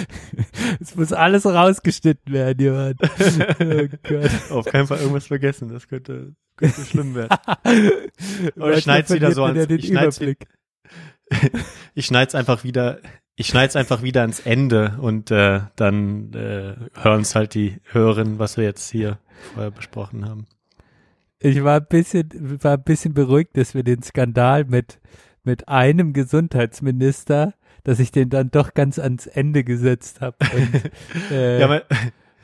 Es muss alles rausgeschnitten werden, Johann. Oh Gott. Auf keinen Fall irgendwas vergessen, das könnte, könnte schlimm werden. Oder ich schneid's wieder so ans, ich schneid's, ich schneid's einfach wieder, ich schneid's einfach wieder ans Ende und äh, dann äh, hören's halt die Hörerinnen, was wir jetzt hier vorher besprochen haben. Ich war ein bisschen, war ein bisschen beruhigt, dass wir den Skandal mit, mit einem Gesundheitsminister, dass ich den dann doch ganz ans Ende gesetzt habe. Äh, ja,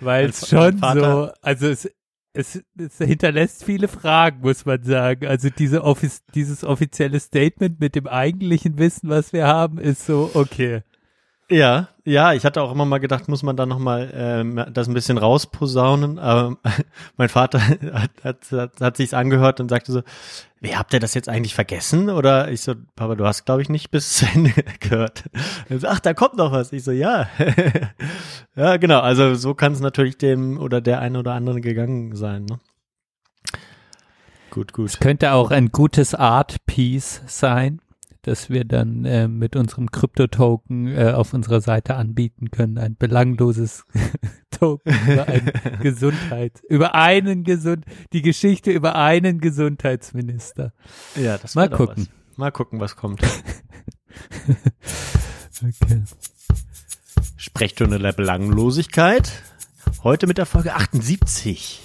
weil es schon so, also es, es, es hinterlässt viele Fragen, muss man sagen. Also diese Office, dieses offizielle Statement mit dem eigentlichen Wissen, was wir haben, ist so, okay. Ja, ja, ich hatte auch immer mal gedacht, muss man da nochmal ähm, das ein bisschen rausposaunen. Aber mein Vater hat, hat, hat, hat sich's angehört und sagte so, wie habt ihr das jetzt eigentlich vergessen? Oder ich so, Papa, du hast, glaube ich, nicht bis zu Ende gehört. So, Ach, da kommt noch was. Ich so, ja. ja, genau. Also so kann es natürlich dem oder der einen oder anderen gegangen sein. Ne? Gut, gut. Es könnte auch ein gutes Art-Piece sein das wir dann äh, mit unserem Krypto-Token äh, auf unserer Seite anbieten können. Ein belangloses Token über einen Gesundheit, über einen Gesund, die Geschichte über einen Gesundheitsminister. Ja, das mal gucken. Was. Mal gucken, was kommt. okay. Sprechstunde der Belanglosigkeit. Heute mit der Folge 78.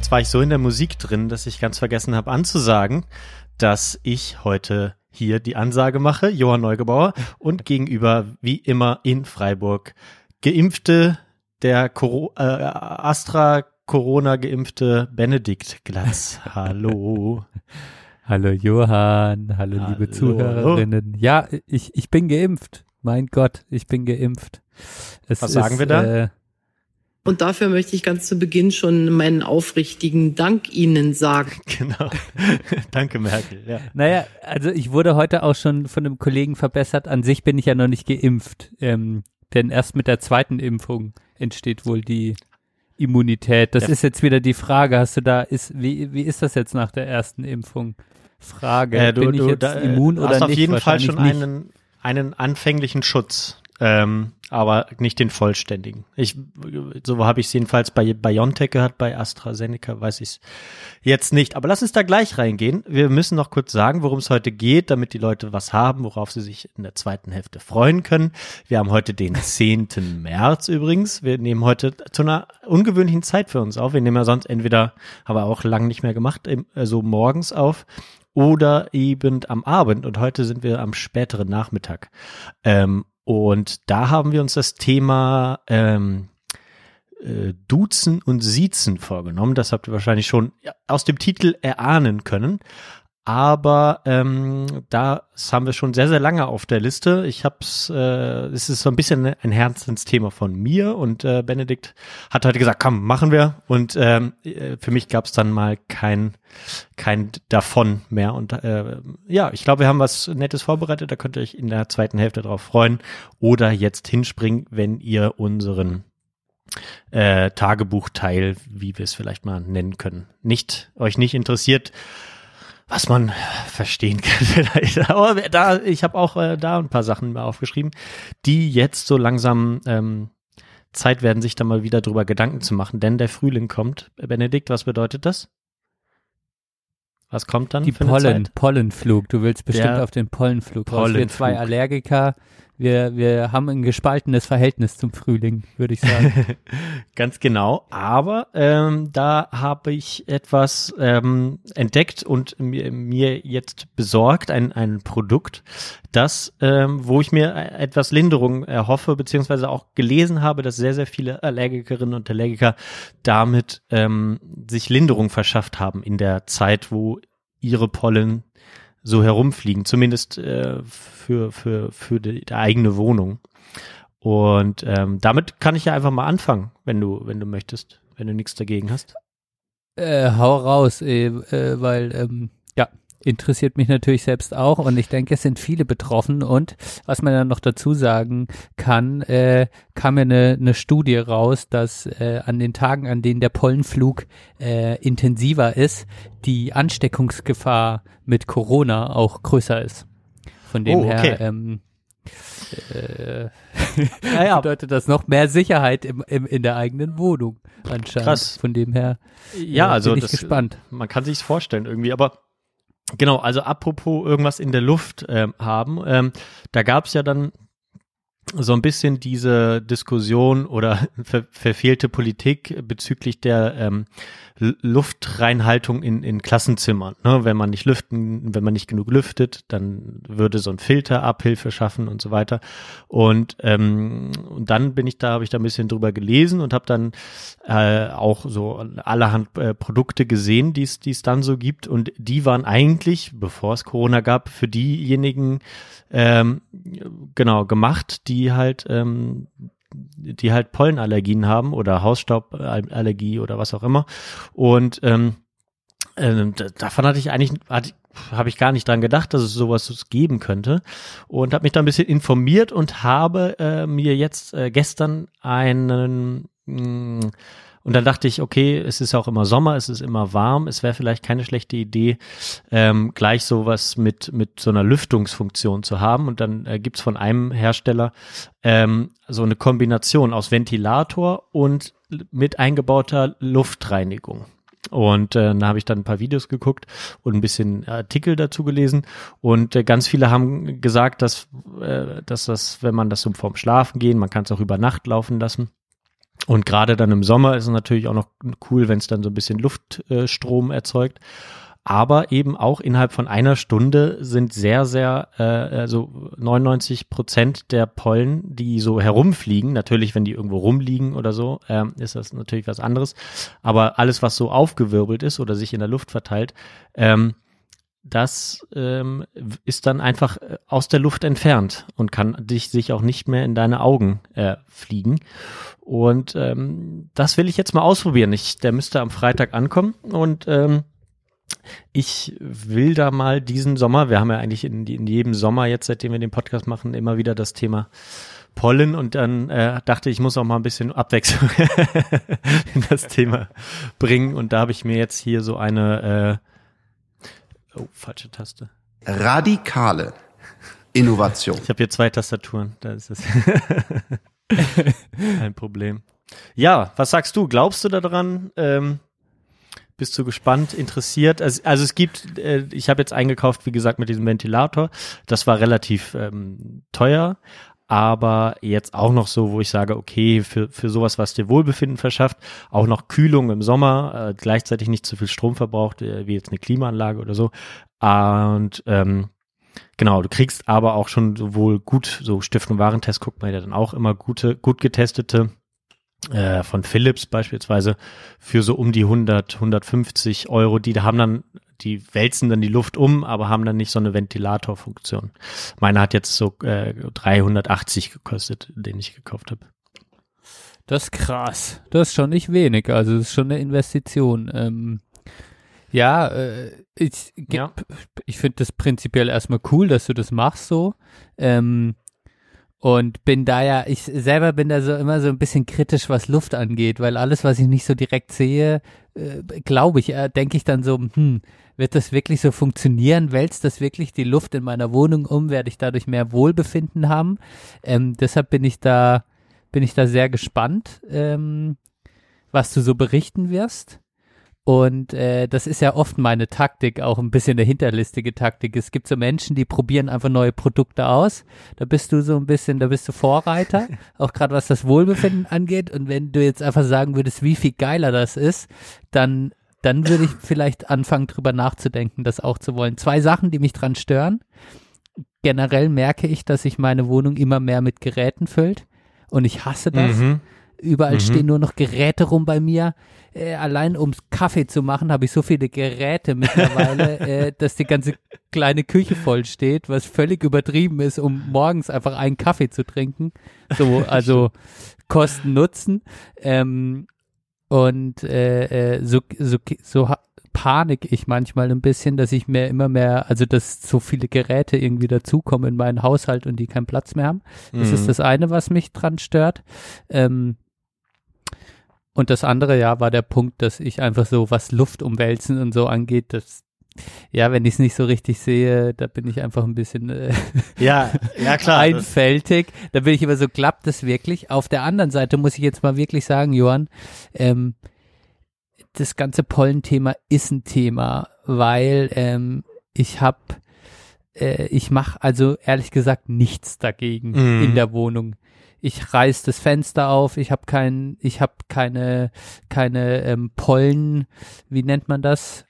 jetzt war ich so in der Musik drin, dass ich ganz vergessen habe anzusagen, dass ich heute hier die Ansage mache, Johann Neugebauer, und gegenüber, wie immer in Freiburg, Geimpfte, der Coro äh, Astra Corona geimpfte Benedikt Glatz. Hallo. Hallo Johann, hallo, hallo, liebe Zuhörerinnen. Ja, ich, ich bin geimpft. Mein Gott, ich bin geimpft. Es Was sagen wir da? Äh, und dafür möchte ich ganz zu Beginn schon meinen aufrichtigen Dank Ihnen sagen. Genau. Danke, Merkel. Ja. Naja, also ich wurde heute auch schon von einem Kollegen verbessert. An sich bin ich ja noch nicht geimpft. Ähm, denn erst mit der zweiten Impfung entsteht wohl die Immunität. Das ja. ist jetzt wieder die Frage. Hast du da, ist, wie, wie ist das jetzt nach der ersten Impfung? Frage. Äh, du, bin ich jetzt da, immun oder nicht? Du hast auf jeden Fall schon einen, einen anfänglichen Schutz ähm, aber nicht den vollständigen. Ich, so habe ich es jedenfalls bei BioNTech gehört, bei AstraZeneca weiß ich es jetzt nicht. Aber lass uns da gleich reingehen. Wir müssen noch kurz sagen, worum es heute geht, damit die Leute was haben, worauf sie sich in der zweiten Hälfte freuen können. Wir haben heute den 10. März übrigens. Wir nehmen heute zu einer ungewöhnlichen Zeit für uns auf. Wir nehmen ja sonst entweder, haben wir auch lange nicht mehr gemacht, so also morgens auf oder eben am Abend und heute sind wir am späteren Nachmittag. Ähm, und da haben wir uns das Thema ähm, äh, Duzen und Siezen vorgenommen. Das habt ihr wahrscheinlich schon aus dem Titel erahnen können. Aber ähm, das haben wir schon sehr, sehr lange auf der Liste. Ich hab's, äh, es ist so ein bisschen ein Herzensthema von mir und äh, Benedikt hat heute gesagt, komm, machen wir. Und ähm, äh, für mich gab's dann mal kein, kein davon mehr. Und äh, ja, ich glaube, wir haben was Nettes vorbereitet. Da könnt ihr euch in der zweiten Hälfte drauf freuen. Oder jetzt hinspringen, wenn ihr unseren äh, Tagebuchteil, wie wir es vielleicht mal nennen können, nicht euch nicht interessiert was man verstehen kann vielleicht. Aber da, ich habe auch äh, da ein paar Sachen aufgeschrieben, die jetzt so langsam ähm, Zeit werden, sich da mal wieder drüber Gedanken zu machen, denn der Frühling kommt. Benedikt, was bedeutet das? Was kommt dann? Die Pollen, Pollenflug. Du willst bestimmt der auf den Pollenflug Pollenflug. Wir zwei Allergiker wir, wir haben ein gespaltenes Verhältnis zum Frühling, würde ich sagen. Ganz genau. Aber ähm, da habe ich etwas ähm, entdeckt und mir, mir jetzt besorgt, ein, ein Produkt, das, ähm, wo ich mir etwas Linderung erhoffe, beziehungsweise auch gelesen habe, dass sehr, sehr viele Allergikerinnen und Allergiker damit ähm, sich Linderung verschafft haben in der Zeit, wo ihre Pollen so herumfliegen, zumindest äh, für, für, für die, die eigene Wohnung. Und ähm, damit kann ich ja einfach mal anfangen, wenn du, wenn du möchtest, wenn du nichts dagegen hast. Äh, hau raus, äh, äh, weil ähm, ja, interessiert mich natürlich selbst auch und ich denke, es sind viele betroffen und was man dann noch dazu sagen kann, äh, kam ja eine, eine Studie raus, dass äh, an den Tagen, an denen der Pollenflug äh, intensiver ist, die Ansteckungsgefahr mit Corona auch größer ist. Von dem oh, okay. her ähm, äh, ja, ja. bedeutet das noch mehr Sicherheit im, im, in der eigenen Wohnung anscheinend. Krass. Von dem her ja, äh, also bin ich das, gespannt. Man kann sich's vorstellen irgendwie, aber genau, also apropos irgendwas in der Luft äh, haben, ähm, da gab's ja dann so ein bisschen diese Diskussion oder ver verfehlte Politik bezüglich der ähm, Luftreinhaltung in, in Klassenzimmern. Ne? Wenn man nicht lüften, wenn man nicht genug lüftet, dann würde so ein Filter Abhilfe schaffen und so weiter. Und, ähm, und dann bin ich da, habe ich da ein bisschen drüber gelesen und habe dann äh, auch so allerhand äh, Produkte gesehen, die es dann so gibt. Und die waren eigentlich, bevor es Corona gab, für diejenigen ähm, genau gemacht, die halt ähm, die halt Pollenallergien haben oder Hausstauballergie oder was auch immer. Und ähm, äh, davon hatte ich eigentlich, hatte, habe ich gar nicht dran gedacht, dass es sowas geben könnte und habe mich da ein bisschen informiert und habe äh, mir jetzt äh, gestern einen mh, mm, und dann dachte ich, okay, es ist auch immer Sommer, es ist immer warm, es wäre vielleicht keine schlechte Idee, ähm, gleich sowas mit, mit so einer Lüftungsfunktion zu haben. Und dann äh, gibt's von einem Hersteller ähm, so eine Kombination aus Ventilator und mit eingebauter Luftreinigung. Und äh, da habe ich dann ein paar Videos geguckt und ein bisschen Artikel dazu gelesen. Und äh, ganz viele haben gesagt, dass, äh, dass das, wenn man das so vorm Schlafen gehen, man kann es auch über Nacht laufen lassen, und gerade dann im Sommer ist es natürlich auch noch cool, wenn es dann so ein bisschen Luftstrom äh, erzeugt. Aber eben auch innerhalb von einer Stunde sind sehr, sehr, äh, also 99 Prozent der Pollen, die so herumfliegen, natürlich, wenn die irgendwo rumliegen oder so, äh, ist das natürlich was anderes. Aber alles, was so aufgewirbelt ist oder sich in der Luft verteilt, ähm, das ähm, ist dann einfach äh, aus der Luft entfernt und kann dich sich auch nicht mehr in deine Augen äh, fliegen. Und ähm, das will ich jetzt mal ausprobieren. Ich, der müsste am Freitag ankommen und ähm, ich will da mal diesen Sommer, wir haben ja eigentlich in, in jedem Sommer jetzt, seitdem wir den Podcast machen, immer wieder das Thema Pollen und dann äh, dachte ich, ich muss auch mal ein bisschen Abwechslung in das Thema bringen und da habe ich mir jetzt hier so eine äh, oh falsche Taste radikale Innovation. Ich habe hier zwei Tastaturen, da ist es. Kein Problem. Ja, was sagst du? Glaubst du daran? Ähm, bist du gespannt, interessiert? Also, also es gibt, äh, ich habe jetzt eingekauft, wie gesagt, mit diesem Ventilator. Das war relativ ähm, teuer, aber jetzt auch noch so, wo ich sage, okay, für, für sowas, was dir Wohlbefinden verschafft, auch noch Kühlung im Sommer, äh, gleichzeitig nicht zu viel Strom verbraucht, äh, wie jetzt eine Klimaanlage oder so. Und ähm, Genau, du kriegst aber auch schon sowohl gut, so Stiftung Warentest guckt man ja dann auch immer gute, gut getestete äh, von Philips beispielsweise für so um die 100, 150 Euro. Die haben dann, die wälzen dann die Luft um, aber haben dann nicht so eine Ventilatorfunktion. Meiner hat jetzt so äh, 380 gekostet, den ich gekauft habe. Das ist krass. Das ist schon nicht wenig. Also das ist schon eine Investition. Ähm, ja, äh, ich, ja. ich finde das prinzipiell erstmal cool, dass du das machst so. Ähm, und bin da ja, ich selber bin da so immer so ein bisschen kritisch, was Luft angeht, weil alles, was ich nicht so direkt sehe, glaube ich, äh, denke ich dann so, hm, wird das wirklich so funktionieren? Wälzt das wirklich die Luft in meiner Wohnung um? Werde ich dadurch mehr Wohlbefinden haben? Ähm, deshalb bin ich da, bin ich da sehr gespannt, ähm, was du so berichten wirst. Und äh, das ist ja oft meine Taktik, auch ein bisschen eine hinterlistige Taktik. Es gibt so Menschen, die probieren einfach neue Produkte aus. Da bist du so ein bisschen, da bist du Vorreiter, auch gerade was das Wohlbefinden angeht. Und wenn du jetzt einfach sagen würdest, wie viel geiler das ist, dann, dann würde ich vielleicht anfangen, drüber nachzudenken, das auch zu wollen. Zwei Sachen, die mich dran stören. Generell merke ich, dass sich meine Wohnung immer mehr mit Geräten füllt. Und ich hasse das. Mhm. Überall mhm. stehen nur noch Geräte rum bei mir. Äh, allein ums Kaffee zu machen, habe ich so viele Geräte mittlerweile, äh, dass die ganze kleine Küche voll steht, was völlig übertrieben ist, um morgens einfach einen Kaffee zu trinken. So, also Kosten Nutzen. Ähm, Und äh, äh, so, so, so panik ich manchmal ein bisschen, dass ich mir immer mehr, also dass so viele Geräte irgendwie dazukommen in meinen Haushalt und die keinen Platz mehr haben. Das mhm. ist das eine, was mich dran stört. Ähm, und das andere, ja, war der Punkt, dass ich einfach so, was Luft umwälzen und so angeht, das, ja, wenn ich es nicht so richtig sehe, da bin ich einfach ein bisschen äh, ja, ja klar. einfältig. Da bin ich immer so, klappt das wirklich? Auf der anderen Seite muss ich jetzt mal wirklich sagen, Johann, ähm, das ganze Pollenthema ist ein Thema, weil ähm, ich habe, äh, ich mache also ehrlich gesagt nichts dagegen mhm. in der Wohnung. Ich reiß das Fenster auf, ich habe kein, ich habe keine, keine ähm, Pollen, wie nennt man das?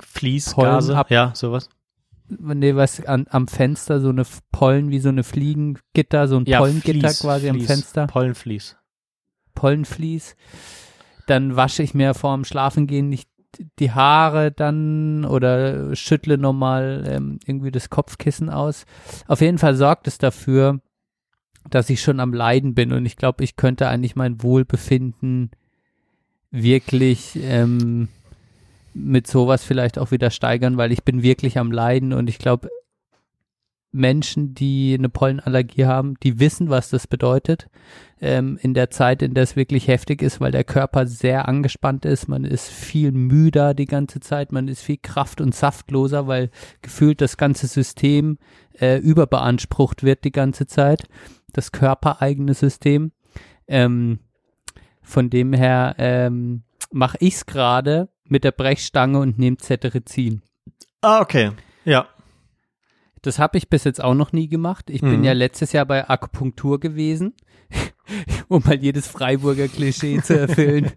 Fließgase, ja, sowas. Nee, was an, am Fenster, so eine Pollen, wie so eine Fliegengitter, so ein ja, Pollengitter Fließ, quasi Fließ, am Fenster. Pollenfließ. Pollenfließ dann wasche ich mir vorm Schlafengehen nicht die Haare dann oder schüttle nochmal ähm, irgendwie das Kopfkissen aus. Auf jeden Fall sorgt es dafür, dass ich schon am Leiden bin und ich glaube, ich könnte eigentlich mein Wohlbefinden wirklich ähm, mit sowas vielleicht auch wieder steigern, weil ich bin wirklich am Leiden und ich glaube, Menschen, die eine Pollenallergie haben, die wissen, was das bedeutet. Ähm, in der Zeit, in der es wirklich heftig ist, weil der Körper sehr angespannt ist. Man ist viel müder die ganze Zeit. Man ist viel kraft- und saftloser, weil gefühlt das ganze System äh, überbeansprucht wird die ganze Zeit. Das körpereigene System. Ähm, von dem her ähm, mache ich es gerade mit der Brechstange und nehme Cetirizin. Ah, okay. Ja. Das habe ich bis jetzt auch noch nie gemacht. Ich mhm. bin ja letztes Jahr bei Akupunktur gewesen, um mal jedes Freiburger Klischee zu erfüllen.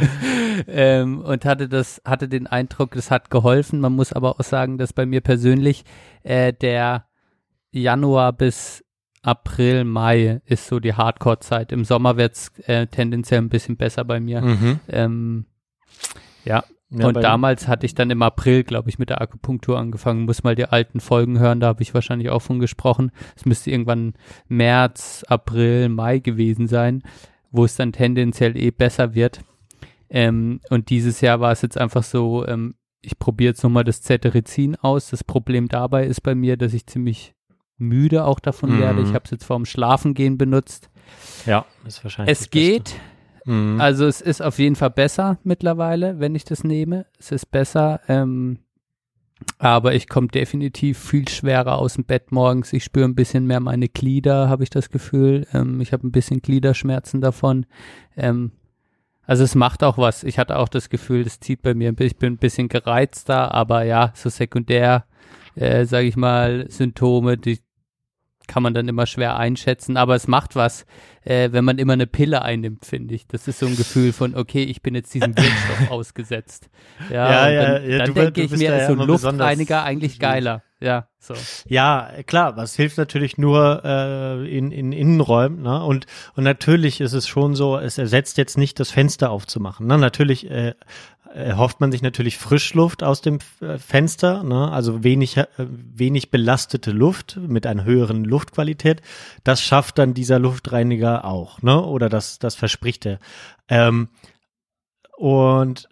ähm, und hatte das, hatte den Eindruck, das hat geholfen. Man muss aber auch sagen, dass bei mir persönlich äh, der Januar bis April, Mai ist so die Hardcore-Zeit. Im Sommer wird's äh, tendenziell ein bisschen besser bei mir. Mhm. Ähm, ja, ja, und damals hatte ich dann im April, glaube ich, mit der Akupunktur angefangen. Muss mal die alten Folgen hören, da habe ich wahrscheinlich auch von gesprochen. Es müsste irgendwann März, April, Mai gewesen sein, wo es dann tendenziell eh besser wird. Ähm, und dieses Jahr war es jetzt einfach so, ähm, ich probiere jetzt nochmal das Cetirizin aus. Das Problem dabei ist bei mir, dass ich ziemlich müde auch davon mhm. werde. Ich habe es jetzt vorm Schlafengehen benutzt. Ja, ist wahrscheinlich. Es geht. Mhm. Also es ist auf jeden Fall besser mittlerweile, wenn ich das nehme. Es ist besser. Ähm, aber ich komme definitiv viel schwerer aus dem Bett morgens. Ich spüre ein bisschen mehr meine Glieder, habe ich das Gefühl. Ähm, ich habe ein bisschen Gliederschmerzen davon. Ähm, also es macht auch was. Ich hatte auch das Gefühl, das zieht bei mir. Ich bin ein bisschen gereizter, aber ja, so sekundär, äh, sage ich mal, Symptome, die kann man dann immer schwer einschätzen, aber es macht was, äh, wenn man immer eine Pille einnimmt, finde ich. Das ist so ein Gefühl von, okay, ich bin jetzt diesem Wirkstoff ausgesetzt. Ja, ja, dann, ja, dann denke ich mir, ist so ein Luftreiniger eigentlich geiler. Ja, so. Ja, klar, was hilft natürlich nur äh, in, in Innenräumen, ne? Und, und natürlich ist es schon so, es ersetzt jetzt nicht das Fenster aufzumachen. Ne? Natürlich äh, erhofft man sich natürlich Frischluft aus dem äh, Fenster, ne? also wenig, äh, wenig belastete Luft mit einer höheren Luftqualität. Das schafft dann dieser Luftreiniger auch, ne? oder das, das verspricht er. Ähm, und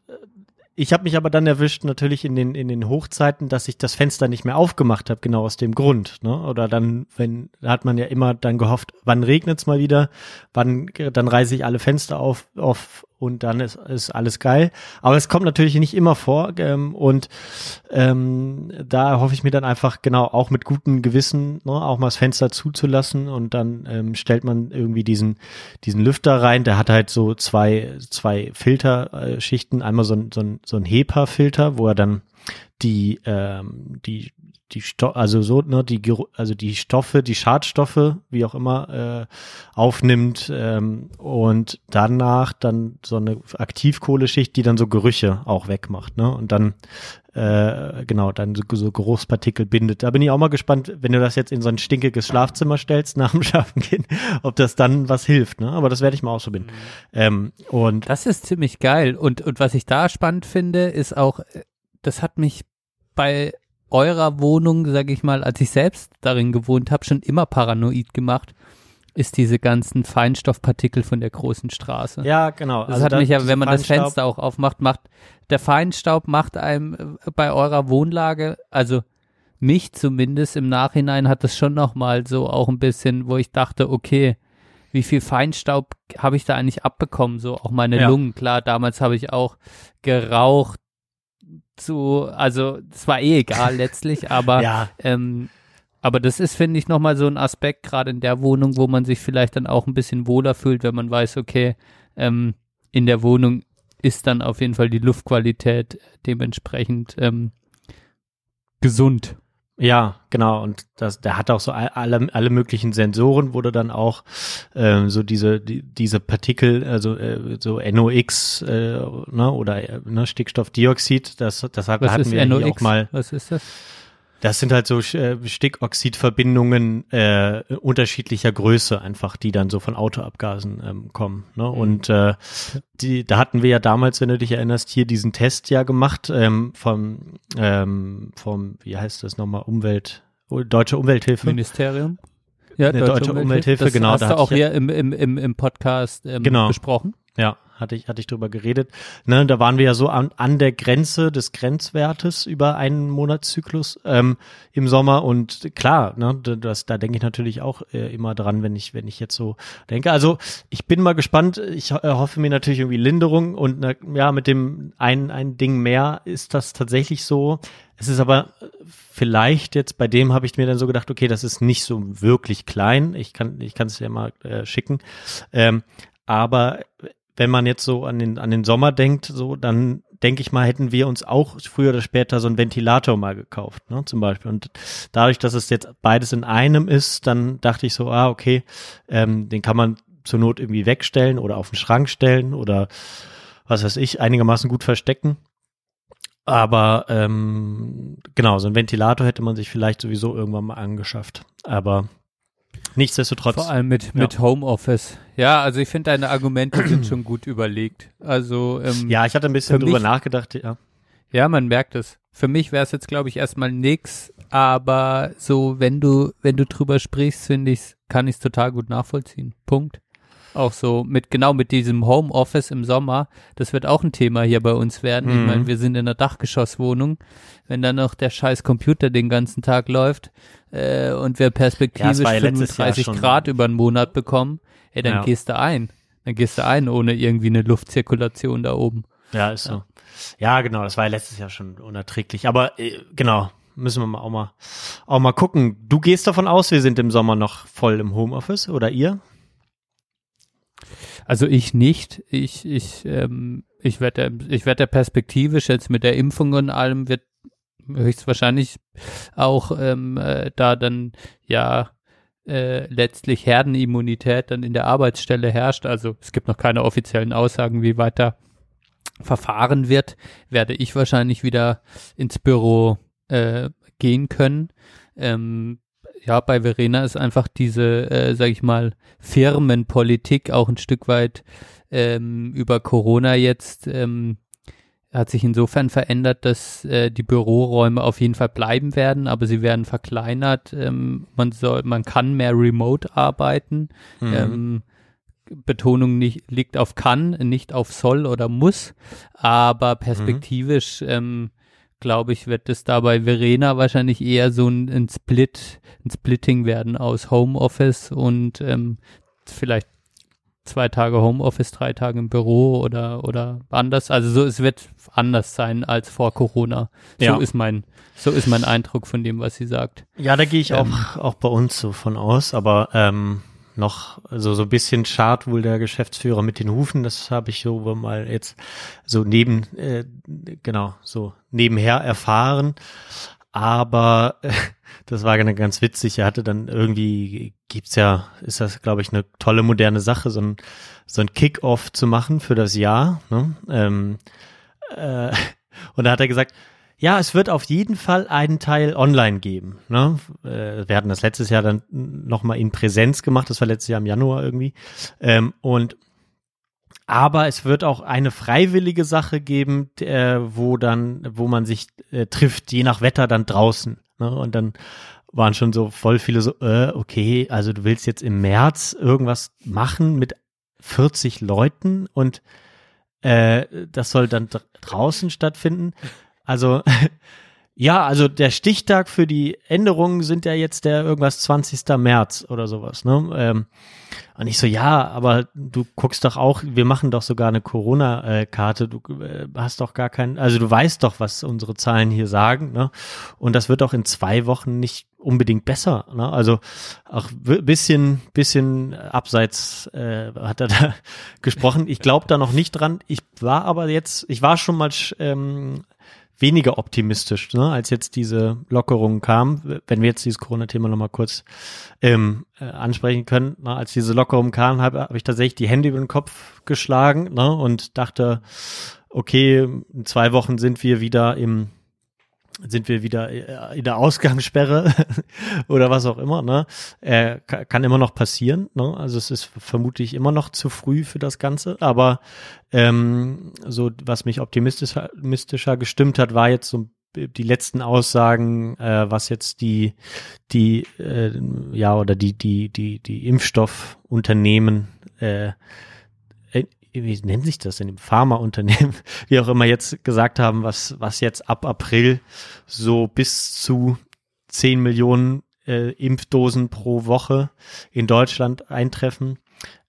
ich habe mich aber dann erwischt, natürlich in den, in den Hochzeiten, dass ich das Fenster nicht mehr aufgemacht habe, genau aus dem Grund. Ne? Oder dann, wenn, da hat man ja immer dann gehofft, wann regnet's mal wieder, wann, dann reiße ich alle Fenster auf, auf und dann ist, ist alles geil. Aber es kommt natürlich nicht immer vor ähm, und ähm, da hoffe ich mir dann einfach genau auch mit gutem Gewissen ne, auch mal das Fenster zuzulassen und dann ähm, stellt man irgendwie diesen diesen Lüfter rein. Der hat halt so zwei zwei Filterschichten, einmal so ein so ein, so ein HEPA-Filter, wo er dann die ähm, die die Sto also so ne die also die Stoffe die Schadstoffe wie auch immer äh, aufnimmt ähm, und danach dann so eine Aktivkohleschicht die dann so Gerüche auch wegmacht ne und dann äh, genau dann so, so Geruchspartikel bindet da bin ich auch mal gespannt wenn du das jetzt in so ein stinkiges Schlafzimmer stellst nach dem Schlafengehen ob das dann was hilft ne aber das werde ich mal ausprobieren mhm. ähm, und das ist ziemlich geil und und was ich da spannend finde ist auch das hat mich bei eurer Wohnung, sage ich mal, als ich selbst darin gewohnt habe, schon immer paranoid gemacht. ist diese ganzen Feinstoffpartikel von der großen Straße. Ja, genau. Das also hat mich ja, wenn man das Fenster auch aufmacht, macht der Feinstaub macht einem äh, bei eurer Wohnlage, also mich zumindest im Nachhinein hat das schon noch mal so auch ein bisschen, wo ich dachte, okay, wie viel Feinstaub habe ich da eigentlich abbekommen? So auch meine ja. Lungen. Klar, damals habe ich auch geraucht. Zu, also es war eh egal letztlich, aber ja. ähm, aber das ist, finde ich, nochmal so ein Aspekt, gerade in der Wohnung, wo man sich vielleicht dann auch ein bisschen wohler fühlt, wenn man weiß, okay, ähm, in der Wohnung ist dann auf jeden Fall die Luftqualität dementsprechend ähm, gesund. Ja, genau. Und das, der hat auch so alle, alle möglichen Sensoren, wo du dann auch ähm, so diese, die, diese Partikel, also äh, so NOx äh, ne, oder äh, ne, Stickstoffdioxid, das, das hat, hatten wir NOx? auch mal. Was ist das? Das sind halt so äh, Stickoxidverbindungen äh, unterschiedlicher Größe einfach, die dann so von Autoabgasen ähm, kommen. Ne? Mhm. Und äh, die, da hatten wir ja damals, wenn du dich erinnerst, hier diesen Test ja gemacht ähm, vom, ähm, vom, wie heißt das nochmal, Umwelt, Deutsche Umwelthilfe. Ministerium. Ja, Deutsche, Deutsche Umwelthilfe, Umwelthilfe das genau. Hast da du auch hier im, im, im, im Podcast ähm, genau. besprochen. Ja, hatte ich, hatte ich drüber geredet. Ne, da waren wir ja so an, an der Grenze des Grenzwertes über einen Monatszyklus ähm, im Sommer und klar, ne, das, da denke ich natürlich auch äh, immer dran, wenn ich, wenn ich jetzt so denke. Also ich bin mal gespannt. Ich äh, hoffe mir natürlich irgendwie Linderung und na, ja, mit dem ein, ein Ding mehr ist das tatsächlich so. Es ist aber vielleicht jetzt bei dem habe ich mir dann so gedacht, okay, das ist nicht so wirklich klein. Ich kann, ich kann es ja mal äh, schicken. Ähm, aber wenn man jetzt so an den, an den Sommer denkt, so, dann denke ich mal, hätten wir uns auch früher oder später so einen Ventilator mal gekauft, ne, zum Beispiel. Und dadurch, dass es jetzt beides in einem ist, dann dachte ich so, ah, okay, ähm, den kann man zur Not irgendwie wegstellen oder auf den Schrank stellen oder was weiß ich, einigermaßen gut verstecken. Aber ähm, genau, so ein Ventilator hätte man sich vielleicht sowieso irgendwann mal angeschafft. Aber Nichtsdestotrotz. Vor allem mit, mit Homeoffice. Ja, also ich finde deine Argumente sind schon gut überlegt. Also ähm, Ja, ich hatte ein bisschen drüber mich, nachgedacht, ja. Ja, man merkt es. Für mich wäre es jetzt, glaube ich, erstmal nix, aber so, wenn du, wenn du drüber sprichst, finde ich, kann ich es total gut nachvollziehen. Punkt auch so mit genau mit diesem Homeoffice im Sommer, das wird auch ein Thema hier bei uns werden. Mhm. Ich meine, wir sind in einer Dachgeschosswohnung. Wenn dann noch der scheiß Computer den ganzen Tag läuft äh, und wir perspektivisch ja, 35 Grad über einen Monat bekommen, ey, dann ja. gehst du ein. Dann gehst du ein ohne irgendwie eine Luftzirkulation da oben. Ja, ist so. Ja, genau, das war ja letztes Jahr schon unerträglich. Aber äh, genau, müssen wir mal auch mal auch mal gucken. Du gehst davon aus, wir sind im Sommer noch voll im Homeoffice oder ihr? Also ich nicht. Ich, ich, ähm, ich werde, ich werde perspektivisch jetzt mit der Impfung und allem wird höchstwahrscheinlich auch ähm, äh, da dann ja äh, letztlich Herdenimmunität dann in der Arbeitsstelle herrscht. Also es gibt noch keine offiziellen Aussagen, wie weiter verfahren wird, werde ich wahrscheinlich wieder ins Büro äh, gehen können. Ähm, ja, bei Verena ist einfach diese, äh, sag ich mal, Firmenpolitik auch ein Stück weit ähm, über Corona jetzt ähm, hat sich insofern verändert, dass äh, die Büroräume auf jeden Fall bleiben werden, aber sie werden verkleinert. Ähm, man soll, man kann mehr remote arbeiten. Mhm. Ähm, Betonung nicht, liegt auf kann, nicht auf soll oder muss, aber perspektivisch mhm. ähm, glaube ich, wird es da bei Verena wahrscheinlich eher so ein, ein Split, ein Splitting werden aus Homeoffice und ähm, vielleicht zwei Tage Homeoffice, drei Tage im Büro oder oder anders. Also so, es wird anders sein als vor Corona. So ja. ist mein, so ist mein Eindruck von dem, was sie sagt. Ja, da gehe ich ähm, auch auch bei uns so von aus. Aber ähm, noch, also so ein bisschen schart wohl der Geschäftsführer mit den Hufen. Das habe ich so mal jetzt so neben, äh, genau, so nebenher erfahren. Aber das war ganz witzig. Er hatte dann irgendwie, gibt's ja, ist das, glaube ich, eine tolle moderne Sache, so ein, so ein Kick-Off zu machen für das Jahr. Ne? Ähm, äh, und da hat er gesagt, ja, es wird auf jeden Fall einen Teil online geben. Ne? Äh, wir hatten das letztes Jahr dann nochmal in Präsenz gemacht, das war letztes Jahr im Januar irgendwie. Ähm, und aber es wird auch eine freiwillige Sache geben, äh, wo dann, wo man sich äh, trifft, je nach Wetter dann draußen. Ne? Und dann waren schon so voll viele so, äh, okay, also du willst jetzt im März irgendwas machen mit 40 Leuten und äh, das soll dann draußen stattfinden. Also ja, also der Stichtag für die Änderungen sind ja jetzt der irgendwas 20. März oder sowas. Ne? Ähm, und ich so, ja, aber du guckst doch auch, wir machen doch sogar eine Corona-Karte, du äh, hast doch gar keinen, also du weißt doch, was unsere Zahlen hier sagen, ne? Und das wird auch in zwei Wochen nicht unbedingt besser. Ne? Also auch bisschen, bisschen abseits äh, hat er da gesprochen. Ich glaube da noch nicht dran. Ich war aber jetzt, ich war schon mal ähm, weniger optimistisch, ne, als jetzt diese Lockerung kam. Wenn wir jetzt dieses Corona-Thema nochmal kurz ähm, äh, ansprechen können, ne, als diese Lockerung kam, habe hab ich tatsächlich die Hände über den Kopf geschlagen ne, und dachte, okay, in zwei Wochen sind wir wieder im sind wir wieder äh, in der Ausgangssperre oder was auch immer, ne? Äh, kann immer noch passieren, ne? Also es ist vermutlich immer noch zu früh für das Ganze, aber ähm, so was mich optimistischer, optimistischer gestimmt hat, war jetzt so die letzten Aussagen, äh, was jetzt die die äh, ja oder die die die die Impfstoffunternehmen äh, wie nennt sich das denn, im Pharmaunternehmen, wie auch immer jetzt gesagt haben, was, was jetzt ab April so bis zu 10 Millionen äh, Impfdosen pro Woche in Deutschland eintreffen.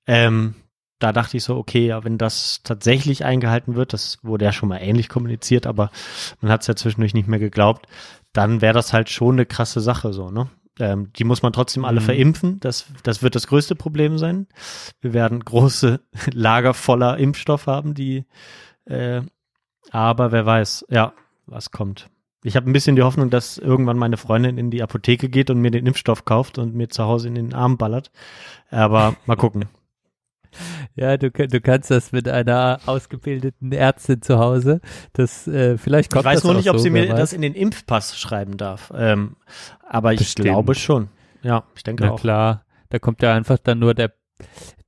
Ähm, da dachte ich so, okay, ja, wenn das tatsächlich eingehalten wird, das wurde ja schon mal ähnlich kommuniziert, aber man hat es ja zwischendurch nicht mehr geglaubt, dann wäre das halt schon eine krasse Sache so, ne? Ähm, die muss man trotzdem alle mhm. verimpfen. Das, das wird das größte Problem sein. Wir werden große Lager voller Impfstoff haben, die, äh, aber wer weiß, ja, was kommt. Ich habe ein bisschen die Hoffnung, dass irgendwann meine Freundin in die Apotheke geht und mir den Impfstoff kauft und mir zu Hause in den Arm ballert. Aber mal gucken. Ja, du, du kannst das mit einer ausgebildeten Ärztin zu Hause. Das äh, vielleicht kommt Ich weiß das nur nicht, ob so, sie mir das in den Impfpass schreiben darf. Ähm, aber ich Bestimmt. glaube schon. Ja, ich denke Na auch. klar, da kommt ja einfach dann nur der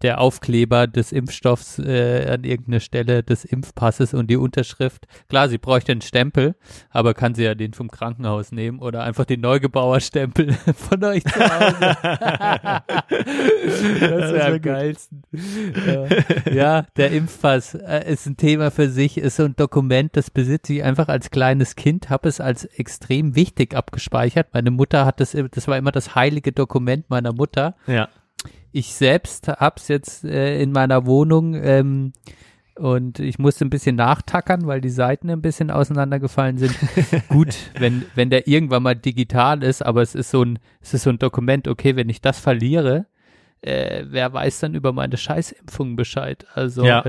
der Aufkleber des Impfstoffs äh, an irgendeine Stelle des Impfpasses und die Unterschrift. Klar, sie bräuchte einen Stempel, aber kann sie ja den vom Krankenhaus nehmen oder einfach den Neugebauerstempel von euch zu Hause. das wäre am geilsten. Ja. ja, der Impfpass äh, ist ein Thema für sich, ist so ein Dokument, das besitze ich einfach als kleines Kind, habe es als extrem wichtig abgespeichert. Meine Mutter hat das, das war immer das heilige Dokument meiner Mutter. Ja ich selbst hab's jetzt äh, in meiner Wohnung ähm, und ich musste ein bisschen nachtackern, weil die Seiten ein bisschen auseinandergefallen sind. Gut, wenn, wenn der irgendwann mal digital ist, aber es ist so ein, es ist so ein Dokument, okay, wenn ich das verliere, äh, wer weiß dann über meine Scheißimpfung Bescheid? Also ja.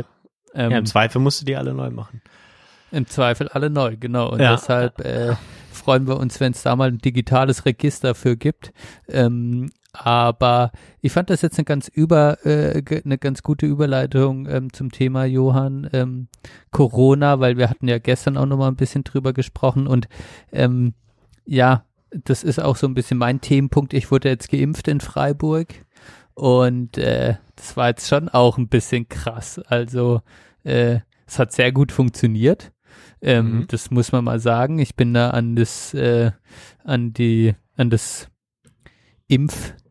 Ähm, ja, im Zweifel musst du die alle neu machen. Im Zweifel alle neu, genau. Und ja. deshalb äh, freuen wir uns, wenn es da mal ein digitales Register für gibt. Ähm, aber ich fand das jetzt eine ganz über, äh, eine ganz gute Überleitung ähm, zum Thema Johann ähm, Corona, weil wir hatten ja gestern auch noch mal ein bisschen drüber gesprochen und ähm, ja, das ist auch so ein bisschen mein Themenpunkt. Ich wurde jetzt geimpft in Freiburg und äh, das war jetzt schon auch ein bisschen krass. Also äh, es hat sehr gut funktioniert. Ähm, mhm. Das muss man mal sagen. Ich bin da an das, äh, an die, an das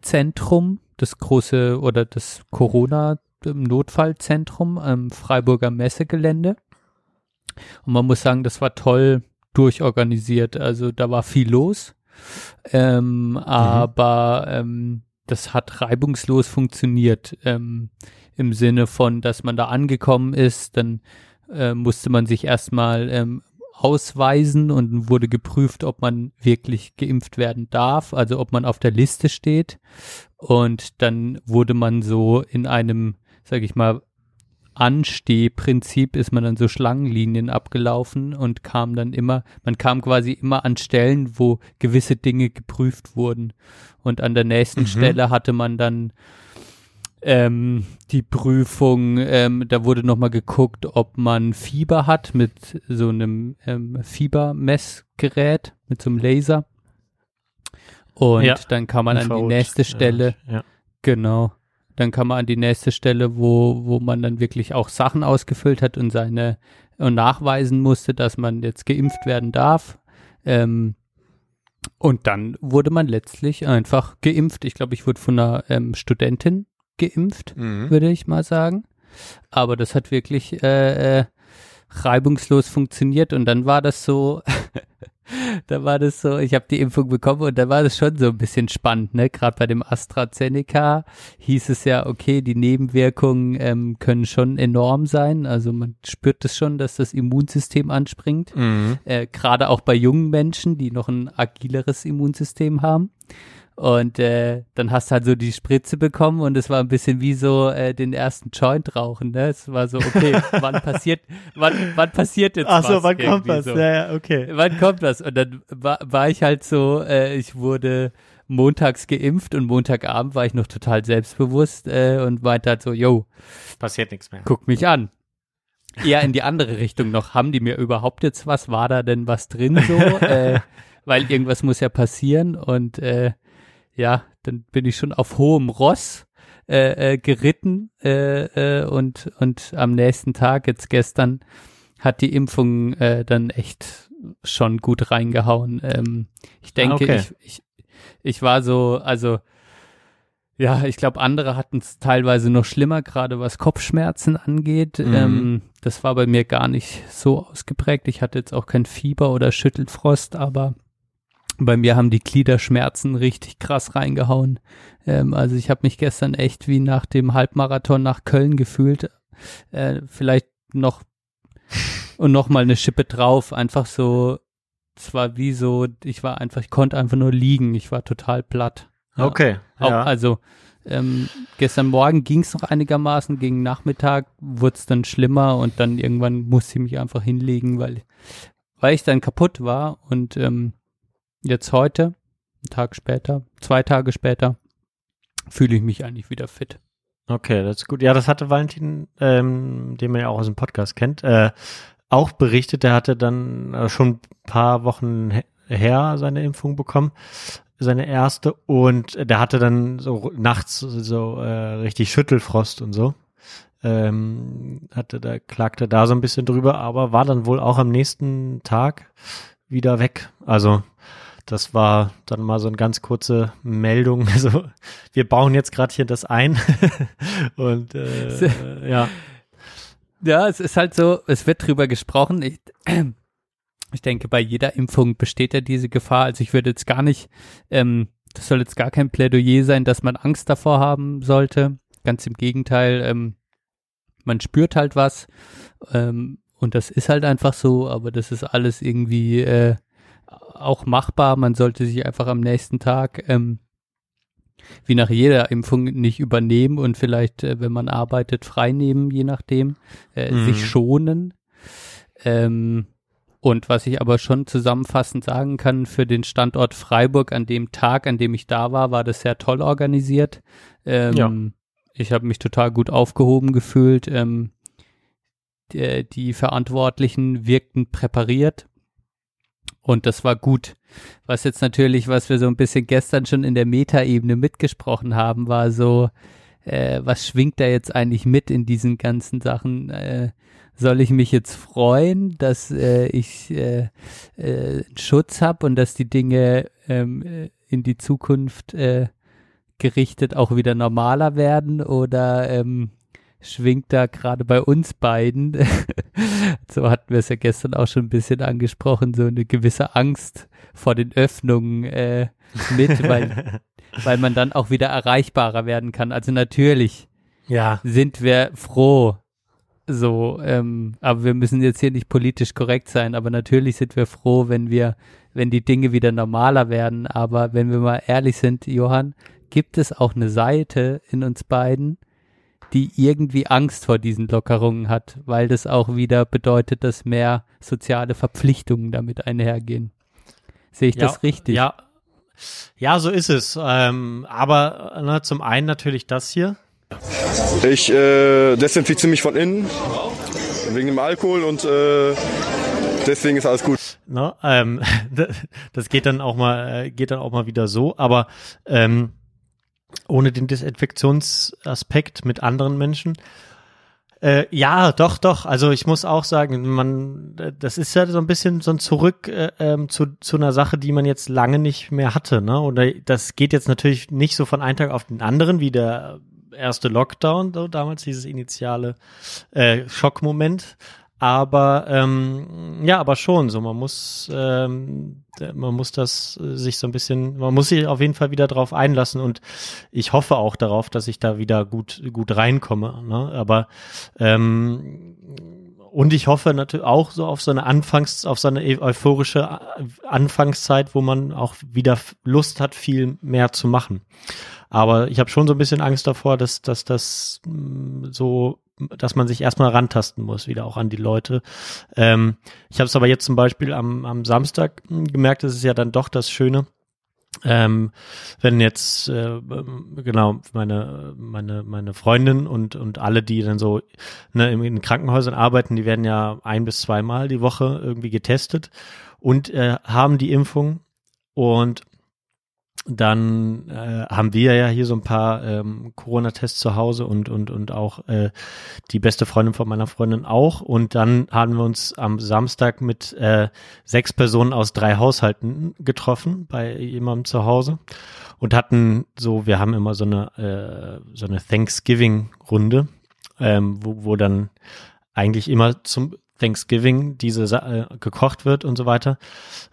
Impfzentrum, das große oder das Corona-Notfallzentrum am Freiburger Messegelände. Und man muss sagen, das war toll durchorganisiert. Also da war viel los. Ähm, mhm. Aber ähm, das hat reibungslos funktioniert. Ähm, Im Sinne von, dass man da angekommen ist, dann äh, musste man sich erstmal ähm, ausweisen und wurde geprüft, ob man wirklich geimpft werden darf, also ob man auf der Liste steht. Und dann wurde man so in einem, sag ich mal, Anstehprinzip ist man dann so Schlangenlinien abgelaufen und kam dann immer, man kam quasi immer an Stellen, wo gewisse Dinge geprüft wurden. Und an der nächsten mhm. Stelle hatte man dann ähm, die Prüfung, ähm, da wurde nochmal geguckt, ob man Fieber hat mit so einem ähm, Fiebermessgerät, mit so einem Laser. Und ja, dann kann man an die nächste Stelle, ja, ja. genau, dann kann man an die nächste Stelle, wo, wo man dann wirklich auch Sachen ausgefüllt hat und seine und nachweisen musste, dass man jetzt geimpft werden darf. Ähm, Und dann wurde man letztlich einfach geimpft. Ich glaube, ich wurde von einer ähm, Studentin geimpft, mhm. würde ich mal sagen. Aber das hat wirklich äh, äh, reibungslos funktioniert und dann war das so, da war das so, ich habe die Impfung bekommen und da war das schon so ein bisschen spannend, ne? Gerade bei dem AstraZeneca hieß es ja, okay, die Nebenwirkungen ähm, können schon enorm sein. Also man spürt es schon, dass das Immunsystem anspringt. Mhm. Äh, Gerade auch bei jungen Menschen, die noch ein agileres Immunsystem haben. Und äh, dann hast du halt so die Spritze bekommen und es war ein bisschen wie so äh, den ersten Joint rauchen, ne? Es war so, okay, wann passiert, wann, wann passiert jetzt Ach so, was? wann kommt was? So. Ja, ja, okay. Wann kommt was? Und dann war, war ich halt so, äh, ich wurde montags geimpft und Montagabend war ich noch total selbstbewusst äh, und meinte halt so, yo, passiert nichts mehr. Guck mich an. Eher in die andere Richtung noch. Haben die mir überhaupt jetzt was? War da denn was drin so? äh, weil irgendwas muss ja passieren und äh, ja, dann bin ich schon auf hohem Ross äh, äh, geritten äh, äh, und, und am nächsten Tag, jetzt gestern, hat die Impfung äh, dann echt schon gut reingehauen. Ähm, ich ah, denke, okay. ich, ich, ich war so, also ja, ich glaube, andere hatten es teilweise noch schlimmer, gerade was Kopfschmerzen angeht. Mhm. Ähm, das war bei mir gar nicht so ausgeprägt. Ich hatte jetzt auch kein Fieber oder Schüttelfrost, aber bei mir haben die Gliederschmerzen richtig krass reingehauen. Ähm, also ich habe mich gestern echt wie nach dem Halbmarathon nach Köln gefühlt. Äh, vielleicht noch und noch mal eine Schippe drauf. Einfach so, es war wie so, ich war einfach, ich konnte einfach nur liegen. Ich war total platt. Ja. Okay. Auch, ja. Also ähm, gestern Morgen ging es noch einigermaßen, gegen Nachmittag wurde es dann schlimmer und dann irgendwann musste ich mich einfach hinlegen, weil, weil ich dann kaputt war und ähm, Jetzt heute, einen Tag später, zwei Tage später, fühle ich mich eigentlich wieder fit. Okay, das ist gut. Ja, das hatte Valentin, ähm, den man ja auch aus dem Podcast kennt, äh, auch berichtet. Der hatte dann äh, schon ein paar Wochen her seine Impfung bekommen, seine erste, und der hatte dann so nachts so äh, richtig Schüttelfrost und so. Ähm, hatte da klagte da so ein bisschen drüber, aber war dann wohl auch am nächsten Tag wieder weg. Also das war dann mal so eine ganz kurze Meldung. Also wir bauen jetzt gerade hier das ein. Und äh, ja. Ja, es ist halt so, es wird drüber gesprochen. Ich, ich denke, bei jeder Impfung besteht ja diese Gefahr. Also ich würde jetzt gar nicht, ähm, das soll jetzt gar kein Plädoyer sein, dass man Angst davor haben sollte. Ganz im Gegenteil, ähm, man spürt halt was ähm, und das ist halt einfach so, aber das ist alles irgendwie äh, auch machbar. Man sollte sich einfach am nächsten Tag ähm, wie nach jeder Impfung nicht übernehmen und vielleicht, äh, wenn man arbeitet, freinehmen, je nachdem, äh, mhm. sich schonen. Ähm, und was ich aber schon zusammenfassend sagen kann, für den Standort Freiburg an dem Tag, an dem ich da war, war das sehr toll organisiert. Ähm, ja. Ich habe mich total gut aufgehoben gefühlt. Ähm, die, die Verantwortlichen wirkten präpariert und das war gut. Was jetzt natürlich, was wir so ein bisschen gestern schon in der Metaebene mitgesprochen haben, war so, äh, was schwingt da jetzt eigentlich mit in diesen ganzen Sachen? Äh, soll ich mich jetzt freuen, dass äh, ich äh, äh, Schutz habe und dass die Dinge ähm, äh, in die Zukunft äh, gerichtet auch wieder normaler werden oder ähm, schwingt da gerade bei uns beiden, so hatten wir es ja gestern auch schon ein bisschen angesprochen, so eine gewisse Angst vor den Öffnungen äh, mit, weil, weil man dann auch wieder erreichbarer werden kann. Also natürlich ja. sind wir froh, so, ähm, aber wir müssen jetzt hier nicht politisch korrekt sein, aber natürlich sind wir froh, wenn wir, wenn die Dinge wieder normaler werden. Aber wenn wir mal ehrlich sind, Johann, gibt es auch eine Seite in uns beiden, die irgendwie Angst vor diesen Lockerungen hat, weil das auch wieder bedeutet, dass mehr soziale Verpflichtungen damit einhergehen. Sehe ich ja, das richtig? Ja, ja, so ist es. Ähm, aber ne, zum einen natürlich das hier. Ich äh, desinfiziere mich von innen wegen dem Alkohol und äh, deswegen ist alles gut. No, ähm, das geht dann auch mal, äh, geht dann auch mal wieder so. Aber ähm, ohne den Desinfektionsaspekt mit anderen Menschen. Äh, ja, doch, doch. Also ich muss auch sagen, man, das ist ja so ein bisschen so ein Zurück äh, ähm, zu, zu einer Sache, die man jetzt lange nicht mehr hatte. Ne? Oder das geht jetzt natürlich nicht so von einem Tag auf den anderen, wie der erste Lockdown, so damals dieses initiale äh, Schockmoment. Aber ähm, ja, aber schon so. Man muss, ähm, man muss das äh, sich so ein bisschen, man muss sich auf jeden Fall wieder drauf einlassen und ich hoffe auch darauf, dass ich da wieder gut gut reinkomme. Ne? Aber ähm, und ich hoffe natürlich auch so auf so eine Anfangs, auf so eine euphorische Anfangszeit, wo man auch wieder Lust hat, viel mehr zu machen. Aber ich habe schon so ein bisschen Angst davor, dass, dass das mm, so dass man sich erstmal rantasten muss, wieder auch an die Leute. Ähm, ich habe es aber jetzt zum Beispiel am, am Samstag gemerkt, das ist ja dann doch das Schöne. Ähm, wenn jetzt äh, genau meine meine meine Freundin und und alle die dann so ne, in, in Krankenhäusern arbeiten, die werden ja ein bis zweimal die Woche irgendwie getestet und äh, haben die Impfung und dann äh, haben wir ja hier so ein paar ähm, Corona-Tests zu Hause und und und auch äh, die beste Freundin von meiner Freundin auch. Und dann haben wir uns am Samstag mit äh, sechs Personen aus drei Haushalten getroffen bei jemandem zu Hause und hatten so, wir haben immer so eine äh, so eine Thanksgiving-Runde, ähm, wo, wo dann eigentlich immer zum Thanksgiving diese äh, gekocht wird und so weiter.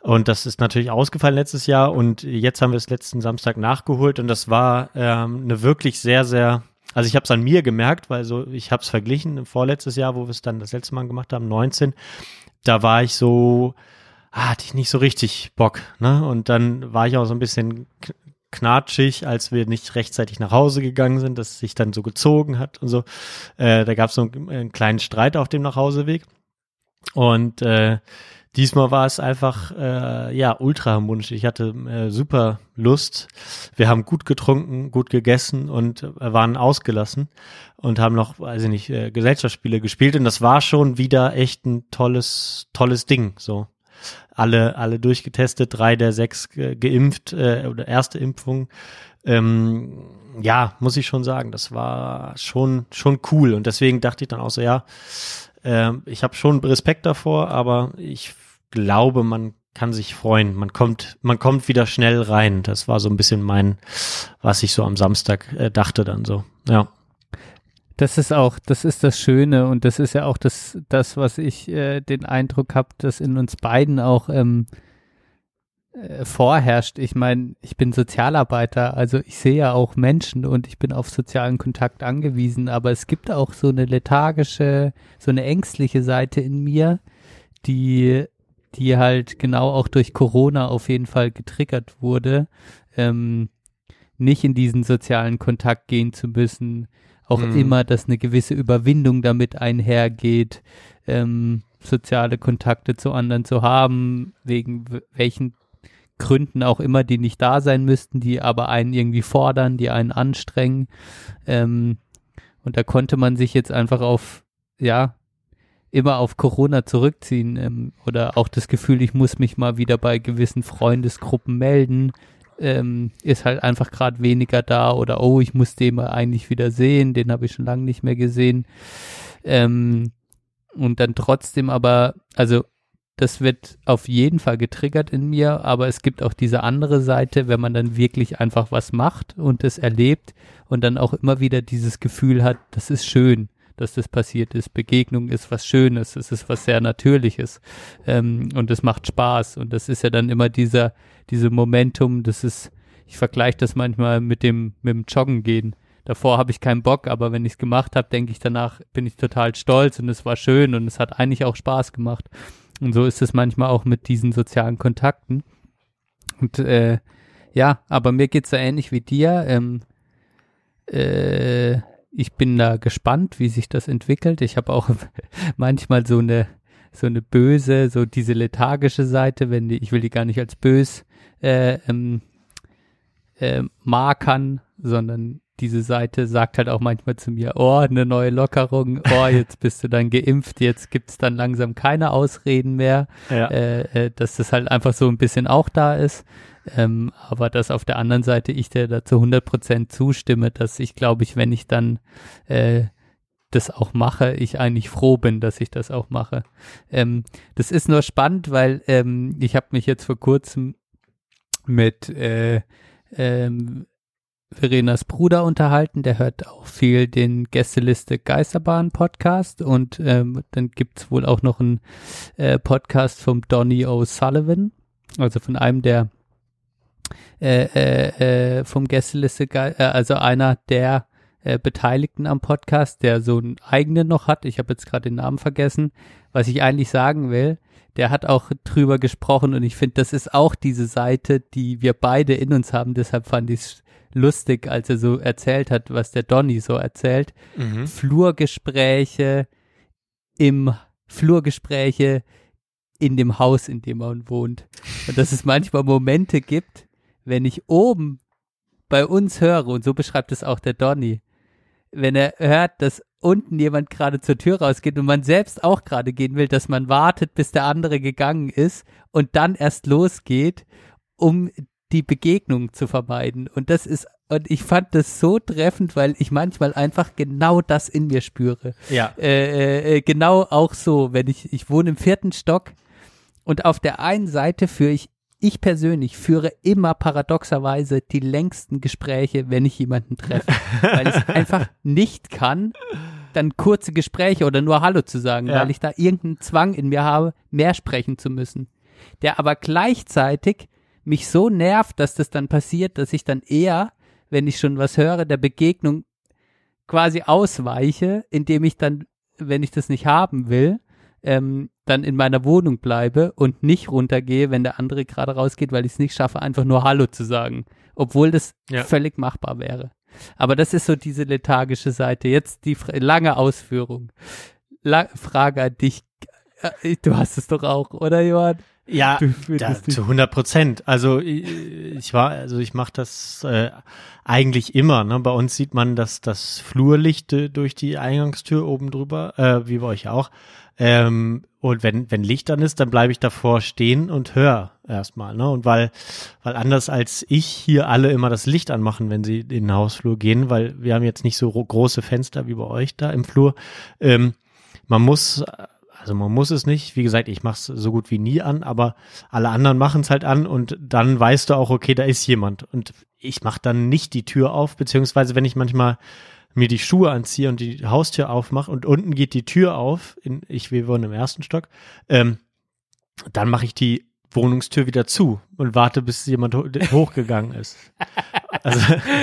Und das ist natürlich ausgefallen letztes Jahr und jetzt haben wir es letzten Samstag nachgeholt und das war ähm, eine wirklich sehr, sehr, also ich habe es an mir gemerkt, weil so, ich habe es verglichen, vorletztes Jahr, wo wir es dann das letzte Mal gemacht haben, 19, da war ich so, ah, hatte ich nicht so richtig Bock, ne? Und dann war ich auch so ein bisschen knatschig, als wir nicht rechtzeitig nach Hause gegangen sind, dass sich dann so gezogen hat und so. Äh, da gab es so einen, einen kleinen Streit auf dem Nachhauseweg. Und äh, diesmal war es einfach äh, ja ultra harmonisch. Ich hatte äh, super Lust. Wir haben gut getrunken, gut gegessen und äh, waren ausgelassen und haben noch, weiß ich nicht, äh, Gesellschaftsspiele gespielt. Und das war schon wieder echt ein tolles, tolles Ding. So alle, alle durchgetestet, drei der sechs ge geimpft äh, oder erste Impfung. Ähm, ja, muss ich schon sagen, das war schon schon cool und deswegen dachte ich dann auch so, ja, ähm, ich habe schon Respekt davor, aber ich glaube, man kann sich freuen. Man kommt, man kommt wieder schnell rein. Das war so ein bisschen mein, was ich so am Samstag äh, dachte dann so. Ja. Das ist auch, das ist das Schöne und das ist ja auch das, das, was ich äh, den Eindruck habe, dass in uns beiden auch ähm, äh, vorherrscht. Ich meine, ich bin Sozialarbeiter, also ich sehe ja auch Menschen und ich bin auf sozialen Kontakt angewiesen, aber es gibt auch so eine lethargische, so eine ängstliche Seite in mir, die, die halt genau auch durch Corona auf jeden Fall getriggert wurde, ähm, nicht in diesen sozialen Kontakt gehen zu müssen, auch mhm. immer, dass eine gewisse Überwindung damit einhergeht, ähm, soziale Kontakte zu anderen zu haben, wegen welchen Gründen auch immer, die nicht da sein müssten, die aber einen irgendwie fordern, die einen anstrengen. Ähm, und da konnte man sich jetzt einfach auf, ja, immer auf Corona zurückziehen ähm, oder auch das Gefühl, ich muss mich mal wieder bei gewissen Freundesgruppen melden, ähm, ist halt einfach gerade weniger da oder oh, ich muss den mal eigentlich wieder sehen, den habe ich schon lange nicht mehr gesehen. Ähm, und dann trotzdem aber, also das wird auf jeden Fall getriggert in mir, aber es gibt auch diese andere Seite, wenn man dann wirklich einfach was macht und es erlebt und dann auch immer wieder dieses Gefühl hat, das ist schön, dass das passiert ist. Begegnung ist was Schönes, es ist was sehr Natürliches ähm, und es macht Spaß und das ist ja dann immer dieser, diese Momentum, das ist, ich vergleiche das manchmal mit dem, mit dem Joggen gehen. Davor habe ich keinen Bock, aber wenn ich es gemacht habe, denke ich danach, bin ich total stolz und es war schön und es hat eigentlich auch Spaß gemacht. Und so ist es manchmal auch mit diesen sozialen Kontakten. Und äh, ja, aber mir geht's da ähnlich wie dir. Ähm, äh, ich bin da gespannt, wie sich das entwickelt. Ich habe auch manchmal so eine so eine böse, so diese lethargische Seite, wenn die, ich will die gar nicht als bös äh, ähm, äh, markern, sondern diese Seite sagt halt auch manchmal zu mir, oh, eine neue Lockerung, oh, jetzt bist du dann geimpft, jetzt gibt's dann langsam keine Ausreden mehr, ja. äh, äh, dass das halt einfach so ein bisschen auch da ist. Ähm, aber dass auf der anderen Seite ich dir da zu 100 Prozent zustimme, dass ich glaube ich, wenn ich dann äh, das auch mache, ich eigentlich froh bin, dass ich das auch mache. Ähm, das ist nur spannend, weil ähm, ich habe mich jetzt vor kurzem mit äh, ähm, Verenas Bruder unterhalten, der hört auch viel den Gästeliste Geisterbahn Podcast und ähm, dann gibt's wohl auch noch einen äh, Podcast vom Donny O'Sullivan, also von einem der äh, äh, äh, vom Gästeliste, äh, also einer der äh, Beteiligten am Podcast, der so einen eigenen noch hat. Ich habe jetzt gerade den Namen vergessen. Was ich eigentlich sagen will, der hat auch drüber gesprochen und ich finde, das ist auch diese Seite, die wir beide in uns haben. Deshalb fand ich lustig, als er so erzählt hat, was der Donny so erzählt. Mhm. Flurgespräche im Flurgespräche in dem Haus, in dem man wohnt. Und dass es manchmal Momente gibt, wenn ich oben bei uns höre, und so beschreibt es auch der Donny, wenn er hört, dass unten jemand gerade zur Tür rausgeht und man selbst auch gerade gehen will, dass man wartet, bis der andere gegangen ist und dann erst losgeht, um die Begegnung zu vermeiden. Und das ist, und ich fand das so treffend, weil ich manchmal einfach genau das in mir spüre. Ja. Äh, äh, genau auch so, wenn ich, ich wohne im vierten Stock und auf der einen Seite führe ich ich persönlich führe immer paradoxerweise die längsten Gespräche, wenn ich jemanden treffe, weil ich einfach nicht kann, dann kurze Gespräche oder nur Hallo zu sagen, ja. weil ich da irgendeinen Zwang in mir habe, mehr sprechen zu müssen. Der aber gleichzeitig mich so nervt, dass das dann passiert, dass ich dann eher, wenn ich schon was höre, der Begegnung quasi ausweiche, indem ich dann, wenn ich das nicht haben will, ähm, dann in meiner Wohnung bleibe und nicht runtergehe, wenn der andere gerade rausgeht, weil ich es nicht schaffe, einfach nur Hallo zu sagen, obwohl das ja. völlig machbar wäre. Aber das ist so diese lethargische Seite. Jetzt die lange Ausführung. La Frage an dich. Äh, du hast es doch auch, oder Johann? Ja, da, zu 100 Prozent. Also ich war, also ich mache das äh, eigentlich immer. Ne? Bei uns sieht man das, das Flurlicht äh, durch die Eingangstür oben drüber, äh, wie bei euch auch. Ähm, und wenn, wenn Licht dann ist, dann bleibe ich davor stehen und höre erstmal. Ne? Und weil, weil anders als ich hier alle immer das Licht anmachen, wenn sie in den Hausflur gehen, weil wir haben jetzt nicht so große Fenster wie bei euch da im Flur. Ähm, man muss, also man muss es nicht. Wie gesagt, ich mache es so gut wie nie an, aber alle anderen machen es halt an und dann weißt du auch, okay, da ist jemand. Und ich mache dann nicht die Tür auf, beziehungsweise wenn ich manchmal mir die Schuhe anziehe und die Haustür aufmache und unten geht die Tür auf, in, ich wir im ersten Stock, ähm, dann mache ich die Wohnungstür wieder zu und warte, bis jemand ho hochgegangen ist. Also,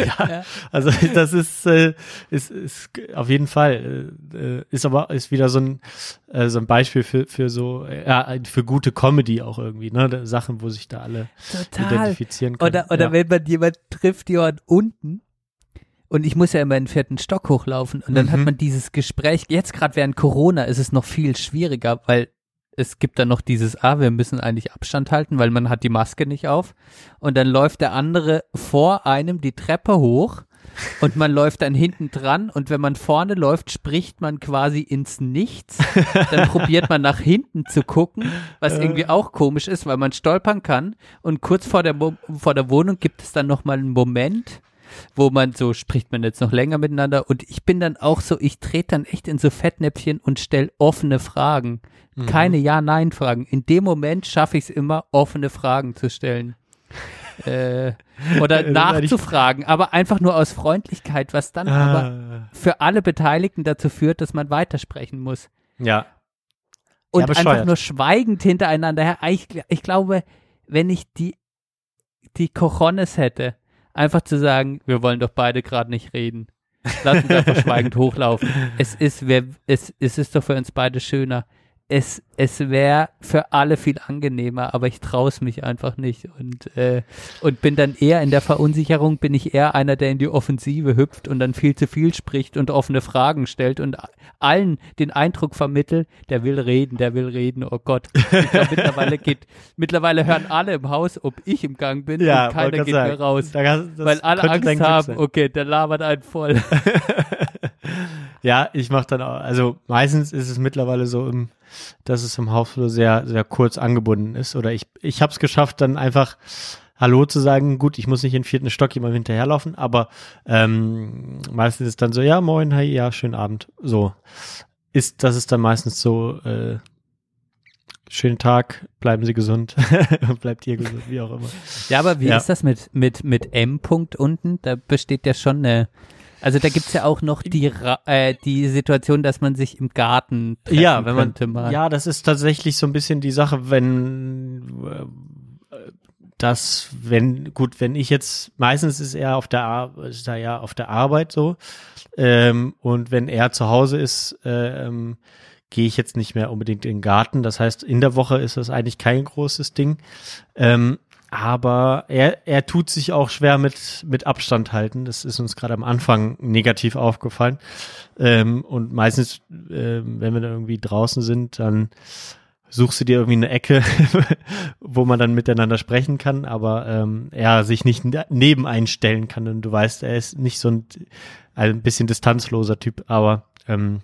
ja, also das ist, äh, ist, ist auf jeden Fall, äh, ist aber ist wieder so ein, äh, so ein Beispiel für, für so, ja, für gute Comedy auch irgendwie, ne? Sachen, wo sich da alle Total. identifizieren können. Oder, oder ja. wenn man jemand trifft, jemand unten und ich muss ja immer in den vierten Stock hochlaufen und dann mhm. hat man dieses Gespräch. Jetzt gerade während Corona ist es noch viel schwieriger, weil es gibt dann noch dieses, ah, wir müssen eigentlich Abstand halten, weil man hat die Maske nicht auf. Und dann läuft der andere vor einem die Treppe hoch und man läuft dann hinten dran und wenn man vorne läuft, spricht man quasi ins Nichts. Dann probiert man nach hinten zu gucken, was irgendwie auch komisch ist, weil man stolpern kann. Und kurz vor der, vor der Wohnung gibt es dann nochmal einen Moment, wo man so spricht man jetzt noch länger miteinander und ich bin dann auch so, ich trete dann echt in so Fettnäpfchen und stelle offene Fragen. Mhm. Keine Ja-Nein-Fragen. In dem Moment schaffe ich es immer, offene Fragen zu stellen. äh, oder nachzufragen, aber einfach nur aus Freundlichkeit, was dann ah. aber für alle Beteiligten dazu führt, dass man weitersprechen muss. Ja. Und ja, einfach nur schweigend hintereinander her. Ich, ich glaube, wenn ich die, die Cojones hätte, einfach zu sagen, wir wollen doch beide gerade nicht reden. Lass uns einfach schweigend hochlaufen. Es ist, wer, es, es ist doch für uns beide schöner es, es wäre für alle viel angenehmer, aber ich traue es mich einfach nicht und, äh, und bin dann eher in der Verunsicherung, bin ich eher einer, der in die Offensive hüpft und dann viel zu viel spricht und offene Fragen stellt und allen den Eindruck vermittelt, der will reden, der will reden, oh Gott. Glaub, mittlerweile geht, mittlerweile hören alle im Haus, ob ich im Gang bin ja, und keiner geht sagen, mehr raus, weil alle Angst haben, okay, der labert einen voll. ja, ich mach dann auch, also meistens ist es mittlerweile so im dass es im Hausflur sehr, sehr kurz angebunden ist. Oder ich, ich habe es geschafft, dann einfach Hallo zu sagen. Gut, ich muss nicht in den vierten Stock jemandem hinterherlaufen, aber ähm, meistens ist es dann so, ja, moin, hi, ja, schönen Abend. So. Ist, das ist dann meistens so, äh, schönen Tag, bleiben Sie gesund, bleibt ihr gesund, wie auch immer. Ja, aber wie ja. ist das mit, mit, mit M-Punkt unten? Da besteht ja schon eine, also da gibt's ja auch noch die, äh, die Situation, dass man sich im Garten treffen ja, wenn man, mal. Ja, das ist tatsächlich so ein bisschen die Sache, wenn äh, das, wenn, gut, wenn ich jetzt, meistens ist er auf der, Ar ist er ja auf der Arbeit so, ähm, und wenn er zu Hause ist, ähm, gehe ich jetzt nicht mehr unbedingt in den Garten. Das heißt, in der Woche ist das eigentlich kein großes Ding. Ähm, aber er, er tut sich auch schwer mit, mit Abstand halten. Das ist uns gerade am Anfang negativ aufgefallen. Ähm, und meistens, äh, wenn wir dann irgendwie draußen sind, dann suchst du dir irgendwie eine Ecke, wo man dann miteinander sprechen kann, aber ähm, er sich nicht neben einstellen kann. Und du weißt, er ist nicht so ein, ein bisschen distanzloser Typ, aber ähm,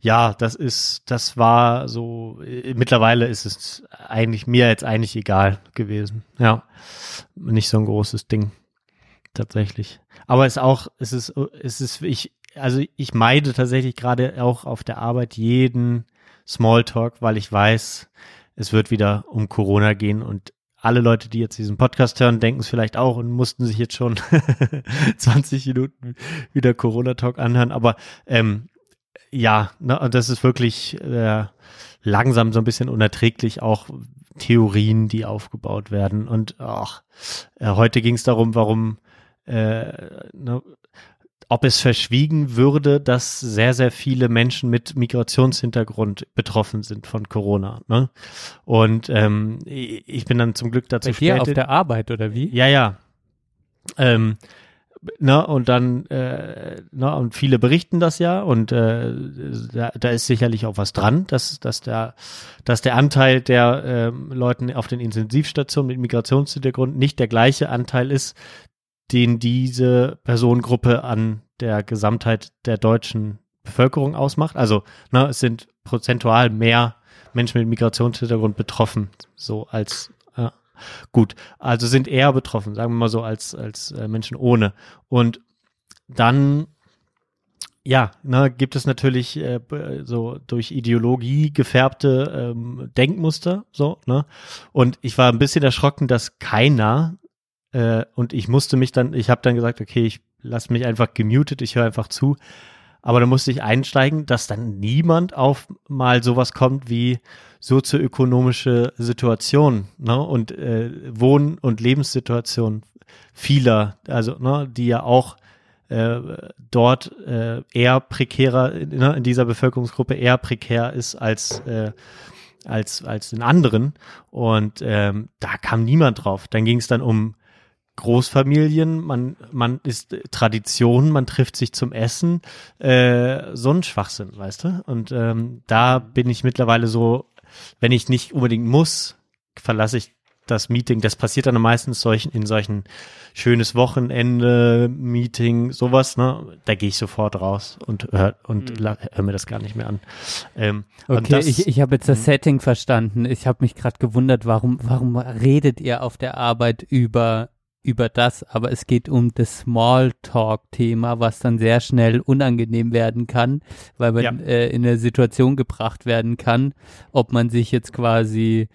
ja, das ist, das war so, äh, mittlerweile ist es eigentlich mir jetzt eigentlich egal gewesen. Ja, nicht so ein großes Ding. Tatsächlich. Aber es ist auch, es ist, es ist, ich, also ich meide tatsächlich gerade auch auf der Arbeit jeden Smalltalk, weil ich weiß, es wird wieder um Corona gehen und alle Leute, die jetzt diesen Podcast hören, denken es vielleicht auch und mussten sich jetzt schon 20 Minuten wieder Corona-Talk anhören. Aber ähm, ja, ne, und das ist wirklich äh, langsam so ein bisschen unerträglich, auch Theorien, die aufgebaut werden. Und ach, äh, heute ging es darum, warum, äh, ne, ob es verschwiegen würde, dass sehr, sehr viele Menschen mit Migrationshintergrund betroffen sind von Corona. Ne? Und ähm, ich bin dann zum Glück dazu Bei dir auf der Arbeit oder wie? Ja, ja. Ähm, Ne, und dann, äh, ne, und viele berichten das ja und äh, da, da ist sicherlich auch was dran, dass, dass, der, dass der Anteil der äh, Leuten auf den Intensivstationen mit Migrationshintergrund nicht der gleiche Anteil ist, den diese Personengruppe an der Gesamtheit der deutschen Bevölkerung ausmacht. Also ne, es sind prozentual mehr Menschen mit Migrationshintergrund betroffen, so als Gut, also sind eher betroffen, sagen wir mal so, als, als äh, Menschen ohne. Und dann ja, ne, gibt es natürlich äh, so durch Ideologie gefärbte ähm, Denkmuster, so, ne? Und ich war ein bisschen erschrocken, dass keiner äh, und ich musste mich dann, ich habe dann gesagt, okay, ich lasse mich einfach gemutet, ich höre einfach zu. Aber da musste ich einsteigen, dass dann niemand auf mal sowas kommt wie, sozioökonomische Situation ne, und äh, Wohn- und Lebenssituation vieler, also ne, die ja auch äh, dort äh, eher prekärer ne, in dieser Bevölkerungsgruppe eher prekär ist als äh, als als in anderen und ähm, da kam niemand drauf. Dann ging es dann um Großfamilien, man, man ist Tradition, man trifft sich zum Essen, äh, so ein Schwachsinn, weißt du? Und ähm, da bin ich mittlerweile so wenn ich nicht unbedingt muss, verlasse ich das Meeting. Das passiert dann meistens solchen, in solchen schönes Wochenende, Meeting, sowas, ne? Da gehe ich sofort raus und hör, und mhm. hör mir das gar nicht mehr an. Ähm, okay, das, ich, ich habe jetzt das mhm. Setting verstanden. Ich habe mich gerade gewundert, warum, warum redet ihr auf der Arbeit über über das, aber es geht um das Smalltalk-Thema, was dann sehr schnell unangenehm werden kann, weil man ja. äh, in eine Situation gebracht werden kann, ob man sich jetzt quasi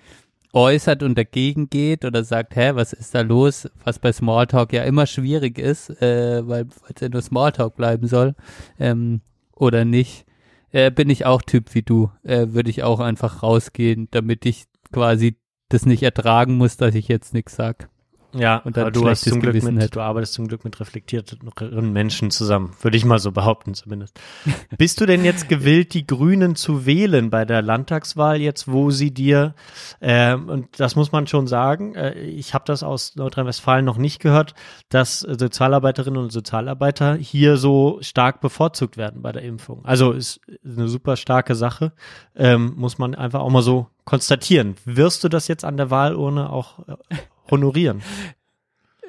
äußert und dagegen geht oder sagt, hä, was ist da los, was bei Smalltalk ja immer schwierig ist, äh, weil es ja nur Smalltalk bleiben soll, ähm, oder nicht, äh, bin ich auch Typ wie du, äh, würde ich auch einfach rausgehen, damit ich quasi das nicht ertragen muss, dass ich jetzt nichts sag. Ja, und aber du, hast zum Glück mit, du arbeitest zum Glück mit reflektierteren Menschen zusammen, würde ich mal so behaupten zumindest. Bist du denn jetzt gewillt, die Grünen zu wählen bei der Landtagswahl jetzt, wo sie dir, äh, und das muss man schon sagen, äh, ich habe das aus Nordrhein-Westfalen noch nicht gehört, dass Sozialarbeiterinnen und Sozialarbeiter hier so stark bevorzugt werden bei der Impfung. Also ist eine super starke Sache, ähm, muss man einfach auch mal so konstatieren. Wirst du das jetzt an der Wahlurne auch äh, honorieren.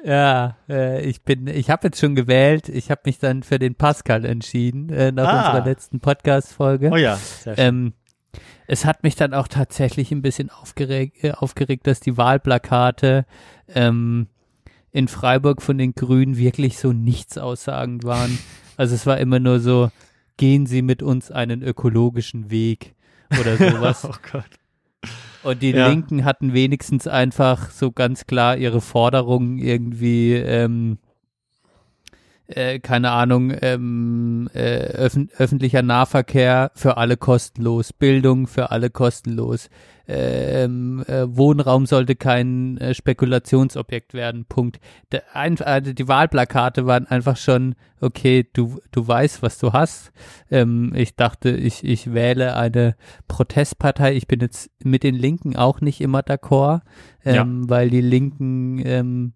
Ja, äh, ich bin, ich habe jetzt schon gewählt. Ich habe mich dann für den Pascal entschieden äh, nach ah. unserer letzten Podcast-Folge. Oh ja, sehr schön. Ähm, es hat mich dann auch tatsächlich ein bisschen aufgeregt, äh, aufgeregt dass die Wahlplakate ähm, in Freiburg von den Grünen wirklich so nichts aussagend waren. Also es war immer nur so, gehen Sie mit uns einen ökologischen Weg oder sowas. oh Gott. Und die ja. Linken hatten wenigstens einfach so ganz klar ihre Forderungen irgendwie ähm, äh, keine Ahnung, ähm, äh, öffn öffentlicher Nahverkehr für alle kostenlos, Bildung für alle kostenlos, ähm, äh, Wohnraum sollte kein äh, Spekulationsobjekt werden, Punkt. Der, ein, also die Wahlplakate waren einfach schon, okay, du, du weißt, was du hast. Ähm, ich dachte, ich, ich wähle eine Protestpartei. Ich bin jetzt mit den Linken auch nicht immer d'accord, ähm, ja. weil die Linken ähm,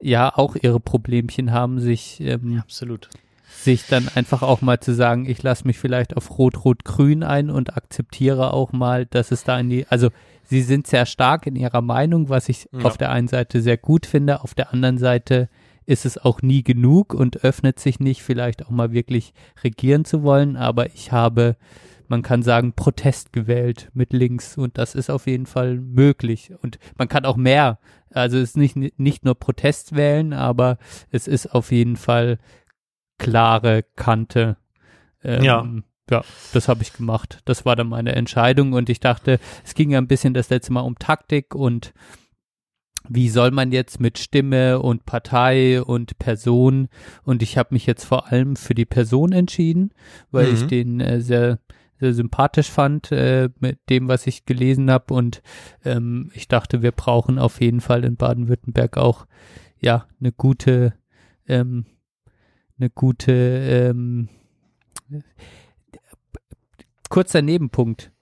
ja auch ihre Problemchen haben, sich ähm, ja, absolut sich dann einfach auch mal zu sagen, ich lasse mich vielleicht auf Rot-Rot-Grün ein und akzeptiere auch mal, dass es da in die, also sie sind sehr stark in ihrer Meinung, was ich ja. auf der einen Seite sehr gut finde, auf der anderen Seite ist es auch nie genug und öffnet sich nicht, vielleicht auch mal wirklich regieren zu wollen, aber ich habe man kann sagen, Protest gewählt mit links und das ist auf jeden Fall möglich. Und man kann auch mehr. Also es ist nicht, nicht nur Protest wählen, aber es ist auf jeden Fall klare Kante. Ähm, ja. Ja, das habe ich gemacht. Das war dann meine Entscheidung und ich dachte, es ging ja ein bisschen das letzte Mal um Taktik und wie soll man jetzt mit Stimme und Partei und Person und ich habe mich jetzt vor allem für die Person entschieden, weil mhm. ich den äh, sehr sehr sympathisch fand äh, mit dem, was ich gelesen habe. Und ähm, ich dachte, wir brauchen auf jeden Fall in Baden-Württemberg auch ja eine gute, ähm, eine gute ähm, kurzer Nebenpunkt.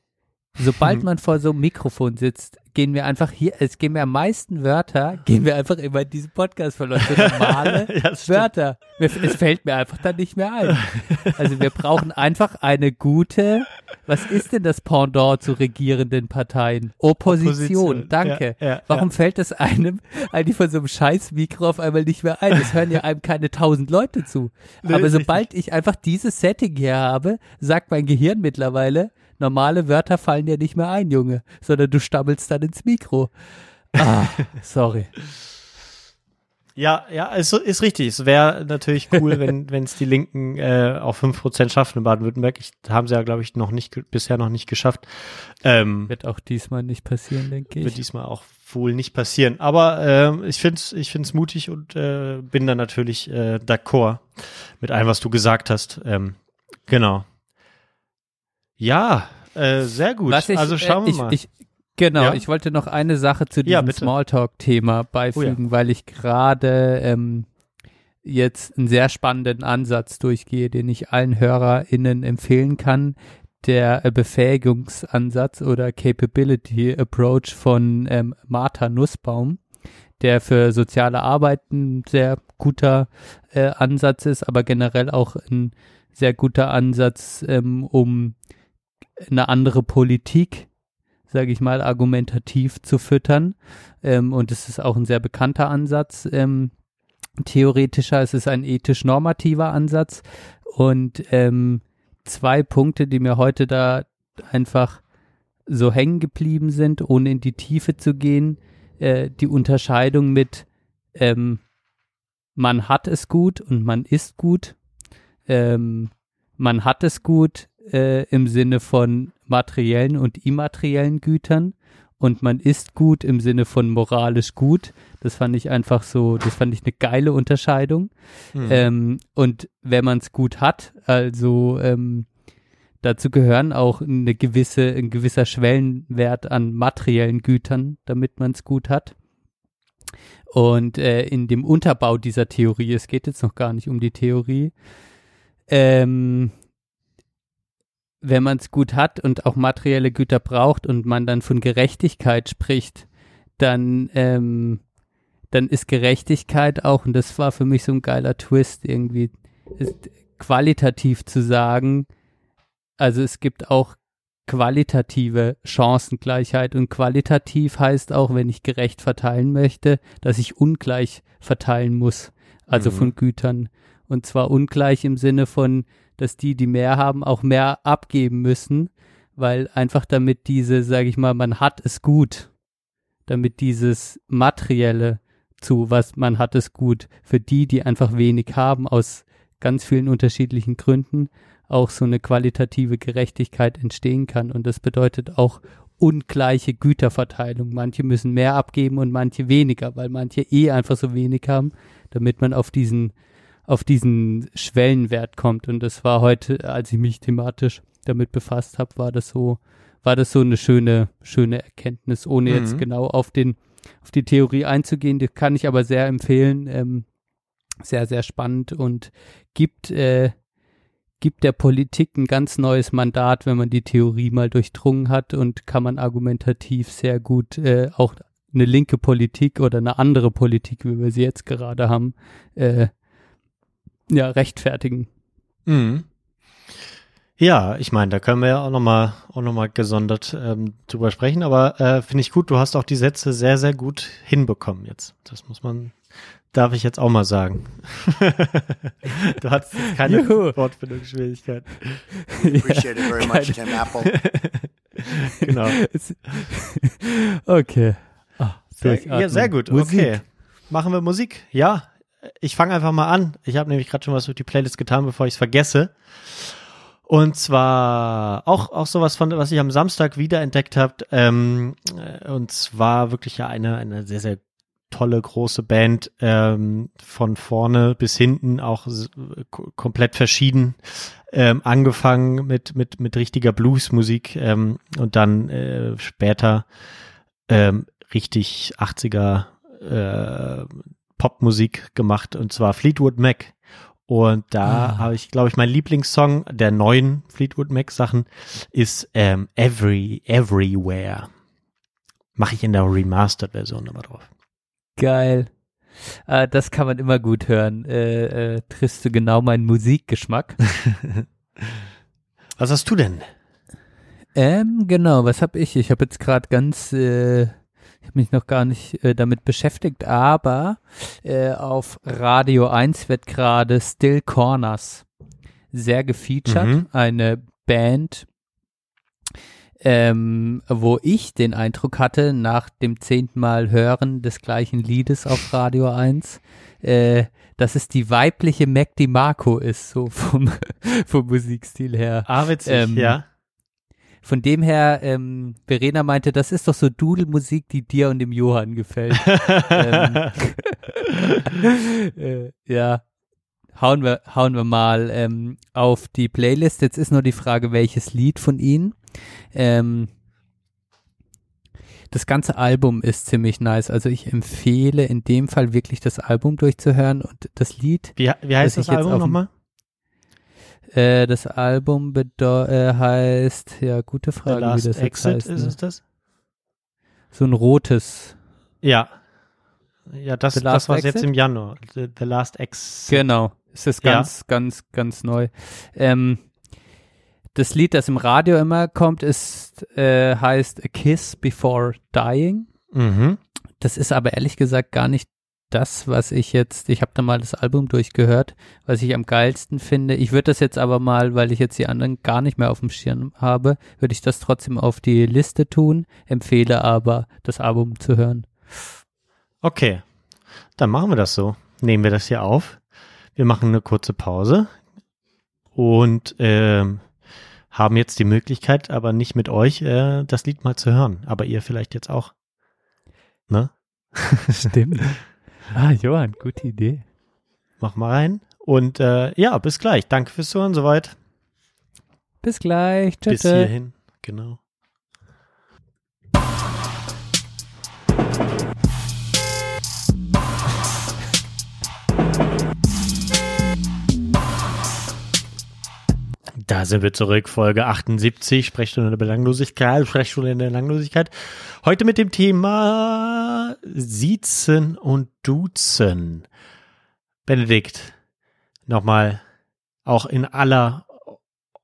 Sobald man vor so einem Mikrofon sitzt, gehen wir einfach hier, es gehen mir am meisten Wörter, gehen wir einfach immer in diesen Podcast verloren. So normale ja, Wörter. Es fällt mir einfach dann nicht mehr ein. Also wir brauchen einfach eine gute, was ist denn das Pendant zu regierenden Parteien? Opposition, Opposition. danke. Ja, ja, Warum fällt das einem eigentlich von so einem scheiß Mikro auf einmal nicht mehr ein? Es hören ja einem keine tausend Leute zu. Nee, Aber sobald ich einfach dieses Setting hier habe, sagt mein Gehirn mittlerweile, normale Wörter fallen dir nicht mehr ein, Junge, sondern du stammelst dann ins Mikro. Ah, sorry. Ja, ja, ist, ist richtig. Es wäre natürlich cool, wenn wenn es die Linken äh, auf fünf Prozent schaffen in Baden-Württemberg. Ich, haben sie ja, glaube ich, noch nicht bisher noch nicht geschafft. Ähm, wird auch diesmal nicht passieren, denke ich. Wird diesmal auch wohl nicht passieren. Aber äh, ich finde es ich find's mutig und äh, bin da natürlich äh, d'accord mit allem, was du gesagt hast. Ähm, genau. Ja, äh, sehr gut. Ich, also schauen wir ich, mal. Ich, genau, ja? ich wollte noch eine Sache zu diesem ja, Smalltalk-Thema beifügen, oh ja. weil ich gerade ähm, jetzt einen sehr spannenden Ansatz durchgehe, den ich allen HörerInnen empfehlen kann. Der äh, Befähigungsansatz oder Capability Approach von ähm, Martha Nussbaum, der für soziale Arbeit ein sehr guter äh, Ansatz ist, aber generell auch ein sehr guter Ansatz, ähm, um eine andere Politik, sage ich mal, argumentativ zu füttern. Ähm, und es ist auch ein sehr bekannter Ansatz. Ähm, theoretischer, es ist ein ethisch-normativer Ansatz. Und ähm, zwei Punkte, die mir heute da einfach so hängen geblieben sind, ohne in die Tiefe zu gehen. Äh, die Unterscheidung mit ähm, man hat es gut und man ist gut. Ähm, man hat es gut äh, im Sinne von materiellen und immateriellen Gütern und man ist gut im Sinne von moralisch gut. Das fand ich einfach so, das fand ich eine geile Unterscheidung. Mhm. Ähm, und wenn man es gut hat, also ähm, dazu gehören auch eine gewisse, ein gewisser Schwellenwert an materiellen Gütern, damit man es gut hat. Und äh, in dem Unterbau dieser Theorie, es geht jetzt noch gar nicht um die Theorie, ähm, wenn man es gut hat und auch materielle Güter braucht und man dann von Gerechtigkeit spricht, dann, ähm, dann ist Gerechtigkeit auch, und das war für mich so ein geiler Twist irgendwie, ist qualitativ zu sagen, also es gibt auch qualitative Chancengleichheit und qualitativ heißt auch, wenn ich gerecht verteilen möchte, dass ich ungleich verteilen muss, also mhm. von Gütern. Und zwar ungleich im Sinne von, dass die, die mehr haben, auch mehr abgeben müssen, weil einfach damit diese, sage ich mal, man hat es gut, damit dieses materielle zu, was man hat es gut, für die, die einfach wenig haben, aus ganz vielen unterschiedlichen Gründen, auch so eine qualitative Gerechtigkeit entstehen kann. Und das bedeutet auch ungleiche Güterverteilung. Manche müssen mehr abgeben und manche weniger, weil manche eh einfach so wenig haben, damit man auf diesen, auf diesen Schwellenwert kommt. Und das war heute, als ich mich thematisch damit befasst habe, war das so, war das so eine schöne, schöne Erkenntnis, ohne mhm. jetzt genau auf den, auf die Theorie einzugehen. Das kann ich aber sehr empfehlen. Ähm, sehr, sehr spannend und gibt, äh, gibt der Politik ein ganz neues Mandat, wenn man die Theorie mal durchdrungen hat und kann man argumentativ sehr gut äh, auch eine linke Politik oder eine andere Politik, wie wir sie jetzt gerade haben, äh, ja, rechtfertigen. Mhm. Ja, ich meine, da können wir ja auch nochmal auch noch mal gesondert ähm, drüber sprechen, aber äh, finde ich gut, du hast auch die Sätze sehr, sehr gut hinbekommen jetzt. Das muss man, darf ich jetzt auch mal sagen. du hattest keine Juhu. Wortfindungsschwierigkeit. Appreciate it very much, Tim Apple. genau. okay. Oh, sehr, ja, sehr gut. Musik. Okay. Machen wir Musik? Ja. Ich fange einfach mal an. Ich habe nämlich gerade schon was durch die Playlist getan, bevor ich es vergesse. Und zwar auch, auch sowas von, was ich am Samstag wiederentdeckt habe. Ähm, äh, und zwar wirklich ja eine, eine sehr, sehr tolle große Band ähm, von vorne bis hinten auch komplett verschieden ähm, angefangen mit mit mit richtiger Bluesmusik ähm, und dann äh, später ähm, richtig 80er äh, Popmusik gemacht und zwar Fleetwood Mac und da ah. habe ich, glaube ich, mein Lieblingssong der neuen Fleetwood Mac Sachen ist ähm, Every Everywhere. Mache ich in der Remastered Version aber drauf. Geil. Äh, das kann man immer gut hören. Äh, äh, triffst du genau meinen Musikgeschmack. was hast du denn? Ähm, genau, was habe ich? Ich habe jetzt gerade ganz äh, ich habe mich noch gar nicht äh, damit beschäftigt, aber äh, auf Radio 1 wird gerade Still Corners sehr gefeatured. Mhm. Eine Band, ähm, wo ich den Eindruck hatte, nach dem zehnten Mal Hören des gleichen Liedes auf Radio 1, äh, dass es die weibliche Mac DiMarco ist, so vom, vom Musikstil her. Ah, witzig, ähm, ja. Von dem her, ähm, Verena meinte, das ist doch so Dudelmusik, die dir und dem Johann gefällt. ähm, äh, ja, hauen wir, hauen wir mal ähm, auf die Playlist. Jetzt ist nur die Frage, welches Lied von ihnen. Ähm, das ganze Album ist ziemlich nice. Also ich empfehle in dem Fall wirklich das Album durchzuhören und das Lied. Wie, wie heißt das Album nochmal? Äh, das Album äh, heißt, ja, gute Frage, wie das Exit, heißt. Ist ne? es das? So ein rotes. Ja. Ja, das, das war jetzt im Januar. The, The, Last Exit. Genau. Es ist ganz, ja. ganz, ganz neu. Ähm, das Lied, das im Radio immer kommt, ist, äh, heißt A Kiss Before Dying. Mhm. Das ist aber ehrlich gesagt gar nicht das, was ich jetzt, ich habe da mal das Album durchgehört, was ich am geilsten finde. Ich würde das jetzt aber mal, weil ich jetzt die anderen gar nicht mehr auf dem Schirm habe, würde ich das trotzdem auf die Liste tun, empfehle aber, das Album zu hören. Okay, dann machen wir das so. Nehmen wir das hier auf. Wir machen eine kurze Pause und äh, haben jetzt die Möglichkeit, aber nicht mit euch, äh, das Lied mal zu hören. Aber ihr vielleicht jetzt auch. Ne? Stimmt. Ah, Johann, gute Idee. Mach mal rein. Und äh, ja, bis gleich. Danke fürs Zuhören soweit. Bis gleich. Tschüss. Bis hierhin, genau. Da sind wir zurück, Folge 78, Sprechstunde der Belanglosigkeit, Sprechstunde in der Langlosigkeit. Heute mit dem Thema Siezen und Duzen. Benedikt, nochmal, auch in aller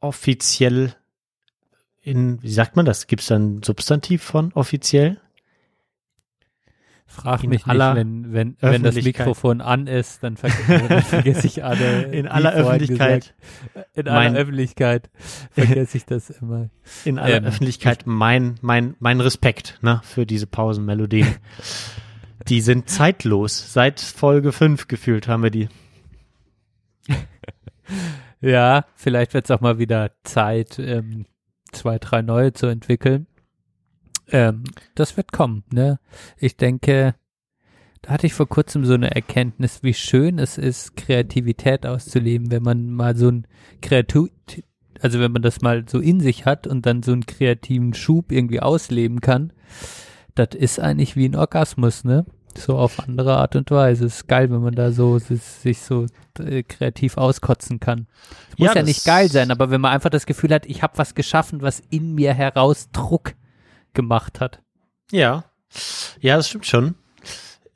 offiziell, in, wie sagt man das? Gibt es da ein Substantiv von offiziell? Frag mich nicht, wenn, wenn, wenn das Mikrofon an ist, dann, ver dann vergesse ich alle. In aller Öffentlichkeit. Gesagt, in aller Öffentlichkeit vergesse ich das immer. In aller ähm, Öffentlichkeit mein, mein, mein Respekt ne, für diese Pausenmelodien. die sind zeitlos. Seit Folge 5 gefühlt haben wir die. ja, vielleicht wird es auch mal wieder Zeit, ähm, zwei, drei neue zu entwickeln. Ähm, das wird kommen, ne? Ich denke, da hatte ich vor kurzem so eine Erkenntnis, wie schön es ist, Kreativität auszuleben, wenn man mal so ein Kreativ, also wenn man das mal so in sich hat und dann so einen kreativen Schub irgendwie ausleben kann. Das ist eigentlich wie ein Orgasmus, ne? So auf andere Art und Weise. Es ist geil, wenn man da so sich so äh, kreativ auskotzen kann. Es muss ja, ja nicht geil sein, aber wenn man einfach das Gefühl hat, ich habe was geschaffen, was in mir heraus Druck gemacht hat. Ja, ja, das stimmt schon.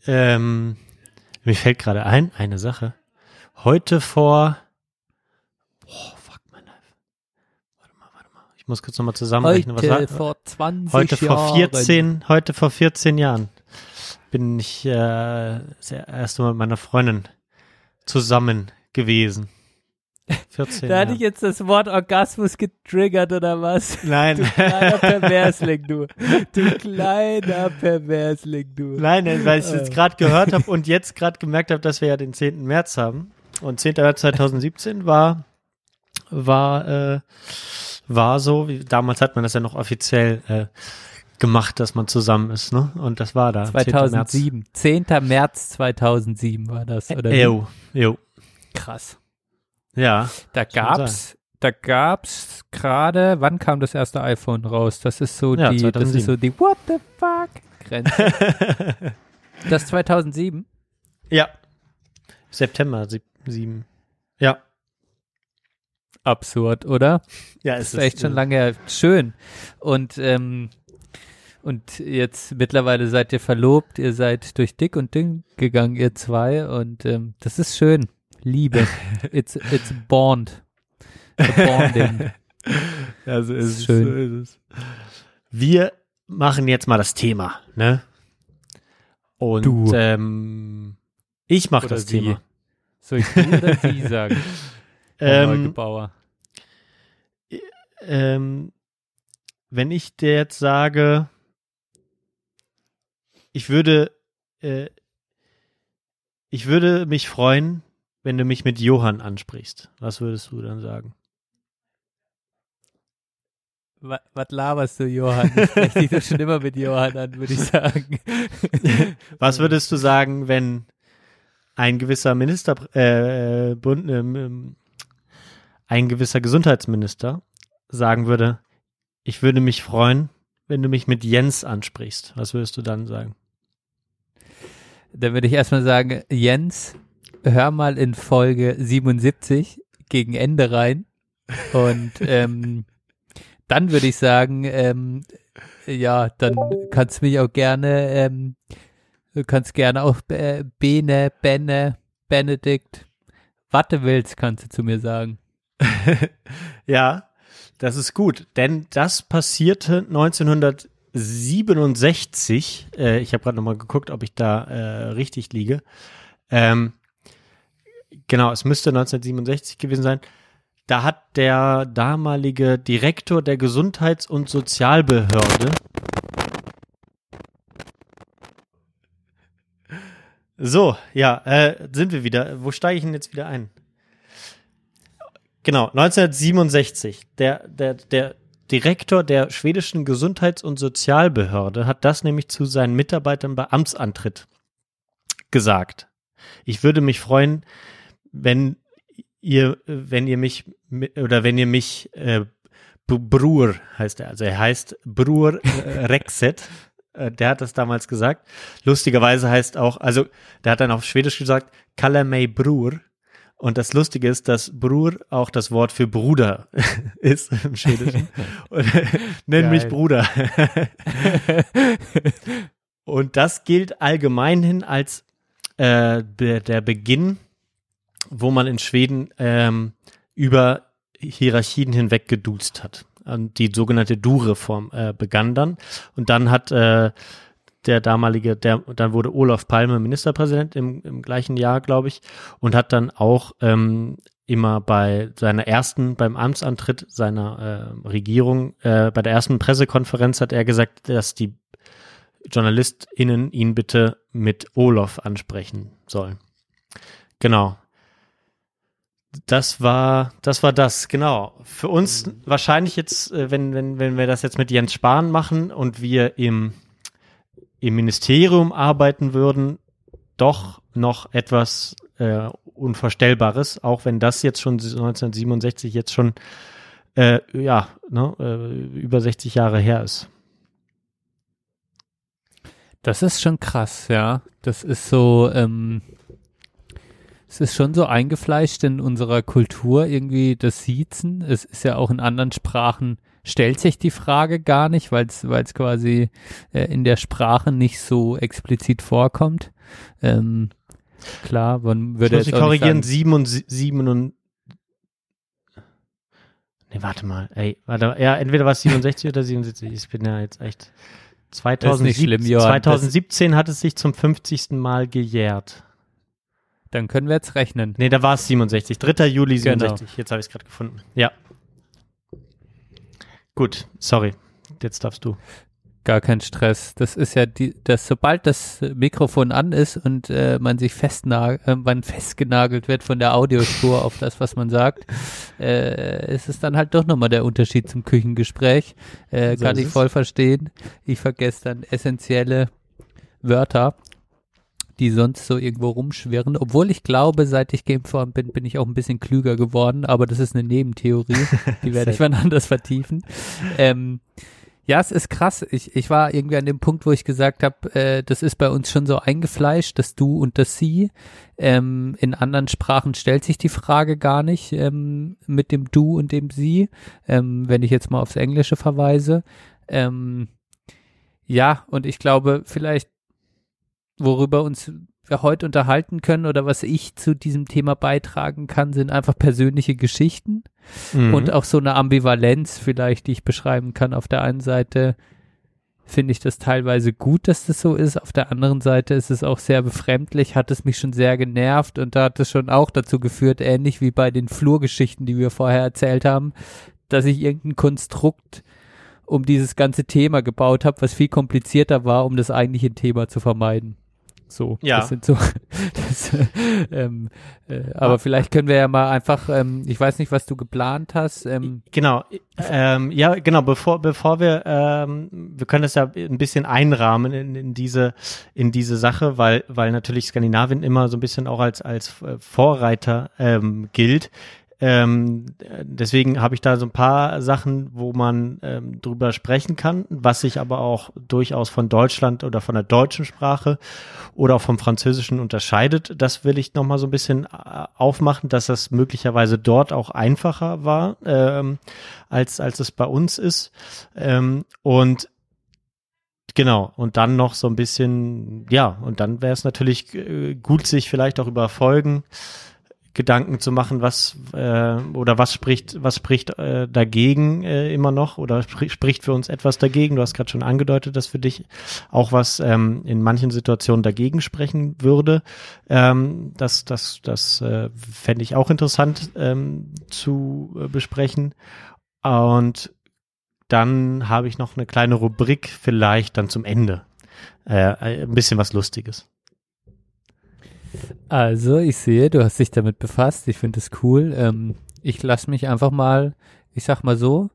Ähm, mir fällt gerade ein, eine Sache. Heute vor, boah, fuck mein Life. Warte mal, warte mal. Ich muss kurz nochmal zusammenrechnen. Heute was vor 20 Heute vor 14, Jahren. heute vor 14 Jahren bin ich äh, das erste Mal mit meiner Freundin zusammen gewesen. 14 Da hatte ich jetzt das Wort Orgasmus getriggert oder was? Nein. Du kleiner Perversling, du. Du kleiner Perversling, du. Nein, weil ich es jetzt gerade gehört habe und jetzt gerade gemerkt habe, dass wir ja den 10. März haben. Und 10. März 2017 war, war, äh, war so, wie, damals hat man das ja noch offiziell äh, gemacht, dass man zusammen ist, ne? Und das war da. 2007. 10. März, 10. März 2007 war das, oder? Jo, jo. Krass. Ja. Da gab's, da gab's gerade, wann kam das erste iPhone raus? Das ist so ja, die, 2007. das ist so die What the fuck Grenze. das 2007? Ja. September 7. Ja. Absurd, oder? Ja, es ist, ist echt schon lange schön. Und ähm, und jetzt mittlerweile seid ihr verlobt, ihr seid durch dick und dünn gegangen, ihr zwei. Und ähm, das ist schön. Liebe. It's, it's bond. Bonding. ja, so ist, ist schön. So ist es. Wir machen jetzt mal das Thema, ne? Und du. Ähm, ich mache das sie. Thema. Soll ich du oder sie sagen? ähm, ähm, wenn ich dir jetzt sage, ich würde, äh, ich würde mich freuen, wenn du mich mit Johann ansprichst. Was würdest du dann sagen? Was, was laberst du, Johann? Ich spreche dich doch schon immer mit Johann an, würde ich sagen. was würdest du sagen, wenn ein gewisser Minister, äh, Bund, ähm, ein gewisser Gesundheitsminister sagen würde, ich würde mich freuen, wenn du mich mit Jens ansprichst? Was würdest du dann sagen? Dann würde ich erstmal sagen, Jens, hör mal in Folge 77 gegen Ende rein. Und ähm, dann würde ich sagen, ähm, ja, dann kannst du mich auch gerne, ähm, du kannst gerne auch äh, Bene, Benne, Benedikt, was du willst, kannst du zu mir sagen. ja, das ist gut, denn das passierte 1900 67, äh, ich habe gerade nochmal geguckt, ob ich da äh, richtig liege. Ähm, genau, es müsste 1967 gewesen sein. Da hat der damalige Direktor der Gesundheits- und Sozialbehörde So, ja, äh, sind wir wieder. Wo steige ich denn jetzt wieder ein? Genau, 1967. Der, der, der Direktor der schwedischen Gesundheits- und Sozialbehörde hat das nämlich zu seinen Mitarbeitern bei Amtsantritt gesagt. Ich würde mich freuen, wenn ihr, wenn ihr mich oder wenn ihr mich äh, Brur heißt er, also er heißt Brur äh, Rexet. Äh, der hat das damals gesagt. Lustigerweise heißt auch, also der hat dann auf Schwedisch gesagt, Kalle mig Brur. Und das Lustige ist, dass Brur auch das Wort für Bruder ist im Schwedischen. Und, nenn Geil. mich Bruder. Und das gilt allgemein hin als äh, der Beginn, wo man in Schweden ähm, über Hierarchien hinweg geduzt hat. Und die sogenannte Du-Reform äh, begann dann. Und dann hat äh, der damalige, der, dann wurde Olaf Palme Ministerpräsident im, im gleichen Jahr, glaube ich, und hat dann auch ähm, immer bei seiner ersten, beim Amtsantritt seiner äh, Regierung, äh, bei der ersten Pressekonferenz hat er gesagt, dass die JournalistInnen ihn bitte mit Olaf ansprechen sollen. Genau. Das war, das war das, genau. Für uns mhm. wahrscheinlich jetzt, äh, wenn, wenn, wenn wir das jetzt mit Jens Spahn machen und wir im, im Ministerium arbeiten würden, doch noch etwas äh, Unvorstellbares, auch wenn das jetzt schon 1967 jetzt schon äh, ja, ne, äh, über 60 Jahre her ist. Das ist schon krass, ja. Das ist so, ähm, es ist schon so eingefleischt in unserer Kultur irgendwie das Siezen. Es ist ja auch in anderen Sprachen stellt sich die Frage gar nicht, weil es weil es quasi äh, in der Sprache nicht so explizit vorkommt. Ähm, klar, man würde ich muss jetzt korrigieren, sieben und sieben und Nee, warte mal, ey, warte, ja, entweder war es 67 oder 77. Ich bin ja jetzt echt 2007, schlimm, 2017 hat es sich zum 50. Mal gejährt. Dann können wir jetzt rechnen. Nee, da war es 67. 3. Juli 67. Genau. Jetzt habe ich es gerade gefunden. Ja. Gut, sorry. Jetzt darfst du. Gar kein Stress. Das ist ja die, dass sobald das Mikrofon an ist und äh, man sich äh, man festgenagelt wird von der Audiospur auf das, was man sagt, äh, ist es dann halt doch nochmal der Unterschied zum Küchengespräch. Äh, so kann ich voll verstehen. Ich vergesse dann essentielle Wörter die sonst so irgendwo rumschwirren. Obwohl ich glaube, seit ich worden bin, bin ich auch ein bisschen klüger geworden, aber das ist eine Nebentheorie, die werde ich wann anders vertiefen. Ähm, ja, es ist krass. Ich, ich war irgendwie an dem Punkt, wo ich gesagt habe, äh, das ist bei uns schon so eingefleischt, das Du und das Sie. Ähm, in anderen Sprachen stellt sich die Frage gar nicht ähm, mit dem Du und dem Sie, ähm, wenn ich jetzt mal aufs Englische verweise. Ähm, ja, und ich glaube, vielleicht worüber uns wir heute unterhalten können oder was ich zu diesem Thema beitragen kann, sind einfach persönliche Geschichten mhm. und auch so eine Ambivalenz vielleicht, die ich beschreiben kann. Auf der einen Seite finde ich das teilweise gut, dass das so ist. Auf der anderen Seite ist es auch sehr befremdlich, hat es mich schon sehr genervt und da hat es schon auch dazu geführt, ähnlich wie bei den Flurgeschichten, die wir vorher erzählt haben, dass ich irgendein Konstrukt um dieses ganze Thema gebaut habe, was viel komplizierter war, um das eigentliche Thema zu vermeiden. So, ja. das sind so. Das, ähm, äh, aber ah. vielleicht können wir ja mal einfach, ähm, ich weiß nicht, was du geplant hast. Ähm, genau, ähm, ja, genau. Bevor bevor wir, ähm, wir können das ja ein bisschen einrahmen in, in diese in diese Sache, weil weil natürlich Skandinavien immer so ein bisschen auch als als äh, Vorreiter ähm, gilt. Ähm, deswegen habe ich da so ein paar Sachen, wo man ähm, drüber sprechen kann, was sich aber auch durchaus von Deutschland oder von der deutschen Sprache oder auch vom Französischen unterscheidet. Das will ich nochmal so ein bisschen äh, aufmachen, dass das möglicherweise dort auch einfacher war, ähm, als, als es bei uns ist. Ähm, und Genau, und dann noch so ein bisschen, ja, und dann wäre es natürlich äh, gut, sich vielleicht auch über Folgen Gedanken zu machen, was äh, oder was spricht, was spricht äh, dagegen äh, immer noch oder spr spricht für uns etwas dagegen. Du hast gerade schon angedeutet, dass für dich auch was ähm, in manchen Situationen dagegen sprechen würde. Ähm, das das, das äh, fände ich auch interessant ähm, zu äh, besprechen. Und dann habe ich noch eine kleine Rubrik vielleicht dann zum Ende. Äh, ein bisschen was Lustiges. Also, ich sehe, du hast dich damit befasst. Ich finde es cool. Ähm, ich lasse mich einfach mal, ich sag mal so,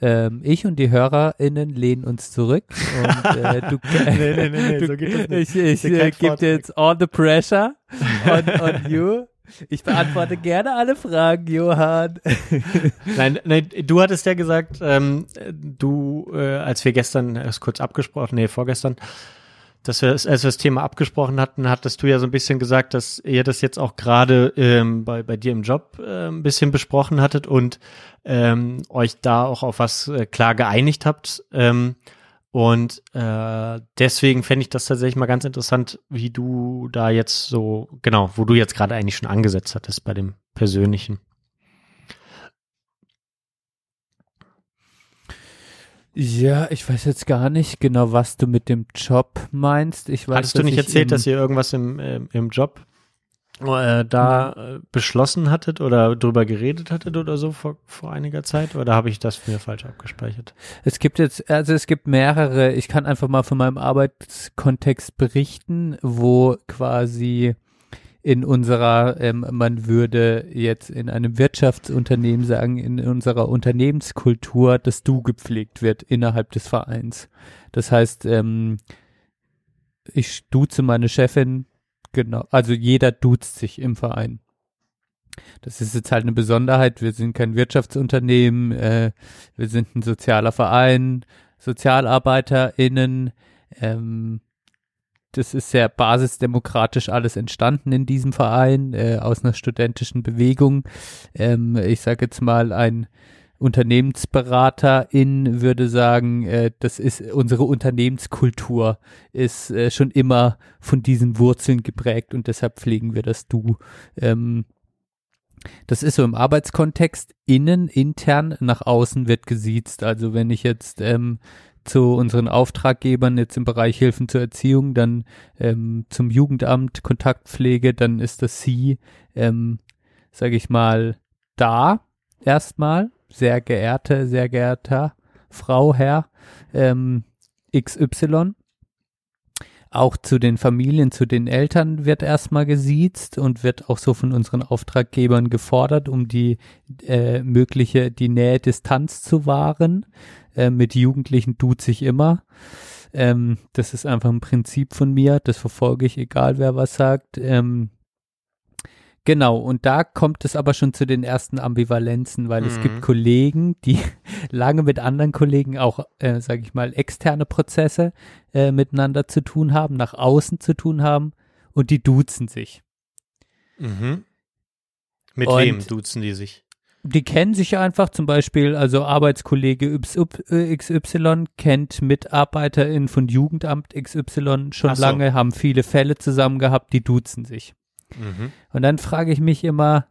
ähm, ich und die HörerInnen lehnen uns zurück und äh, du, nee, nee, nee, du so geht ich, ich äh, gebe dir jetzt all the pressure on, on you. Ich beantworte gerne alle Fragen, Johann. nein, nein, du hattest ja gesagt, ähm, du, äh, als wir gestern erst kurz abgesprochen, nee, vorgestern, dass wir, als wir das Thema abgesprochen hatten, hattest du ja so ein bisschen gesagt, dass ihr das jetzt auch gerade ähm, bei, bei dir im Job äh, ein bisschen besprochen hattet und ähm, euch da auch auf was äh, klar geeinigt habt. Ähm, und äh, deswegen fände ich das tatsächlich mal ganz interessant, wie du da jetzt so, genau, wo du jetzt gerade eigentlich schon angesetzt hattest bei dem Persönlichen. Ja, ich weiß jetzt gar nicht genau, was du mit dem Job meinst. Ich weiß, Hattest du nicht erzählt, dass ihr irgendwas im, äh, im Job äh, da äh, beschlossen hattet oder drüber geredet hattet oder so vor, vor einiger Zeit? Oder habe ich das mir falsch abgespeichert? Es gibt jetzt, also es gibt mehrere, ich kann einfach mal von meinem Arbeitskontext berichten, wo quasi in unserer, ähm, man würde jetzt in einem Wirtschaftsunternehmen sagen, in unserer Unternehmenskultur das Du gepflegt wird innerhalb des Vereins. Das heißt, ähm, ich duze meine Chefin, genau, also jeder duzt sich im Verein. Das ist jetzt halt eine Besonderheit. Wir sind kein Wirtschaftsunternehmen, äh, wir sind ein sozialer Verein, SozialarbeiterInnen, ähm, das ist sehr basisdemokratisch alles entstanden in diesem Verein, äh, aus einer studentischen Bewegung. Ähm, ich sage jetzt mal, ein Unternehmensberaterin würde sagen, äh, das ist unsere Unternehmenskultur, ist äh, schon immer von diesen Wurzeln geprägt und deshalb pflegen wir das Du. Ähm, das ist so im Arbeitskontext, innen, intern, nach außen wird gesiezt. Also wenn ich jetzt ähm, zu unseren Auftraggebern jetzt im Bereich Hilfen zur Erziehung, dann ähm, zum Jugendamt, Kontaktpflege, dann ist das Sie, ähm, sage ich mal, da erstmal. Sehr geehrte, sehr geehrter Frau, Herr ähm, XY. Auch zu den Familien, zu den Eltern wird erstmal gesiezt und wird auch so von unseren Auftraggebern gefordert, um die äh, mögliche, die Nähe-Distanz zu wahren. Äh, mit Jugendlichen tut sich immer. Ähm, das ist einfach ein Prinzip von mir, das verfolge ich, egal wer was sagt. Ähm, Genau, und da kommt es aber schon zu den ersten Ambivalenzen, weil mhm. es gibt mhm. Kollegen, die lange mit anderen Kollegen auch, äh, sage ich mal, externe Prozesse äh, miteinander zu tun haben, nach außen zu tun haben und die duzen sich. Mhm. Mit und wem duzen die sich? Die kennen sich einfach zum Beispiel, also Arbeitskollege XY kennt Mitarbeiterin von Jugendamt XY schon so. lange, haben viele Fälle zusammen gehabt, die duzen sich. Mhm. Und dann frage ich mich immer,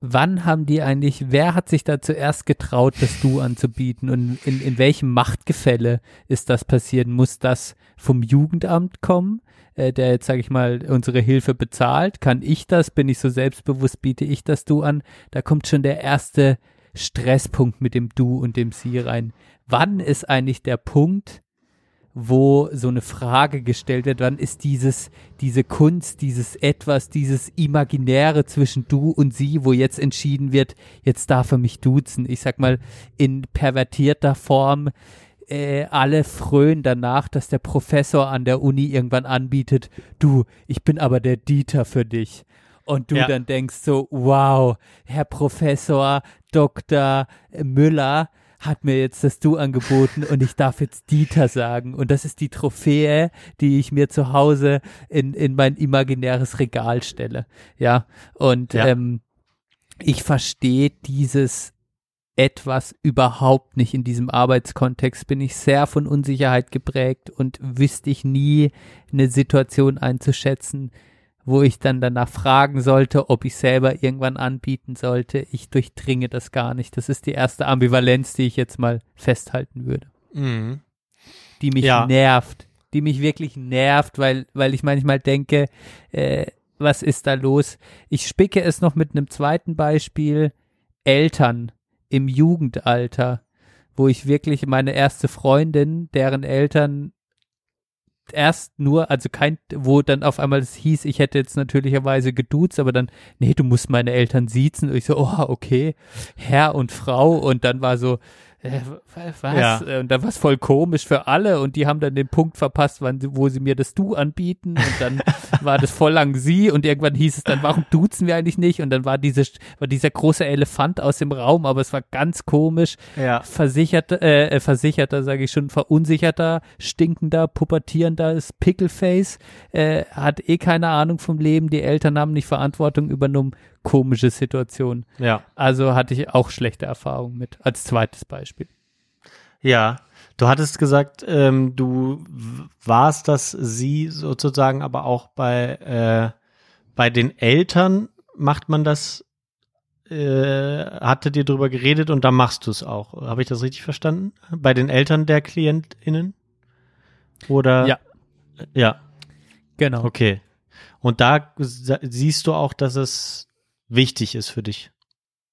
wann haben die eigentlich, wer hat sich da zuerst getraut, das Du anzubieten und in, in welchem Machtgefälle ist das passiert? Muss das vom Jugendamt kommen? äh, der jetzt, sage ich mal, unsere Hilfe bezahlt? Kann ich das? Bin ich so selbstbewusst? Biete ich das Du an? Da kommt schon der erste Stresspunkt mit dem Du und dem Sie rein. Wann ist eigentlich der Punkt, wo so eine Frage gestellt wird, wann ist dieses, diese Kunst, dieses Etwas, dieses Imaginäre zwischen du und sie, wo jetzt entschieden wird, jetzt darf er mich duzen. Ich sag mal, in pervertierter Form äh, alle frönen danach, dass der Professor an der Uni irgendwann anbietet, du, ich bin aber der Dieter für dich. Und du ja. dann denkst so, wow, Herr Professor Dr. Müller hat mir jetzt das Du angeboten und ich darf jetzt Dieter sagen. Und das ist die Trophäe, die ich mir zu Hause in, in mein imaginäres Regal stelle. Ja, und ja. Ähm, ich verstehe dieses etwas überhaupt nicht in diesem Arbeitskontext. Bin ich sehr von Unsicherheit geprägt und wüsste ich nie eine Situation einzuschätzen, wo ich dann danach fragen sollte, ob ich selber irgendwann anbieten sollte. Ich durchdringe das gar nicht. Das ist die erste Ambivalenz, die ich jetzt mal festhalten würde. Mhm. Die mich ja. nervt. Die mich wirklich nervt, weil, weil ich manchmal denke, äh, was ist da los? Ich spicke es noch mit einem zweiten Beispiel. Eltern im Jugendalter, wo ich wirklich meine erste Freundin, deren Eltern erst nur, also kein, wo dann auf einmal es hieß, ich hätte jetzt natürlicherweise geduzt, aber dann, nee, du musst meine Eltern siezen. Und ich so, oh, okay, Herr und Frau. Und dann war so, äh, was? Ja. Äh, und dann war es voll komisch für alle und die haben dann den Punkt verpasst, wann, wo sie mir das Du anbieten und dann war das voll lang sie und irgendwann hieß es dann, warum duzen wir eigentlich nicht? Und dann war, diese, war dieser große Elefant aus dem Raum, aber es war ganz komisch. Ja. Versicherter, äh, äh versicherter, sage ich schon, verunsicherter, stinkender, pubertierender Pickleface, äh, hat eh keine Ahnung vom Leben, die Eltern haben nicht Verantwortung übernommen, komische Situation. Ja. Also hatte ich auch schlechte Erfahrungen mit, als zweites Beispiel. Ja, du hattest gesagt, ähm, du warst das sie sozusagen, aber auch bei, äh, bei den Eltern macht man das äh, hatte dir drüber geredet und da machst du es auch. Habe ich das richtig verstanden? Bei den Eltern der KlientInnen? Oder? Ja. Ja. Genau. Okay. Und da siehst du auch, dass es wichtig ist für dich.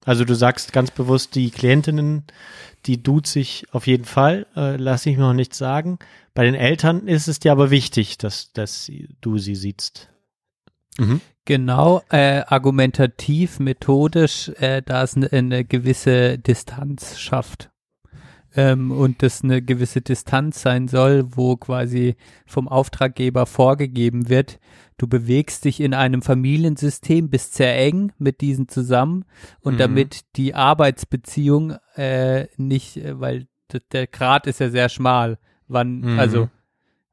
Also du sagst ganz bewusst, die Klientinnen, die duzt sich auf jeden Fall, äh, lass ich mir noch nichts sagen. Bei den Eltern ist es dir aber wichtig, dass, dass du sie siehst. Mhm. Genau, äh, argumentativ, methodisch, äh, da es eine, eine gewisse Distanz schafft. Ähm, und das eine gewisse Distanz sein soll, wo quasi vom Auftraggeber vorgegeben wird, du bewegst dich in einem Familiensystem, bist sehr eng mit diesen zusammen und mhm. damit die Arbeitsbeziehung äh, nicht, äh, weil der Grad ist ja sehr schmal, wann, mhm. also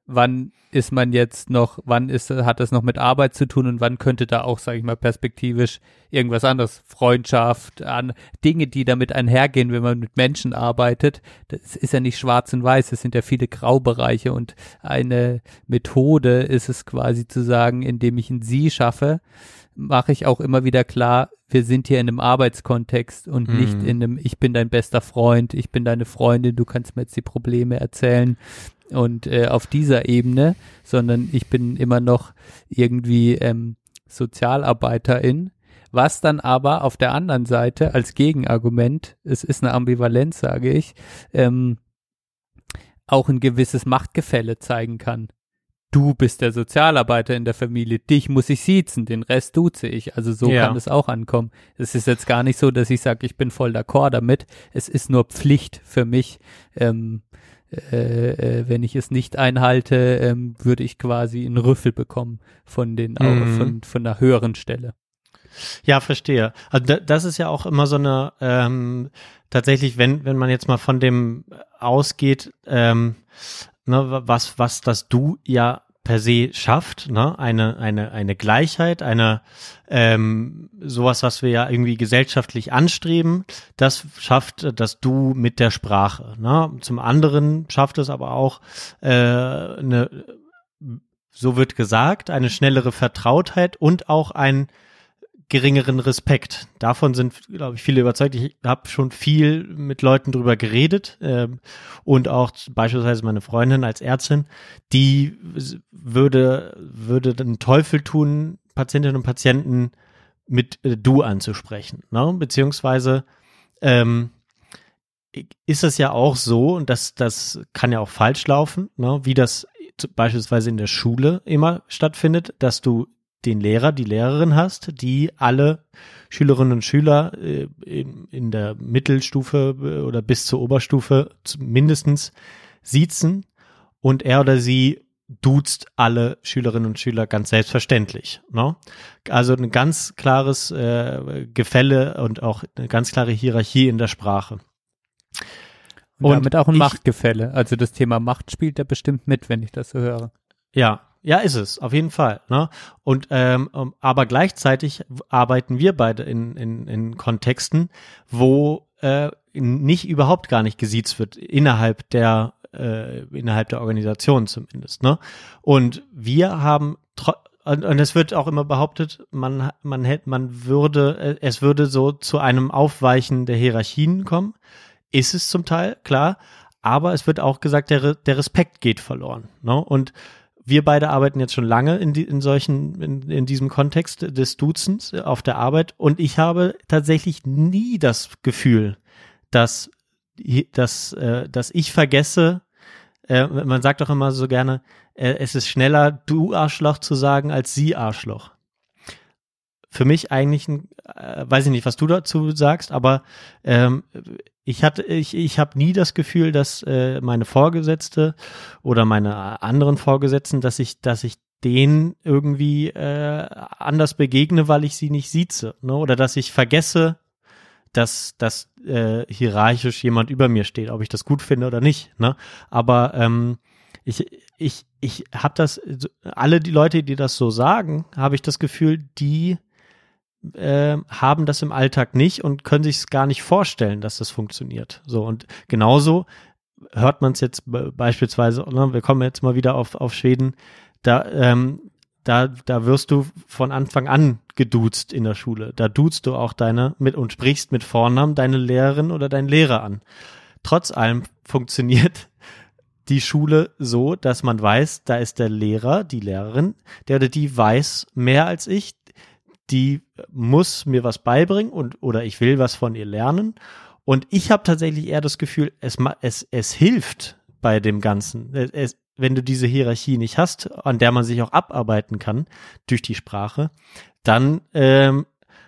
wann ist man jetzt noch, wann ist, hat das noch mit Arbeit zu tun und wann könnte da auch, sage ich mal, perspektivisch irgendwas anderes, Freundschaft, an Dinge, die damit einhergehen, wenn man mit Menschen arbeitet. Das ist ja nicht schwarz und weiß, es sind ja viele Graubereiche und eine Methode ist es quasi zu sagen, indem ich ein Sie schaffe, mache ich auch immer wieder klar, wir sind hier in einem Arbeitskontext und mhm. nicht in einem, ich bin dein bester Freund, ich bin deine Freundin, du kannst mir jetzt die Probleme erzählen und äh, auf dieser Ebene, sondern ich bin immer noch irgendwie ähm, Sozialarbeiterin, was dann aber auf der anderen Seite als Gegenargument, es ist eine Ambivalenz, sage ich, ähm, auch ein gewisses Machtgefälle zeigen kann. Du bist der Sozialarbeiter in der Familie, dich muss ich siezen, den Rest duze ich. Also so ja. kann es auch ankommen. Es ist jetzt gar nicht so, dass ich sage, ich bin voll d'accord damit. Es ist nur Pflicht für mich, ähm, äh, äh, wenn ich es nicht einhalte, ähm, würde ich quasi einen Rüffel bekommen von den mhm. von, von einer höheren Stelle. Ja, verstehe. Also das ist ja auch immer so eine ähm, tatsächlich, wenn wenn man jetzt mal von dem ausgeht, ähm, ne, was was das Du ja per se schafft, ne? eine, eine, eine Gleichheit, eine ähm, sowas, was wir ja irgendwie gesellschaftlich anstreben, das schafft das Du mit der Sprache. Ne? Zum anderen schafft es aber auch äh, eine, so wird gesagt, eine schnellere Vertrautheit und auch ein geringeren Respekt. Davon sind, glaube ich, viele überzeugt. Ich habe schon viel mit Leuten drüber geredet ähm, und auch beispielsweise meine Freundin als Ärztin, die würde würde den Teufel tun, Patientinnen und Patienten mit äh, du anzusprechen, ne? beziehungsweise ähm, ist es ja auch so und das das kann ja auch falsch laufen, ne? wie das beispielsweise in der Schule immer stattfindet, dass du den Lehrer, die Lehrerin hast, die alle Schülerinnen und Schüler äh, in, in der Mittelstufe äh, oder bis zur Oberstufe mindestens siezen und er oder sie duzt alle Schülerinnen und Schüler ganz selbstverständlich. Ne? Also ein ganz klares äh, Gefälle und auch eine ganz klare Hierarchie in der Sprache. Und, und damit auch ein ich, Machtgefälle. Also das Thema Macht spielt da bestimmt mit, wenn ich das so höre. Ja, ja, ist es, auf jeden Fall. Ne? Und ähm, aber gleichzeitig arbeiten wir beide in, in, in Kontexten, wo äh, nicht überhaupt gar nicht gesiezt wird innerhalb der äh, innerhalb der Organisation zumindest. Ne? Und wir haben und, es wird auch immer behauptet, man man hätte man würde äh, es würde so zu einem Aufweichen der Hierarchien kommen. Ist es zum Teil klar, aber es wird auch gesagt, der, der Respekt geht verloren. Ne? Und wir beide arbeiten jetzt schon lange in, die, in solchen, in, in diesem Kontext des Duzens auf der Arbeit und ich habe tatsächlich nie das Gefühl, dass, dass, äh, dass ich vergesse, äh, man sagt doch immer so gerne, äh, es ist schneller, du Arschloch zu sagen, als sie Arschloch. Für mich eigentlich, ein, äh, weiß ich nicht, was du dazu sagst, aber ähm, ich hatte, ich, ich habe nie das Gefühl, dass äh, meine Vorgesetzte oder meine anderen Vorgesetzten, dass ich, dass ich denen irgendwie äh, anders begegne, weil ich sie nicht sieze, ne? Oder dass ich vergesse, dass, dass äh, hierarchisch jemand über mir steht, ob ich das gut finde oder nicht. Ne? Aber ähm, ich, ich, ich habe das, alle die Leute, die das so sagen, habe ich das Gefühl, die äh, haben das im Alltag nicht und können sich es gar nicht vorstellen, dass das funktioniert. So und genauso hört man es jetzt beispielsweise, ne, wir kommen jetzt mal wieder auf, auf Schweden, da ähm, da, da wirst du von Anfang an geduzt in der Schule. Da duzt du auch deine mit und sprichst mit Vornamen deine Lehrerin oder deinen Lehrer an. Trotz allem funktioniert die Schule so, dass man weiß, da ist der Lehrer, die Lehrerin, der oder die weiß mehr als ich, die muss mir was beibringen und oder ich will was von ihr lernen. Und ich habe tatsächlich eher das Gefühl, es, es, es hilft bei dem Ganzen. Es, wenn du diese Hierarchie nicht hast, an der man sich auch abarbeiten kann durch die Sprache, dann ähm,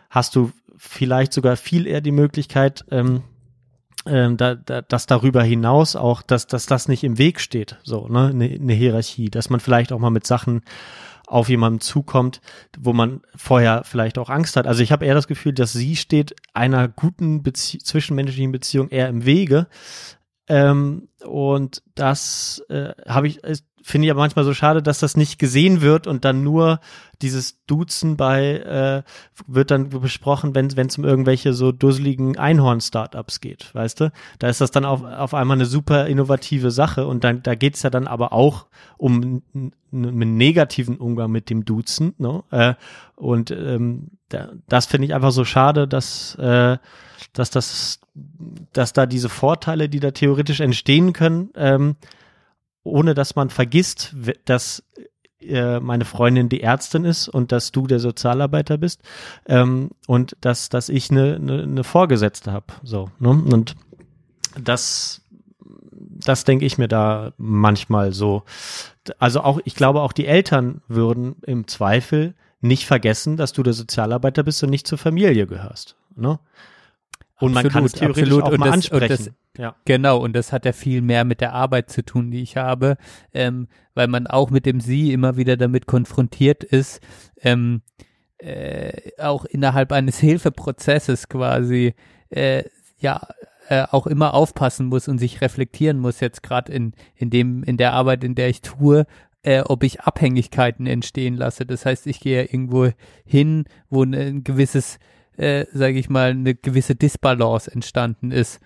hast du vielleicht sogar viel eher die Möglichkeit, ähm, ähm, da, da, dass darüber hinaus auch, dass, dass das nicht im Weg steht, so, ne, eine, eine Hierarchie, dass man vielleicht auch mal mit Sachen auf jemanden zukommt, wo man vorher vielleicht auch Angst hat. Also ich habe eher das Gefühl, dass sie steht einer guten Bezie zwischenmenschlichen Beziehung eher im Wege. Ähm, und das äh, habe ich, finde ich aber manchmal so schade, dass das nicht gesehen wird und dann nur dieses Duzen bei äh, wird dann besprochen, wenn es um irgendwelche so dusseligen Einhorn-Startups geht, weißt du? Da ist das dann auf, auf einmal eine super innovative Sache und dann da geht's ja dann aber auch um einen negativen Umgang mit dem Duzen, ne? Äh, und ähm, da, das finde ich einfach so schade, dass äh, dass das dass da diese Vorteile, die da theoretisch entstehen können, ähm, ohne dass man vergisst, dass äh, meine Freundin die Ärztin ist und dass du der Sozialarbeiter bist ähm, und dass, dass ich eine, eine, eine Vorgesetzte habe. So, ne? Und das, das denke ich mir da manchmal so. Also auch, ich glaube, auch die Eltern würden im Zweifel nicht vergessen, dass du der Sozialarbeiter bist und nicht zur Familie gehörst. Ne? Und man kann es theoretisch absolut. auch mal das, ansprechen. Das, ja. Genau, und das hat ja viel mehr mit der Arbeit zu tun, die ich habe, ähm, weil man auch mit dem Sie immer wieder damit konfrontiert ist, ähm, äh, auch innerhalb eines Hilfeprozesses quasi, äh, ja, äh, auch immer aufpassen muss und sich reflektieren muss, jetzt gerade in, in dem, in der Arbeit, in der ich tue, äh, ob ich Abhängigkeiten entstehen lasse. Das heißt, ich gehe irgendwo hin, wo ein gewisses äh, sage ich mal, eine gewisse Disbalance entstanden ist.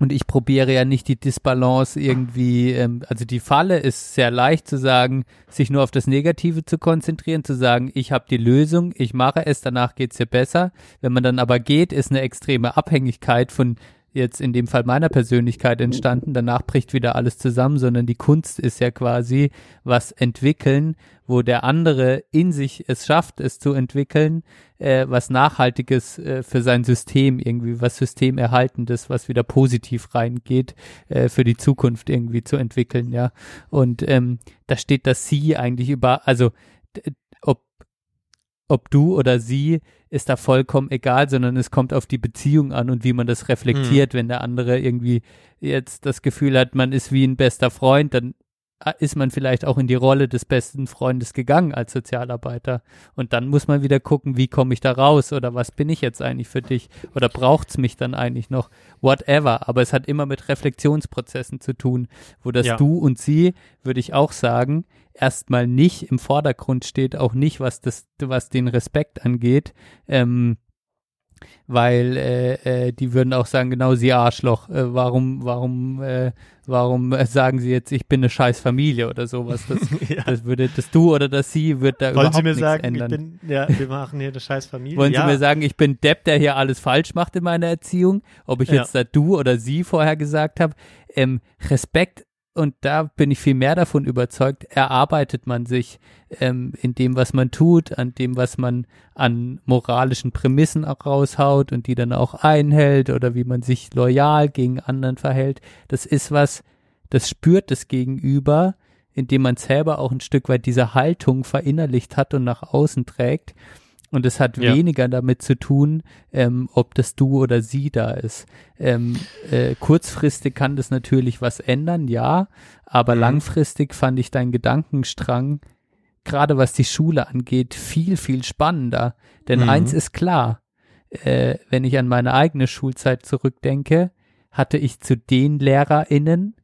Und ich probiere ja nicht die Disbalance irgendwie, ähm, also die Falle ist sehr leicht zu sagen, sich nur auf das Negative zu konzentrieren, zu sagen, ich habe die Lösung, ich mache es, danach geht's dir besser. Wenn man dann aber geht, ist eine extreme Abhängigkeit von jetzt in dem Fall meiner Persönlichkeit entstanden. Danach bricht wieder alles zusammen, sondern die Kunst ist ja quasi was entwickeln, wo der andere in sich es schafft, es zu entwickeln, äh, was Nachhaltiges äh, für sein System irgendwie, was Systemerhaltendes, was wieder positiv reingeht, äh, für die Zukunft irgendwie zu entwickeln, ja. Und ähm, da steht das Sie eigentlich über, also ob du oder sie ist da vollkommen egal, sondern es kommt auf die Beziehung an und wie man das reflektiert. Mhm. Wenn der andere irgendwie jetzt das Gefühl hat, man ist wie ein bester Freund, dann ist man vielleicht auch in die Rolle des besten Freundes gegangen als Sozialarbeiter. Und dann muss man wieder gucken, wie komme ich da raus oder was bin ich jetzt eigentlich für dich oder braucht's mich dann eigentlich noch, whatever. Aber es hat immer mit Reflexionsprozessen zu tun, wo das ja. Du und Sie, würde ich auch sagen, erstmal nicht im Vordergrund steht, auch nicht, was das, was den Respekt angeht. Ähm, weil äh, äh, die würden auch sagen, genau sie Arschloch. Äh, warum, warum, äh, warum äh, sagen sie jetzt, ich bin eine scheiß Familie oder sowas? Das, ja. das würde, das du oder das sie wird da Wollen überhaupt sie mir nichts sagen, ändern. Ich bin, ja, wir machen hier eine scheiß Familie. Wollen ja. Sie mir sagen, ich bin Depp, der hier alles falsch macht in meiner Erziehung? Ob ich jetzt da du oder sie vorher gesagt habe? Ähm, Respekt und da bin ich viel mehr davon überzeugt, erarbeitet man sich ähm, in dem, was man tut, an dem, was man an moralischen Prämissen raushaut und die dann auch einhält oder wie man sich loyal gegen anderen verhält. Das ist was, das spürt das Gegenüber, indem man selber auch ein Stück weit diese Haltung verinnerlicht hat und nach außen trägt. Und es hat ja. weniger damit zu tun, ähm, ob das du oder sie da ist. Ähm, äh, kurzfristig kann das natürlich was ändern, ja, aber mhm. langfristig fand ich deinen Gedankenstrang, gerade was die Schule angeht, viel, viel spannender. Denn mhm. eins ist klar, äh, wenn ich an meine eigene Schulzeit zurückdenke, hatte ich zu den LehrerInnen,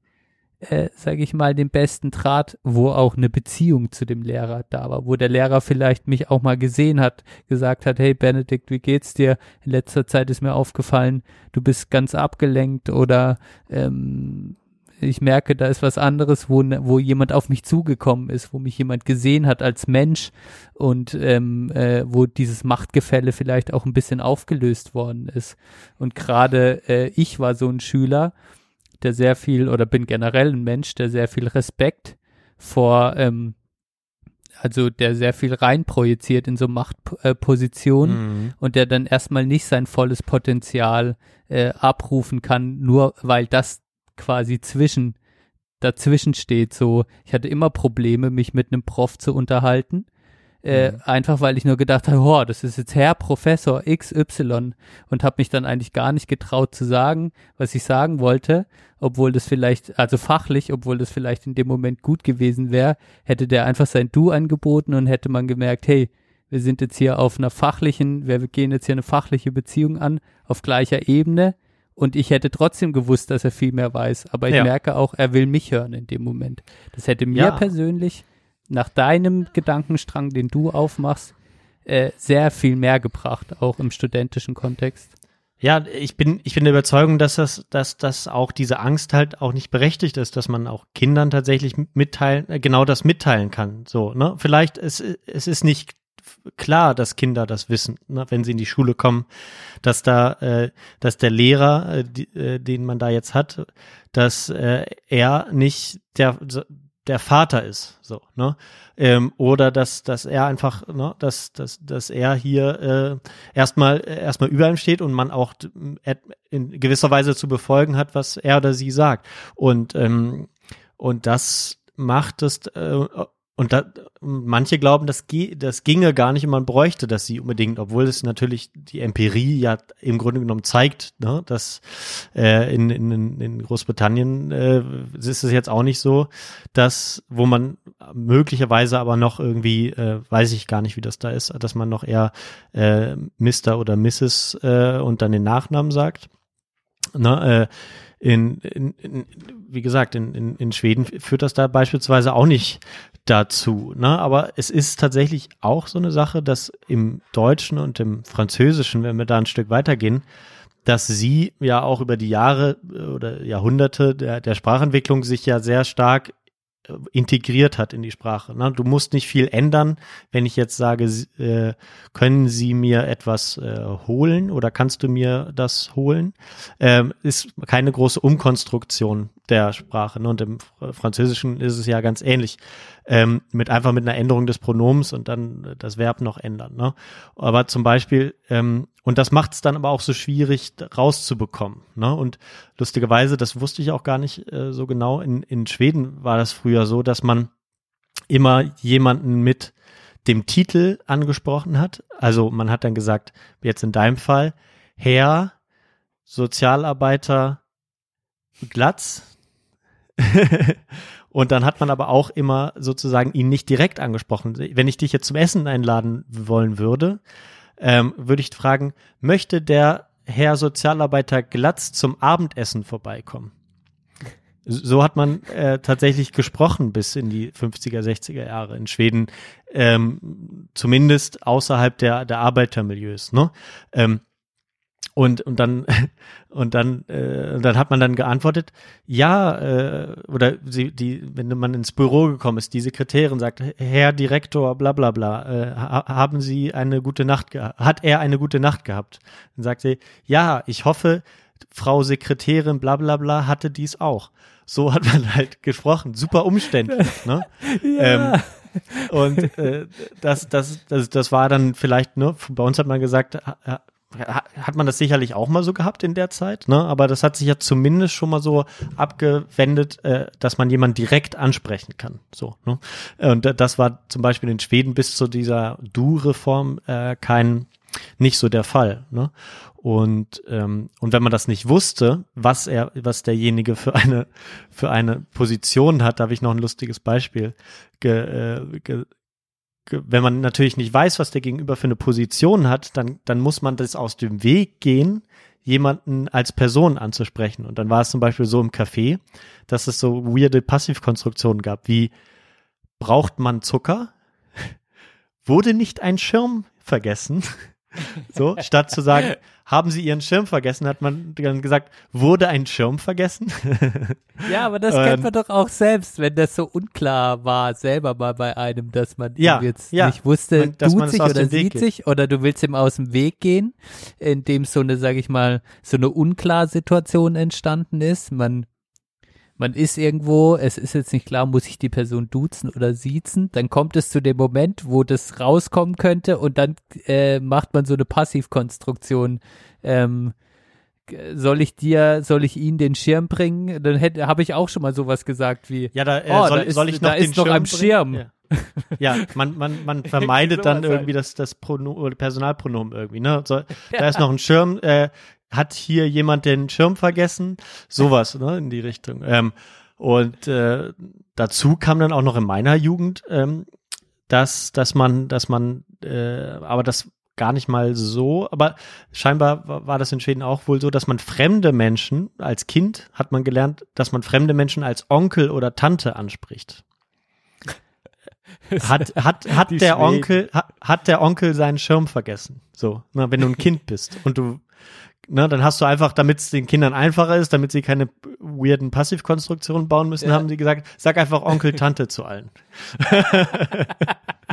äh, sage ich mal, den besten Draht, wo auch eine Beziehung zu dem Lehrer da war, wo der Lehrer vielleicht mich auch mal gesehen hat, gesagt hat, hey Benedikt, wie geht's dir? In letzter Zeit ist mir aufgefallen, du bist ganz abgelenkt oder ähm, ich merke, da ist was anderes, wo, wo jemand auf mich zugekommen ist, wo mich jemand gesehen hat als Mensch und ähm, äh, wo dieses Machtgefälle vielleicht auch ein bisschen aufgelöst worden ist. Und gerade äh, ich war so ein Schüler, der sehr viel, oder bin generell ein Mensch, der sehr viel Respekt vor ähm, also der sehr viel reinprojiziert in so Machtpositionen mhm. und der dann erstmal nicht sein volles Potenzial äh, abrufen kann, nur weil das quasi zwischen dazwischen steht. So, ich hatte immer Probleme, mich mit einem Prof zu unterhalten äh, mhm. Einfach weil ich nur gedacht habe, oh, das ist jetzt Herr Professor XY und habe mich dann eigentlich gar nicht getraut zu sagen, was ich sagen wollte, obwohl das vielleicht, also fachlich, obwohl das vielleicht in dem Moment gut gewesen wäre, hätte der einfach sein Du angeboten und hätte man gemerkt, hey, wir sind jetzt hier auf einer fachlichen, wir gehen jetzt hier eine fachliche Beziehung an, auf gleicher Ebene. Und ich hätte trotzdem gewusst, dass er viel mehr weiß. Aber ich ja. merke auch, er will mich hören in dem Moment. Das hätte mir ja. persönlich nach deinem Gedankenstrang, den du aufmachst, äh, sehr viel mehr gebracht, auch im studentischen Kontext. Ja, ich bin, ich bin der Überzeugung, dass das, dass, dass auch diese Angst halt auch nicht berechtigt ist, dass man auch Kindern tatsächlich mitteilen, äh, genau das mitteilen kann. So, ne? Vielleicht es, es ist nicht klar, dass Kinder das wissen, ne, wenn sie in die Schule kommen, dass da, äh, dass der Lehrer, äh, die, äh, den man da jetzt hat, dass äh, er nicht der der Vater ist, so, ne? Ähm, oder dass, dass er einfach, ne, dass, dass, dass er hier äh, erstmal erstmal über ihm steht und man auch in gewisser Weise zu befolgen hat, was er oder sie sagt. Und, ähm, und das macht es äh, und da, manche glauben, das, das ginge gar nicht und man bräuchte das sie unbedingt, obwohl es natürlich die Empirie ja im Grunde genommen zeigt, ne, dass äh, in, in, in Großbritannien äh, ist es jetzt auch nicht so, dass, wo man möglicherweise aber noch irgendwie, äh, weiß ich gar nicht, wie das da ist, dass man noch eher äh, Mr. oder Mrs. Äh, und dann den Nachnamen sagt. Ne, äh, in, in, in, wie gesagt, in, in, in Schweden führt das da beispielsweise auch nicht dazu. Ne? Aber es ist tatsächlich auch so eine Sache, dass im Deutschen und im Französischen, wenn wir da ein Stück weitergehen, dass sie ja auch über die Jahre äh, oder Jahrhunderte der, der Sprachentwicklung sich ja sehr stark integriert hat in die Sprache. Ne? Du musst nicht viel ändern, wenn ich jetzt sage, äh, können Sie mir etwas äh, holen oder kannst du mir das holen? Ähm, ist keine große Umkonstruktion der Sprache. Ne? Und im Französischen ist es ja ganz ähnlich. Ähm, mit einfach mit einer Änderung des Pronoms und dann das Verb noch ändern. Ne? Aber zum Beispiel, ähm, und das macht es dann aber auch so schwierig rauszubekommen. Ne? Und lustigerweise, das wusste ich auch gar nicht äh, so genau, in, in Schweden war das früher so, dass man immer jemanden mit dem Titel angesprochen hat. Also man hat dann gesagt, jetzt in deinem Fall, Herr Sozialarbeiter Glatz, und dann hat man aber auch immer sozusagen ihn nicht direkt angesprochen. Wenn ich dich jetzt zum Essen einladen wollen würde, ähm, würde ich fragen, möchte der Herr Sozialarbeiter Glatz zum Abendessen vorbeikommen? So hat man äh, tatsächlich gesprochen bis in die 50er, 60er Jahre in Schweden, ähm, zumindest außerhalb der, der Arbeitermilieus. Ne? Ähm, und, und dann, und dann, äh, dann hat man dann geantwortet, ja, äh, oder sie, die, wenn man ins Büro gekommen ist, die Sekretärin sagt, Herr Direktor, bla bla bla, äh, haben Sie eine gute Nacht gehabt? Hat er eine gute Nacht gehabt? Dann sagt sie, ja, ich hoffe, Frau Sekretärin, bla bla bla, hatte dies auch. So hat man halt gesprochen. Super umständlich, ne? ja. Ähm, und äh, das, das, das, das war dann vielleicht, ne, bei uns hat man gesagt, hat man das sicherlich auch mal so gehabt in der Zeit, ne? Aber das hat sich ja zumindest schon mal so abgewendet, äh, dass man jemanden direkt ansprechen kann. So, ne? Und das war zum Beispiel in Schweden bis zu dieser Du-Reform äh, kein nicht so der Fall. Ne? Und ähm, und wenn man das nicht wusste, was er, was derjenige für eine für eine Position hat, da habe ich noch ein lustiges Beispiel ge, äh, ge, wenn man natürlich nicht weiß, was der Gegenüber für eine Position hat, dann, dann muss man das aus dem Weg gehen, jemanden als Person anzusprechen. Und dann war es zum Beispiel so im Café, dass es so weirde Passivkonstruktionen gab, wie braucht man Zucker? Wurde nicht ein Schirm vergessen? So, statt zu sagen, haben Sie Ihren Schirm vergessen, hat man dann gesagt, wurde ein Schirm vergessen? Ja, aber das kennt man doch auch selbst, wenn das so unklar war, selber mal bei einem, dass man ja, jetzt ja, nicht wusste, man, tut man sich oder sieht geht. sich oder du willst ihm aus dem Weg gehen, indem so eine, sag ich mal, so eine unklar Situation entstanden ist. Man man ist irgendwo, es ist jetzt nicht klar, muss ich die Person duzen oder siezen, dann kommt es zu dem Moment, wo das rauskommen könnte und dann äh, macht man so eine Passivkonstruktion. Ähm, soll ich dir, soll ich ihn den Schirm bringen? Dann hätte, habe ich auch schon mal sowas gesagt wie, Ja, da äh, Oh, soll, da ist- soll ich noch da den ist noch Schirm am bringen? Schirm. Ja, ja man, man, man vermeidet dann sowas halt. irgendwie das, das Prono oder Personalpronomen irgendwie. Ne? So, Da ist noch ein Schirm. Äh, hat hier jemand den Schirm vergessen? Sowas, ne, in die Richtung. Ähm, und äh, dazu kam dann auch noch in meiner Jugend, ähm, dass, dass man, dass man, äh, aber das gar nicht mal so, aber scheinbar wa- war das in Schweden auch wohl so, dass man fremde Menschen, als Kind hat man gelernt, dass man fremde Menschen als Onkel oder Tante anspricht. Hat, hat, hat der Schweden. Onkel, hat, hat der Onkel seinen Schirm vergessen? So, ne, wenn du ein Kind bist und du, ne, dann hast du einfach, damit es den Kindern einfacher ist, damit sie keine weirden Passivkonstruktionen bauen müssen, Ja. haben sie gesagt, sag einfach Onkel, Tante zu allen.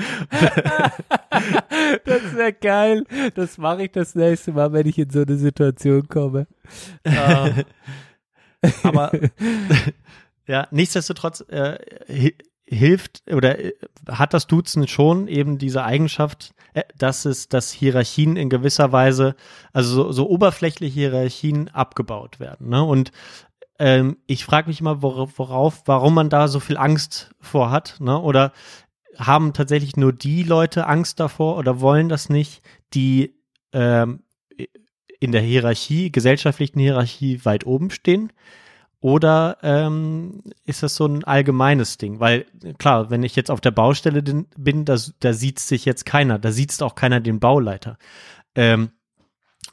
das wäre geil. Das mache ich das nächste Mal, wenn ich in so eine Situation komme. Ah. Aber ja, nichtsdestotrotz äh, hi- hilft oder äh, hat das Duzen schon eben diese Eigenschaft, dass es, dass Hierarchien in gewisser Weise, also so, so oberflächliche Hierarchien abgebaut werden. Ne? Und ähm, ich frage mich immer, worauf, worauf, warum man da so viel Angst vor hat, ne? Oder haben tatsächlich nur die Leute Angst davor oder wollen das nicht, die ähm, in der Hierarchie, gesellschaftlichen Hierarchie weit oben stehen? Oder ähm, ist das so ein allgemeines Ding? Weil klar, wenn ich jetzt auf der Baustelle bin, da, da sieht sich jetzt keiner, da sieht auch keiner den Bauleiter. Ähm,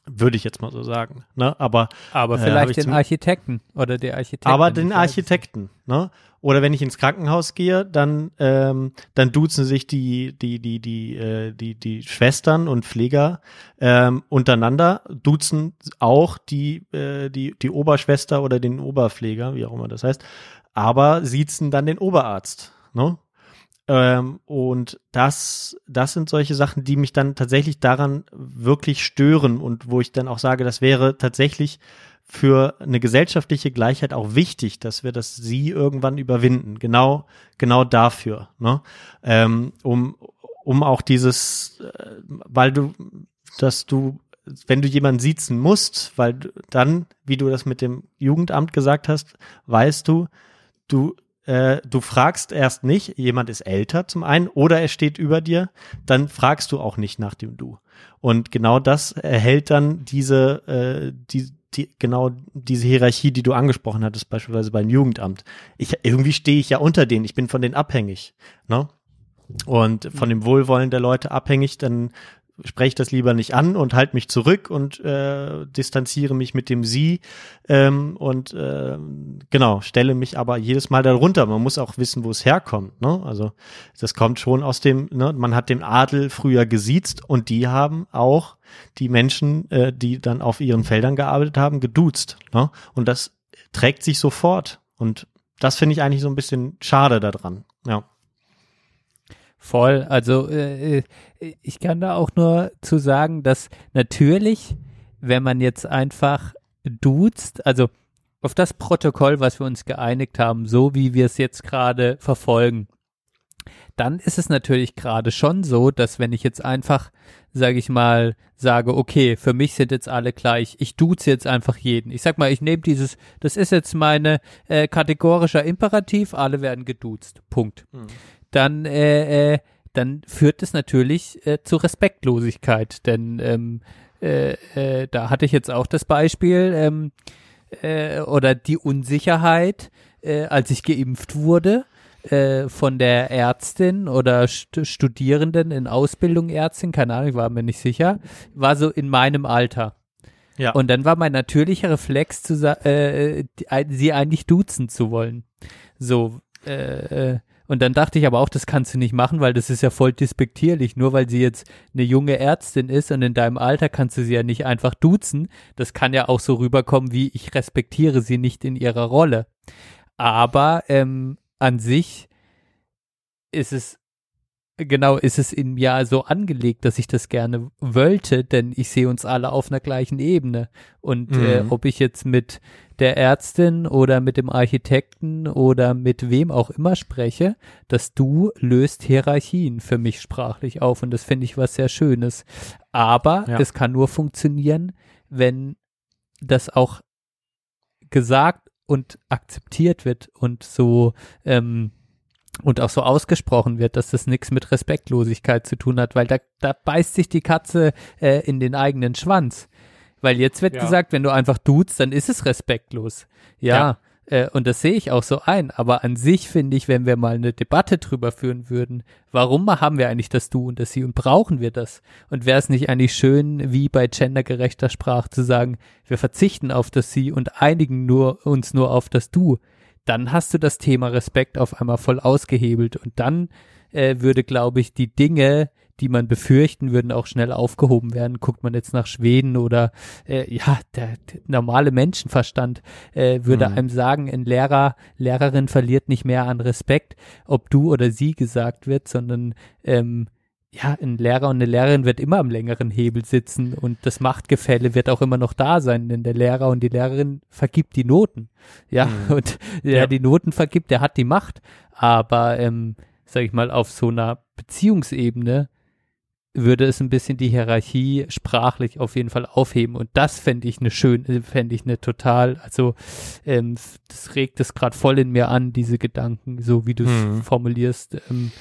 würde ich jetzt mal so sagen. Ne? Aber, Aber Äh, vielleicht ich den Architekten oder der Architektin. aber den Architekten. Ne? Oder wenn ich ins Krankenhaus gehe, dann, ähm, dann duzen sich die, die, die, die, äh, die, die Schwestern und Pfleger ähm, untereinander, duzen auch die, äh, die, die Oberschwester oder den Oberpfleger, wie auch immer das heißt, aber siezen dann den Oberarzt. Ne? Ähm, und das, das sind solche Sachen, die mich dann tatsächlich daran wirklich stören und wo ich dann auch sage, das wäre tatsächlich für eine gesellschaftliche Gleichheit auch wichtig, dass wir das Sie irgendwann überwinden. Genau, genau dafür, ne? Ähm, um, um auch dieses, äh, weil du, dass du, wenn du jemanden siezen musst, weil du dann, wie du das mit dem Jugendamt gesagt hast, weißt du, du äh, du fragst erst nicht, jemand ist älter zum einen oder er steht über dir, dann fragst du auch nicht nach dem Du. Und genau das erhält dann diese, äh, die, die, genau diese Hierarchie, die du angesprochen hattest, beispielsweise beim Jugendamt. Ich, irgendwie stehe ich ja unter denen, ich bin von denen abhängig. Ne? Und von dem Wohlwollen der Leute abhängig, dann spreche ich das lieber nicht an und halte mich zurück und äh, distanziere mich mit dem Sie ähm, und äh, genau, stelle mich aber jedes Mal darunter. Man muss auch wissen, wo es herkommt. Ne? Also das kommt schon aus dem, ne? man hat den Adel früher gesiezt und die haben auch die Menschen, äh, die dann auf ihren Feldern gearbeitet haben, geduzt. Ne? Und das trägt sich sofort. Und das finde ich eigentlich so ein bisschen schade daran. Ja. Voll. Also äh, ich kann da auch nur zu sagen, dass natürlich, wenn man jetzt einfach duzt, also auf das Protokoll, was wir uns geeinigt haben, so wie wir es jetzt gerade verfolgen, dann ist es natürlich gerade schon so, dass wenn ich jetzt einfach, sage ich mal, sage, okay, für mich sind jetzt alle gleich, ich duze jetzt einfach jeden. Ich sag mal, ich nehme dieses, das ist jetzt meine äh, kategorischer Imperativ, alle werden geduzt. Punkt. Dann, äh, äh, dann führt es natürlich äh, zu Respektlosigkeit, denn ähm, äh, äh, da hatte ich jetzt auch das Beispiel ähm, äh, oder die Unsicherheit, äh, als ich geimpft wurde äh, von der Ärztin oder St Studierenden in Ausbildung Ärztin, keine Ahnung, ich war mir nicht sicher, war so in meinem Alter. Ja. Und dann war mein natürlicher Reflex, zu äh, sie eigentlich duzen zu wollen. So, äh, äh, Und dann dachte ich aber auch, das kannst du nicht machen, weil das ist ja voll despektierlich. Nur weil sie jetzt eine junge Ärztin ist und in deinem Alter kannst du sie ja nicht einfach duzen. Das kann ja auch so rüberkommen, wie ich respektiere sie nicht in ihrer Rolle. Aber ähm, an sich ist es genau, ist es in mir so angelegt, dass ich das gerne wollte, denn ich sehe uns alle auf einer gleichen Ebene. Und äh, mhm. äh, ob ich jetzt mit der Ärztin oder mit dem Architekten oder mit wem auch immer spreche, das Du löst Hierarchien für mich sprachlich auf und das finde ich was sehr Schönes. Aber ja. es kann nur funktionieren, wenn das auch gesagt und akzeptiert wird und so ähm, und auch so ausgesprochen wird, dass das nichts mit Respektlosigkeit zu tun hat, weil da, da beißt sich die Katze äh, in den eigenen Schwanz. Weil jetzt wird ja. gesagt, wenn du einfach duzt, dann ist es respektlos. Ja. ja. Äh, und das sehe ich auch so ein. Aber an sich finde ich, wenn wir mal eine Debatte drüber führen würden, warum haben wir eigentlich das Du und das Sie und brauchen wir das? Und wäre es nicht eigentlich schön, wie bei gendergerechter Sprache zu sagen, wir verzichten auf das Sie und einigen nur, uns nur auf das Du? Dann hast du das Thema Respekt auf einmal voll ausgehebelt und dann äh, würde, glaube ich, die Dinge, die man befürchten, würden auch schnell aufgehoben werden. Guckt man jetzt nach Schweden oder äh, ja, der, der normale Menschenverstand äh, würde mhm. einem sagen, ein Lehrer, Lehrerin verliert nicht mehr an Respekt, ob du oder sie gesagt wird, sondern ähm, ja, ein Lehrer und eine Lehrerin wird immer am längeren Hebel sitzen und das Machtgefälle wird auch immer noch da sein, denn der Lehrer und die Lehrerin vergibt die Noten. Ja, mhm. und der ja. die Noten vergibt, der hat die Macht. Aber, ähm, sag ich mal, auf so einer Beziehungsebene würde es ein bisschen die Hierarchie sprachlich auf jeden Fall aufheben. Und das fände ich eine schön, fände ich eine total, also ähm, das regt es gerade voll in mir an, diese Gedanken, so wie du es mhm. formulierst. Ähm,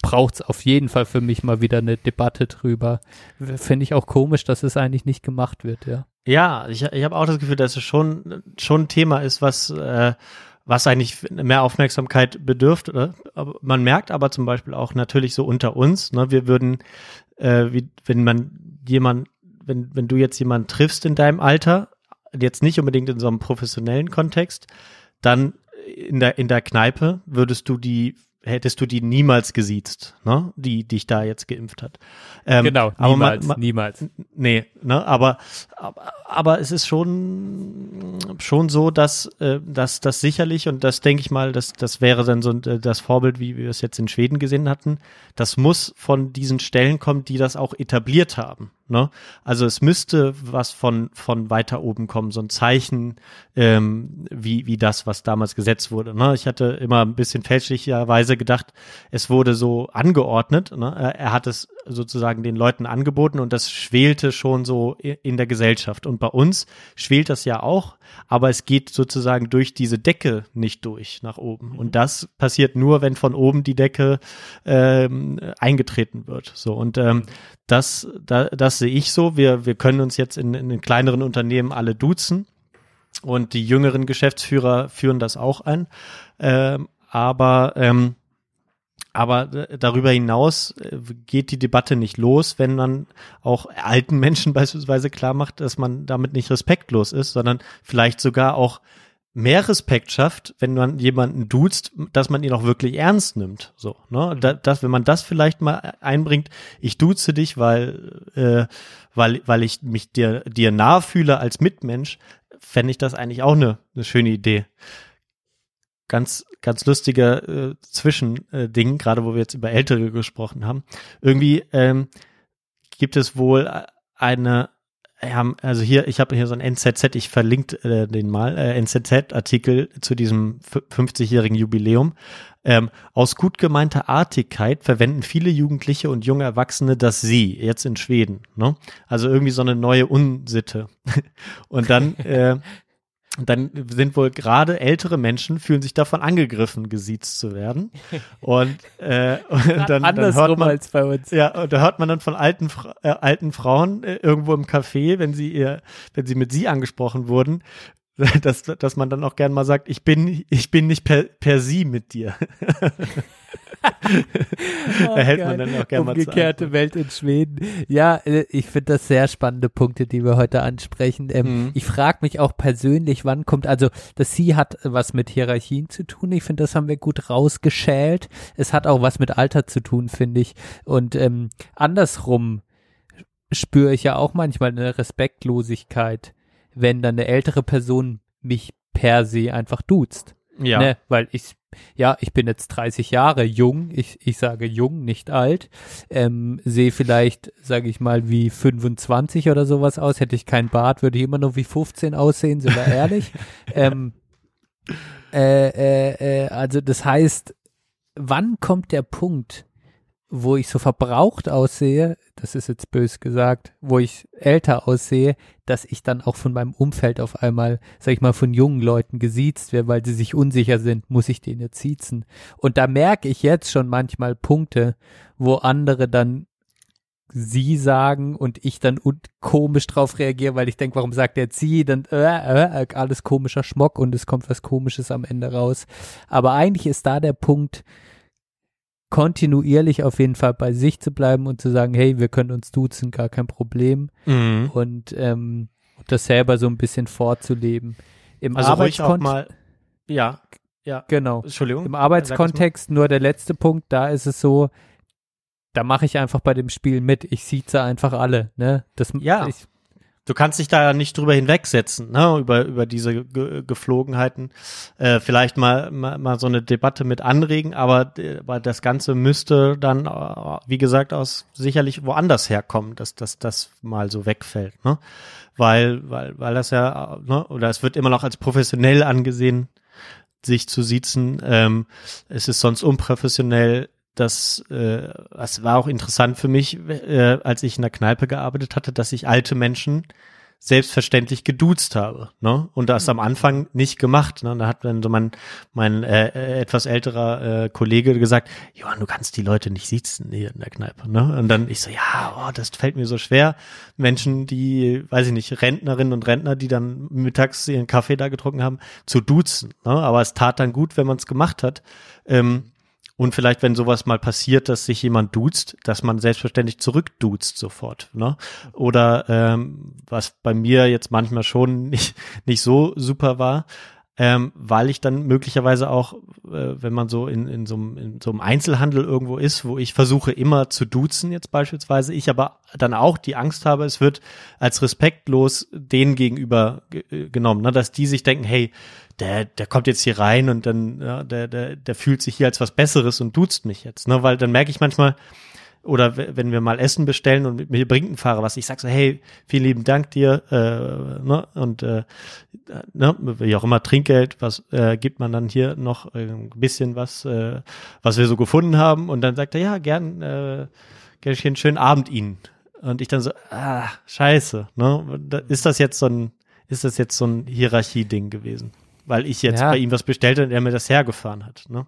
braucht es auf jeden Fall für mich mal wieder eine Debatte drüber. Finde ich auch komisch, dass es eigentlich nicht gemacht wird, ja. Ja, ich, ich habe auch das Gefühl, dass es schon, schon ein Thema ist, was äh, was eigentlich mehr Aufmerksamkeit bedürft. Oder? Man merkt aber zum Beispiel auch natürlich so unter uns, ne, wir würden, äh, wie, wenn man jemand, wenn, wenn du jetzt jemanden triffst in deinem Alter, jetzt nicht unbedingt in so einem professionellen Kontext, dann in der, in der Kneipe würdest du die hättest du die niemals gesiezt, ne? Die dich da jetzt geimpft hat. Ähm, genau, niemals, man, man, niemals. Nee, ne? Aber, aber aber es ist schon schon so, dass äh, dass das sicherlich und das denke ich mal, dass das wäre dann so äh, das Vorbild, wie wir es jetzt in Schweden gesehen hatten. Das muss von diesen Stellen kommen, die das auch etabliert haben. Ne? Also es müsste was von, von weiter oben kommen, so ein Zeichen, ähm, wie, wie das, was damals gesetzt wurde. Ne? Ich hatte immer ein bisschen fälschlicherweise gedacht, es wurde so angeordnet. Ne? Er hat es sozusagen den Leuten angeboten und das schwelte schon so in der Gesellschaft. Und bei uns schwelt das ja auch, aber es geht sozusagen durch diese Decke nicht durch nach oben. Und mhm. das passiert nur, wenn von oben die Decke ähm, eingetreten wird. So und ähm, das, da, das sehe ich so. Wir, wir können uns jetzt in, in den kleineren Unternehmen alle duzen und die jüngeren Geschäftsführer führen das auch ein. Ähm, aber ähm, aber darüber hinaus äh, geht die Debatte nicht los, wenn man auch alten Menschen beispielsweise klar macht, dass man damit nicht respektlos ist, sondern vielleicht sogar auch mehr Respekt schafft, wenn man jemanden duzt, dass man ihn auch wirklich ernst nimmt. So, ne? Da, das, wenn man das vielleicht mal einbringt, ich duze dich, weil, äh, weil, weil ich mich dir, dir nahe fühle als Mitmensch, fände ich das eigentlich auch eine, eine schöne Idee ganz, ganz lustiger äh, Zwischending, gerade wo wir jetzt über Ältere gesprochen haben. Irgendwie ähm, gibt es wohl eine, ja, also hier, ich habe hier so ein NZZ, ich verlinke äh, den mal, äh, NZZ-Artikel zu diesem 50-jährigen Jubiläum. Ähm, aus gut gemeinter Artigkeit verwenden viele Jugendliche und junge Erwachsene das Sie, jetzt in Schweden. Ne? Also irgendwie so eine neue Unsitte. und dann äh, und dann sind wohl gerade ältere Menschen fühlen sich davon angegriffen, gesiezt zu werden. Und, äh, und dann, dann hört man, als bei uns. Ja, und da hört man dann von alten, äh, alten Frauen äh, irgendwo im Café, wenn sie ihr, wenn sie mit sie angesprochen wurden, dass, dass man dann auch gern mal sagt, ich bin, ich bin nicht per, per sie mit dir. oh, da hält man dann auch gerne mal Umgekehrte Welt in Schweden. Ja, äh, ich finde das sehr spannende Punkte, die wir heute ansprechen. Ähm, mhm. Ich frage mich auch persönlich, wann kommt, also das Sie hat was mit Hierarchien zu tun. Ich finde, das haben wir gut rausgeschält. Es hat auch was mit Alter zu tun, finde ich. Und ähm, andersrum spüre ich ja auch manchmal eine Respektlosigkeit wenn dann eine ältere Person mich per se einfach duzt. Ja. Ne? Weil ich, ja, ich bin jetzt 30 Jahre jung, ich, ich sage jung, nicht alt, ähm, sehe vielleicht, sage ich mal, wie 25 oder sowas aus, hätte ich keinen Bart, würde ich immer noch wie 15 aussehen, sind wir ehrlich. ähm, äh, äh, äh, also das heißt, wann kommt der Punkt, wo ich so verbraucht aussehe, das ist jetzt bös gesagt, wo ich älter aussehe, dass ich dann auch von meinem Umfeld auf einmal, sag ich mal, von jungen Leuten gesiezt werde, weil sie sich unsicher sind, muss ich den jetzt siezen. Und da merke ich jetzt schon manchmal Punkte, wo andere dann sie sagen und ich dann komisch drauf reagiere, weil ich denke, warum sagt er sie? Dann äh, äh, alles komischer Schmock und es kommt was Komisches am Ende raus. Aber eigentlich ist da der Punkt, kontinuierlich auf jeden Fall bei sich zu bleiben und zu sagen, hey, wir können uns duzen, gar kein Problem. Mhm. Und ähm, das selber so ein bisschen vorzuleben. Im also Arbeitskontext. Ja, ja. Genau. Entschuldigung. Im Arbeitskontext nur der letzte Punkt, da ist es so, da mache ich einfach bei dem Spiel mit. Ich sieze einfach alle, ne? Das, ja. Ich, du kannst dich da nicht drüber hinwegsetzen, ne, über, über diese Ge Geflogenheiten. Äh, vielleicht mal, mal, mal so eine Debatte mit anregen, aber, aber das Ganze müsste dann, äh, wie gesagt, aus sicherlich woanders herkommen, dass dass das mal so wegfällt, ne? Weil, weil, weil das ja, ne, oder es wird immer noch als professionell angesehen, sich zu siezen. Ähm, es ist sonst unprofessionell, das, äh, das war auch interessant für mich, äh, als ich in der Kneipe gearbeitet hatte, dass ich alte Menschen selbstverständlich geduzt habe, ne? Und das am Anfang nicht gemacht. Ne? Da hat dann so mein mein äh, äh, etwas älterer äh, Kollege gesagt, Johann, du kannst die Leute nicht sitzen hier in der Kneipe, ne? Und dann ich so, ja, oh, das fällt mir so schwer. Menschen, die, weiß ich nicht, Rentnerinnen und Rentner, die dann mittags ihren Kaffee da getrunken haben, zu duzen. Ne? Aber es tat dann gut, wenn man es gemacht hat. Ähm, und vielleicht, wenn sowas mal passiert, dass sich jemand duzt, dass man selbstverständlich zurückduzt sofort. Ne? Oder ähm, was bei mir jetzt manchmal schon nicht, nicht so super war, ähm, weil ich dann möglicherweise auch, äh, wenn man so in, in, so einem, in so einem Einzelhandel irgendwo ist, wo ich versuche immer zu duzen jetzt beispielsweise, ich aber dann auch die Angst habe, es wird als respektlos denen gegenüber äh, genommen, ne? dass die sich denken, hey, der, der kommt jetzt hier rein und dann, ja, der, der, der fühlt sich hier als was Besseres und duzt mich jetzt, ne? Weil dann merke ich manchmal, oder wenn wir mal Essen bestellen und mir bringt ein Fahrer was, ich sag so, hey, vielen lieben Dank dir, äh, ne, und äh, ne, wie auch immer Trinkgeld, was äh, gibt man dann hier noch äh, ein bisschen was, äh, was wir so gefunden haben, und dann sagt er, ja, gern, äh, gern einen schönen Abend Ihnen. Und ich dann so, ah, scheiße, ne, ist das jetzt so ein, ist das jetzt so ein Hierarchie-Ding gewesen? Weil ich jetzt ja. bei ihm was bestellt und er mir das hergefahren hat, ne?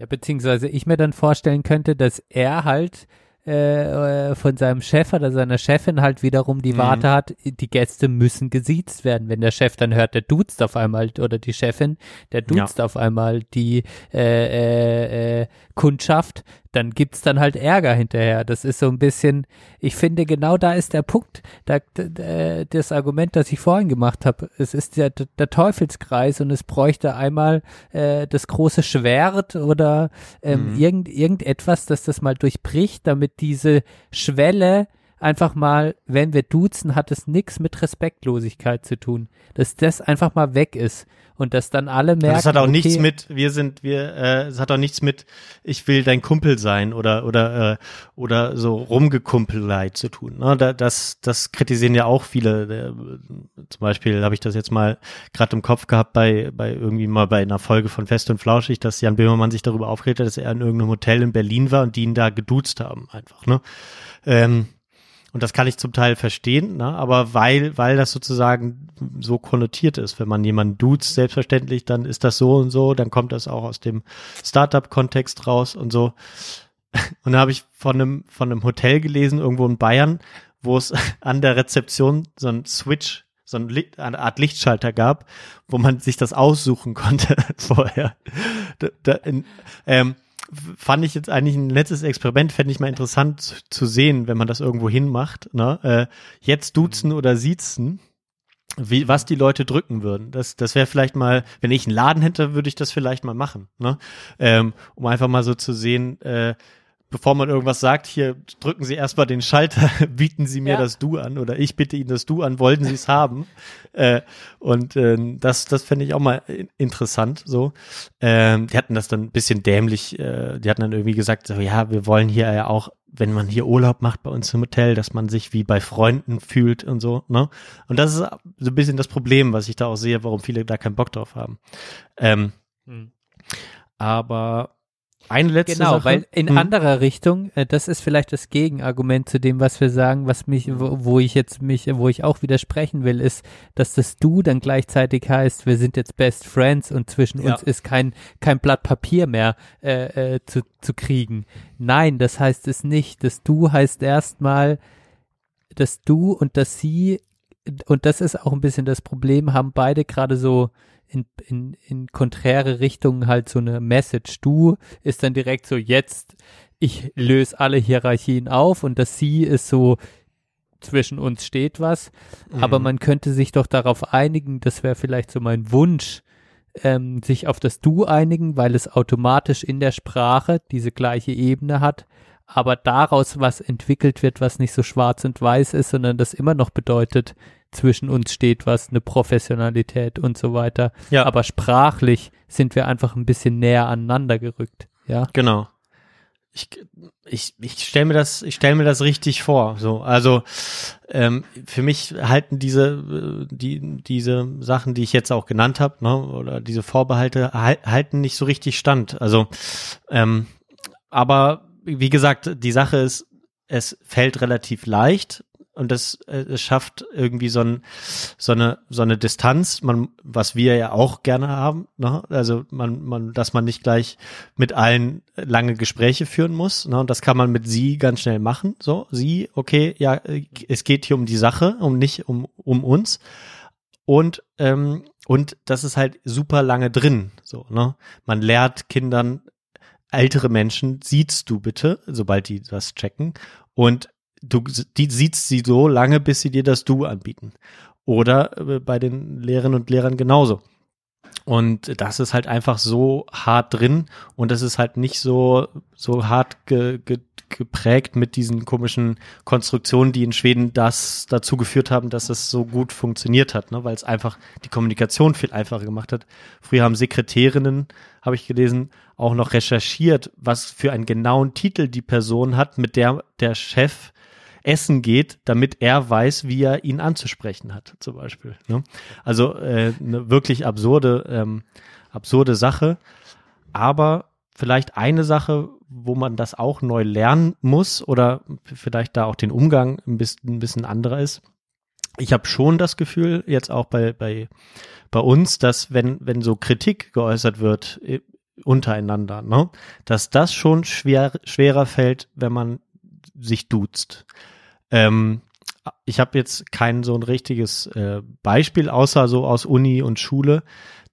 Ja, beziehungsweise ich mir dann vorstellen könnte, dass er halt äh, von seinem Chef oder seiner Chefin halt wiederum die mhm. Warte hat, die Gäste müssen gesiezt werden. Wenn der Chef dann hört, der duzt auf einmal oder die Chefin, der duzt ja. auf einmal die äh, äh, äh, Kundschaft, dann gibt's dann halt Ärger hinterher. Das ist so ein bisschen, ich finde, genau da ist der Punkt, da, da, das Argument, das ich vorhin gemacht habe. Es ist der, der Teufelskreis und es bräuchte einmal äh, das große Schwert oder ähm, mhm. irgend, irgendetwas, das das mal durchbricht, damit diese Schwelle einfach mal, wenn wir duzen, hat es nichts mit Respektlosigkeit zu tun. Dass das einfach mal weg ist und dass dann alle merken. Das hat auch okay, nichts mit, wir sind, wir, äh, es hat auch nichts mit, ich will dein Kumpel sein oder oder äh, oder so Rumgekumpelheit zu tun. Ne? Da, das, das kritisieren ja auch viele. Der, zum Beispiel habe ich das jetzt mal gerade im Kopf gehabt bei bei irgendwie mal bei einer Folge von Fest und Flauschig, dass Jan Böhmermann sich darüber aufgeregt hat, dass er in irgendeinem Hotel in Berlin war und die ihn da geduzt haben einfach. Ne? Ähm, und das kann ich zum Teil verstehen, ne? aber weil, weil das sozusagen so konnotiert ist, wenn man jemanden duzt, selbstverständlich, dann ist das so und so, dann kommt das auch aus dem Startup-Kontext raus und so. Und da habe ich von einem, von einem Hotel gelesen, irgendwo in Bayern, wo es an der Rezeption so ein Switch so eine Art Lichtschalter gab, wo man sich das aussuchen konnte vorher. Da, da, in, ähm, fand ich jetzt eigentlich ein letztes Experiment, fände ich mal interessant zu, zu, sehen, wenn man das irgendwo hinmacht. Ne? Äh, jetzt duzen oder siezen, wie, was die Leute drücken würden. Das, das wäre vielleicht mal, wenn ich einen Laden hätte, würde ich das vielleicht mal machen. Ne? Ähm, um einfach mal so zu sehen, äh, bevor man irgendwas sagt, hier drücken Sie erstmal den Schalter, bieten Sie mir ja. das Du an oder ich bitte Ihnen das Du an, wollen Sie es haben? Äh, und äh, das, das fände ich auch mal interessant. So, ähm, die hatten das dann ein bisschen dämlich. Äh, die hatten dann irgendwie gesagt, so ja, wir wollen hier ja auch, wenn man hier Urlaub macht bei uns im Hotel, dass man sich wie bei Freunden fühlt und so. Ne? Und das ist so ein bisschen das Problem, was ich da auch sehe, warum viele da keinen Bock drauf haben. Ähm, hm. Aber eine letzte genau, Sache. weil in hm. anderer Richtung, äh, das ist vielleicht das Gegenargument zu dem, was wir sagen, was mich, wo, ich jetzt mich, wo ich auch widersprechen will, ist, dass das Du dann gleichzeitig heißt, wir sind jetzt Best Friends und zwischen ja. uns ist kein kein Blatt Papier mehr äh, äh, zu zu kriegen. Nein, das heißt es nicht. Das Du heißt erstmal, das Du und das Sie und das ist auch ein bisschen das Problem, haben beide gerade so in, in, in konträre Richtungen halt so eine Message. Du ist dann direkt so, jetzt, ich löse alle Hierarchien auf und das Sie ist so, zwischen uns steht was. Mhm. Aber man könnte sich doch darauf einigen, das wäre vielleicht so mein Wunsch, ähm, sich auf das Du einigen, weil es automatisch in der Sprache diese gleiche Ebene hat, aber daraus was entwickelt wird, was nicht so schwarz und weiß ist, sondern das immer noch bedeutet, zwischen uns steht was, eine Professionalität und so weiter. Ja. Aber sprachlich sind wir einfach ein bisschen näher aneinander gerückt. Ja. Genau. Ich, ich, ich stelle mir das, ich stelle mir das richtig vor. So, also ähm, für mich halten diese, die, diese Sachen, die ich jetzt auch genannt habe, ne, oder diese Vorbehalte halten nicht so richtig stand. Also, ähm, aber wie gesagt, die Sache ist, es fällt relativ leicht und das äh, es schafft irgendwie so, ein, so eine so eine Distanz, man was wir ja auch gerne haben, ne? also man man dass man nicht gleich mit allen lange Gespräche führen muss, ne? und das kann man mit sie ganz schnell machen, so sie okay ja es geht hier um die Sache, um nicht um um uns und ähm, und das ist halt super lange drin, so ne man lehrt Kindern ältere Menschen siehst du bitte, sobald die das checken und du die siehst sie so lange, bis sie dir das Du anbieten. Oder äh, bei den Lehrerinnen und Lehrern genauso. Und das ist halt einfach so hart drin und das ist halt nicht so, so hart ge, ge, geprägt mit diesen komischen Konstruktionen, die in Schweden das dazu geführt haben, dass es so gut funktioniert hat, ne? weil es einfach die Kommunikation viel einfacher gemacht hat. Früher haben Sekretärinnen, habe ich gelesen, auch noch recherchiert, was für einen genauen Titel die Person hat, mit der der Chef essen geht, damit er weiß, wie er ihn anzusprechen hat, zum Beispiel. Ne? Also äh, eine wirklich absurde, ähm, absurde Sache. Aber vielleicht eine Sache, wo man das auch neu lernen muss oder vielleicht da auch den Umgang ein bisschen, ein bisschen anderer ist. Ich habe schon das Gefühl, jetzt auch bei, bei, bei uns, dass wenn, wenn so Kritik geäußert wird äh, untereinander, ne, dass das schon schwer, schwerer fällt, wenn man sich duzt. Ähm, ich habe jetzt kein so ein richtiges äh, Beispiel, außer so aus Uni und Schule,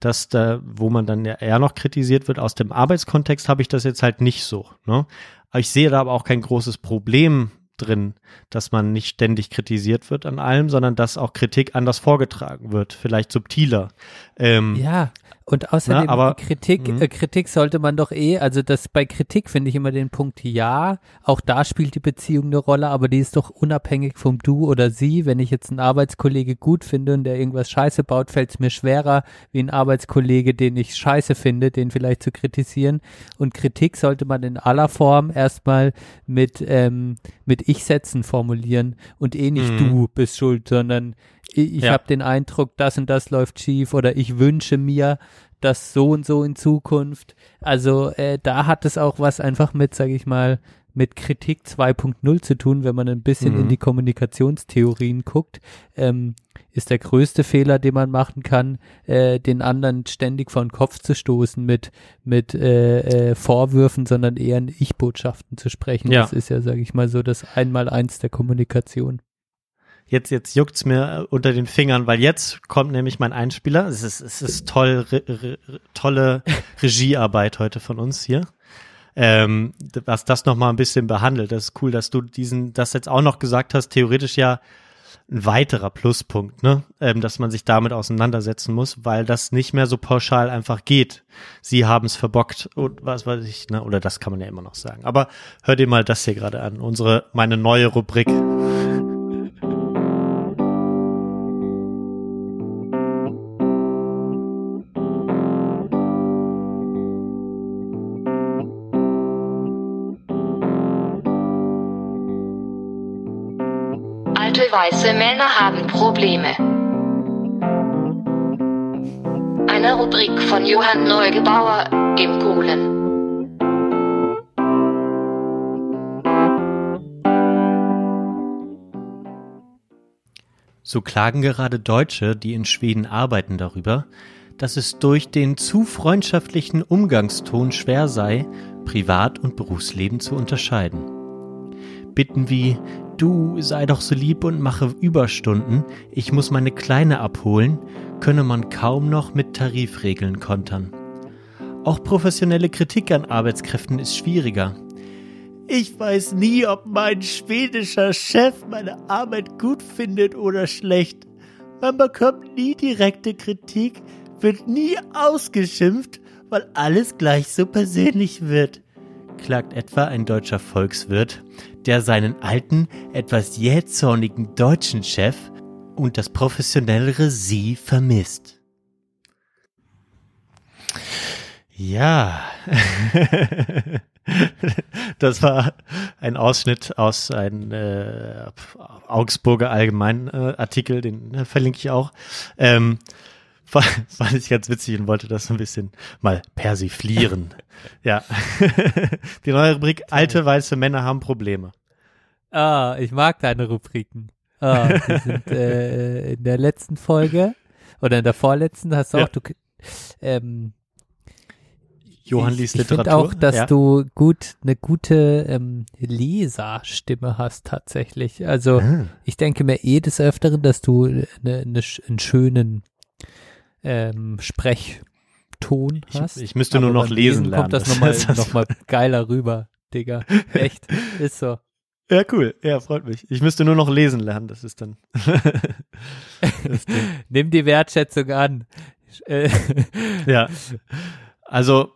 dass da, wo man dann ja eher noch kritisiert wird. Aus dem Arbeitskontext habe ich das jetzt halt nicht so. Ne? Ich sehe da aber auch kein großes Problem drin, dass man nicht ständig kritisiert wird an allem, sondern dass auch Kritik anders vorgetragen wird, vielleicht subtiler. Ähm, ja, und außerdem Na, aber, Kritik, mhm. äh, Kritik sollte man doch eh, also das bei Kritik finde ich immer den Punkt ja, auch da spielt die Beziehung eine Rolle, aber die ist doch unabhängig vom Du oder Sie. Wenn ich jetzt einen Arbeitskollege gut finde und der irgendwas Scheiße baut, fällt es mir schwerer, wie ein Arbeitskollege, den ich Scheiße finde, den vielleicht zu kritisieren. Und Kritik sollte man in aller Form erstmal mit ähm, mit Ich-Sätzen formulieren und eh nicht mhm. du bist schuld, sondern ich, ja. habe den Eindruck, das und das läuft schief oder ich wünsche mir, dass so und so in Zukunft. Also äh, da hat es auch was einfach mit, sage ich mal, mit Kritik 2.0 zu tun, wenn man ein bisschen mhm. in die Kommunikationstheorien guckt, ähm, ist der größte Fehler, den man machen kann, äh, den anderen ständig vor den Kopf zu stoßen mit mit äh, äh, Vorwürfen, sondern eher in Ich-Botschaften zu sprechen. Ja. Das ist ja, sage ich mal, so das Einmaleins der Kommunikation. Jetzt, jetzt juckt's mir unter den Fingern, weil jetzt kommt nämlich mein Einspieler. Es ist, es ist toll, re, re, tolle Regiearbeit heute von uns hier. Ähm, was das nochmal ein bisschen behandelt. Das ist cool, dass du diesen, das jetzt auch noch gesagt hast, theoretisch ja ein weiterer Pluspunkt, ne? Ähm, dass man sich damit auseinandersetzen muss, weil das nicht mehr so pauschal einfach geht. Sie haben es verbockt und was weiß ich, ne? Oder das kann man ja immer noch sagen. Aber hör dir mal das hier gerade an, unsere, meine neue Rubrik. Männer haben Probleme. Eine Rubrik von Johann Neugebauer, dem Kohlen. So klagen gerade Deutsche, die in Schweden arbeiten, darüber, dass es durch den zu freundschaftlichen Umgangston schwer sei, Privat- und Berufsleben zu unterscheiden. Bitten wie Du sei doch so lieb und mache Überstunden, ich muss meine Kleine abholen, könne man kaum noch mit Tarifregeln kontern. Auch professionelle Kritik an Arbeitskräften ist schwieriger. Ich weiß nie, ob mein schwedischer Chef meine Arbeit gut findet oder schlecht. Man bekommt nie direkte Kritik, wird nie ausgeschimpft, weil alles gleich so persönlich wird klagt etwa ein deutscher Volkswirt, der seinen alten, etwas jähzornigen deutschen Chef und das professionellere Sie vermisst. Ja, das war ein Ausschnitt aus einem äh, Augsburger Allgemeinen äh, Artikel, den äh, verlinke ich auch. Ähm, fand ich ganz witzig und wollte das so ein bisschen mal persiflieren. ja. Die neue Rubrik Alte weiße Männer haben Probleme. Ah, ich mag deine Rubriken. Ah, die sind äh, in der letzten Folge oder in der vorletzten hast du ja. auch du ähm, Johann liest ich, ich Literatur. Ich finde auch, dass ja. du gut eine gute ähm, Leserstimme hast tatsächlich. Also ah. ich denke mir eh des Öfteren, dass du eine, eine, einen schönen ähm, Sprechton hast. Ich, ich müsste nur noch lesen, lernen. kommt das nochmal noch mal geiler rüber, Digga. Echt, ist so. Ja, cool. Ja, freut mich. Ich müsste nur noch lesen lernen, das ist dann. das Nimm die Wertschätzung an. Ja. Also,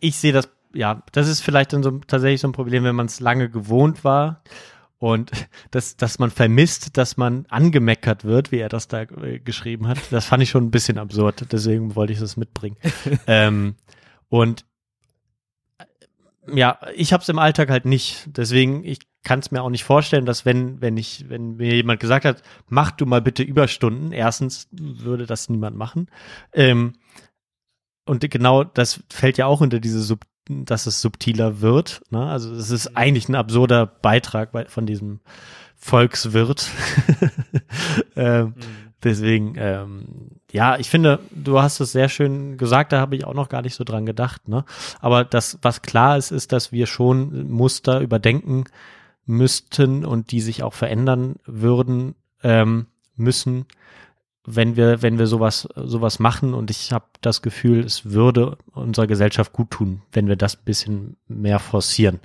ich sehe das, ja, das ist vielleicht dann so, tatsächlich so ein Problem, wenn man es lange gewohnt war und dass, dass man vermisst, dass man angemeckert wird, wie er das da äh, geschrieben hat, das fand ich schon ein bisschen absurd. Deswegen wollte ich das mitbringen. ähm, und äh, ja, ich habe es im Alltag halt nicht. Deswegen, ich kann es mir auch nicht vorstellen, dass wenn, wenn ich, wenn mir jemand gesagt hat, mach du mal bitte Überstunden, erstens würde das niemand machen. Ähm, und genau das fällt ja auch unter diese Sub dass es subtiler wird. Ne? Also es ist eigentlich ein absurder Beitrag bei, von diesem Volkswirt. ähm, mhm. Deswegen, ähm, ja, ich finde, du hast es sehr schön gesagt, da habe ich auch noch gar nicht so dran gedacht. Ne? Aber das, was klar ist, ist, dass wir schon Muster überdenken müssten und die sich auch verändern würden ähm, müssen, wenn wir, wenn wir sowas, sowas machen und ich habe das Gefühl, es würde unserer Gesellschaft gut tun, wenn wir das ein bisschen mehr forcieren.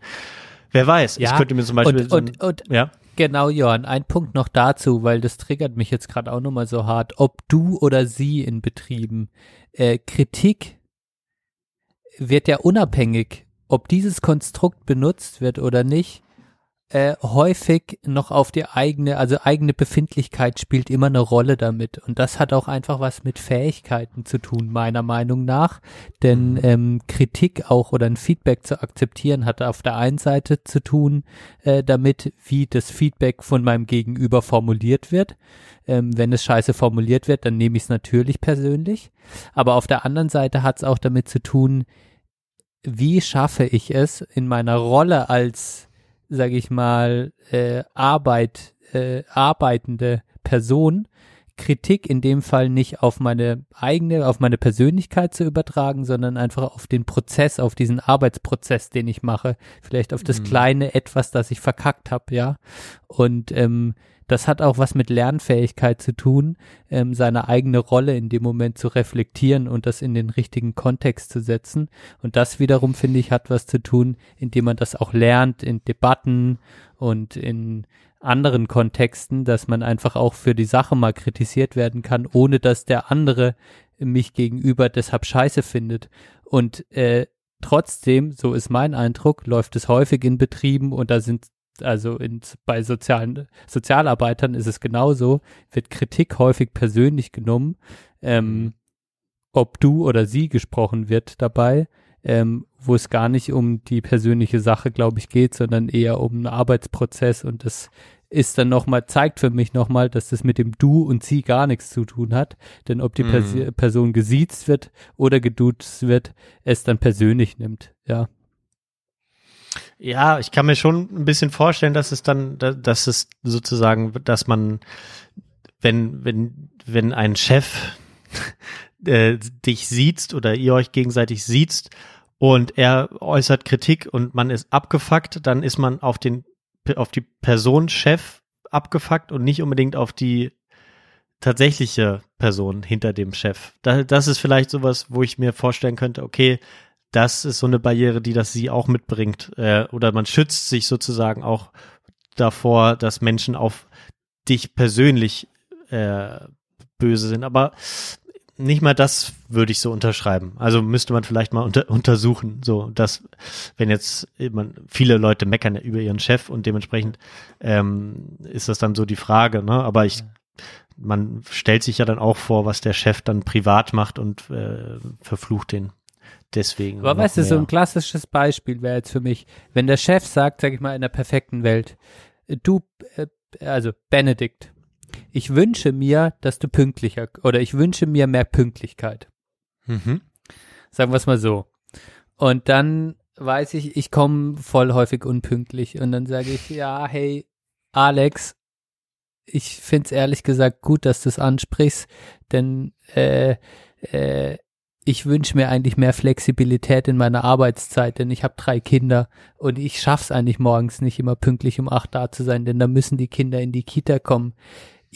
Wer weiß, ja, ich könnte mir zum Beispiel. Und, und, und, ja? Genau, Johann, ein Punkt noch dazu, weil das triggert mich jetzt gerade auch nochmal so hart. Ob du oder sie in Betrieben äh, Kritik wird ja unabhängig, ob dieses Konstrukt benutzt wird oder nicht, äh, häufig noch auf die eigene, also eigene Befindlichkeit spielt immer eine Rolle damit. Und das hat auch einfach was mit Fähigkeiten zu tun, meiner Meinung nach. Denn mhm. ähm, Kritik auch oder ein Feedback zu akzeptieren hat auf der einen Seite zu tun, äh, damit, wie das Feedback von meinem Gegenüber formuliert wird. Ähm, wenn es scheiße formuliert wird, dann nehme ich es natürlich persönlich. Aber auf der anderen Seite hat es auch damit zu tun, wie schaffe ich es in meiner Rolle als sage ich mal, äh, Arbeit, äh, arbeitende Person Kritik in dem Fall nicht auf meine eigene, auf meine Persönlichkeit zu übertragen, sondern einfach auf den Prozess, auf diesen Arbeitsprozess, den ich mache. Vielleicht auf das mhm. kleine Etwas, das ich verkackt habe, ja. Und ähm, das hat auch was mit Lernfähigkeit zu tun, ähm, seine eigene Rolle in dem Moment zu reflektieren und das in den richtigen Kontext zu setzen. Und das wiederum, finde ich, hat was zu tun, indem man das auch lernt in Debatten und in anderen Kontexten, dass man einfach auch für die Sache mal kritisiert werden kann, ohne dass der andere mich gegenüber deshalb scheiße findet. Und äh, trotzdem, so ist mein Eindruck, läuft es häufig in Betrieben und da sind also in, bei sozialen Sozialarbeitern ist es genauso, wird Kritik häufig persönlich genommen, ähm, mhm. ob du oder sie gesprochen wird dabei, ähm, wo es gar nicht um die persönliche Sache, glaube ich, geht, sondern eher um einen Arbeitsprozess und das ist dann nochmal, zeigt für mich nochmal, dass das mit dem Du und Sie gar nichts zu tun hat. Denn ob die Pers mhm. Person gesiezt wird oder geduzt wird, es dann persönlich nimmt, ja. Ja, ich kann mir schon ein bisschen vorstellen, dass es dann, dass es sozusagen, dass man, wenn, wenn, wenn ein Chef äh, dich sieht oder ihr euch gegenseitig sieht und er äußert Kritik und man ist abgefuckt, dann ist man auf den auf die Person Chef abgefuckt und nicht unbedingt auf die tatsächliche Person hinter dem Chef. Da, das ist vielleicht sowas, wo ich mir vorstellen könnte, okay, das ist so eine Barriere, die das sie auch mitbringt. Äh, oder man schützt sich sozusagen auch davor, dass Menschen auf dich persönlich äh, böse sind. Aber nicht mal das würde ich so unterschreiben. Also müsste man vielleicht mal unter, untersuchen, so dass wenn jetzt man viele Leute meckern über ihren Chef und dementsprechend ähm, ist das dann so die Frage. Ne? Aber ich man stellt sich ja dann auch vor, was der Chef dann privat macht und äh, verflucht den. Deswegen. Aber weißt du, so ein klassisches Beispiel wäre jetzt für mich, wenn der Chef sagt, sag ich mal, in der perfekten Welt, du, äh, also Benedikt, ich wünsche mir, dass du pünktlicher oder ich wünsche mir mehr Pünktlichkeit. Mhm. Sagen wir es mal so. Und dann weiß ich, ich komme voll häufig unpünktlich und dann sage ich, ja, hey, Alex, ich finde es ehrlich gesagt gut, dass du es ansprichst, denn äh, äh, ich wünsche mir eigentlich mehr Flexibilität in meiner Arbeitszeit, denn ich habe drei Kinder und ich schaff's eigentlich morgens nicht immer pünktlich um acht da zu sein, denn da müssen die Kinder in die Kita kommen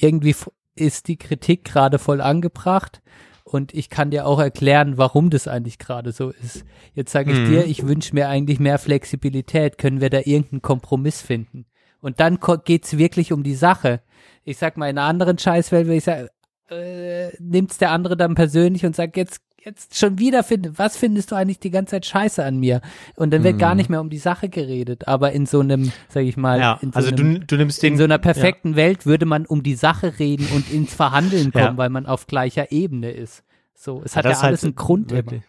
irgendwie ist die Kritik gerade voll angebracht und ich kann dir auch erklären, warum das eigentlich gerade so ist. Jetzt sage ich mhm. dir, ich wünsche mir eigentlich mehr Flexibilität. Können wir da irgendeinen Kompromiss finden? Und dann geht's wirklich um die Sache. Ich sag mal, in einer anderen Scheißwelt würde ich sagen, äh, nimmt's der andere dann persönlich und sagt, jetzt jetzt schon wieder finde, was findest du eigentlich die ganze Zeit scheiße an mir? Und dann wird mm. gar mhm. nicht mehr um die Sache geredet. Aber in so einem, sag ich mal, ja, in, so also einem, du, du nimmst den, in so einer perfekten ja. Welt würde man um die Sache reden und ins Verhandeln kommen, ja. weil man auf gleicher Ebene ist. So, es hat ja, alles halt einen Grund wirklich.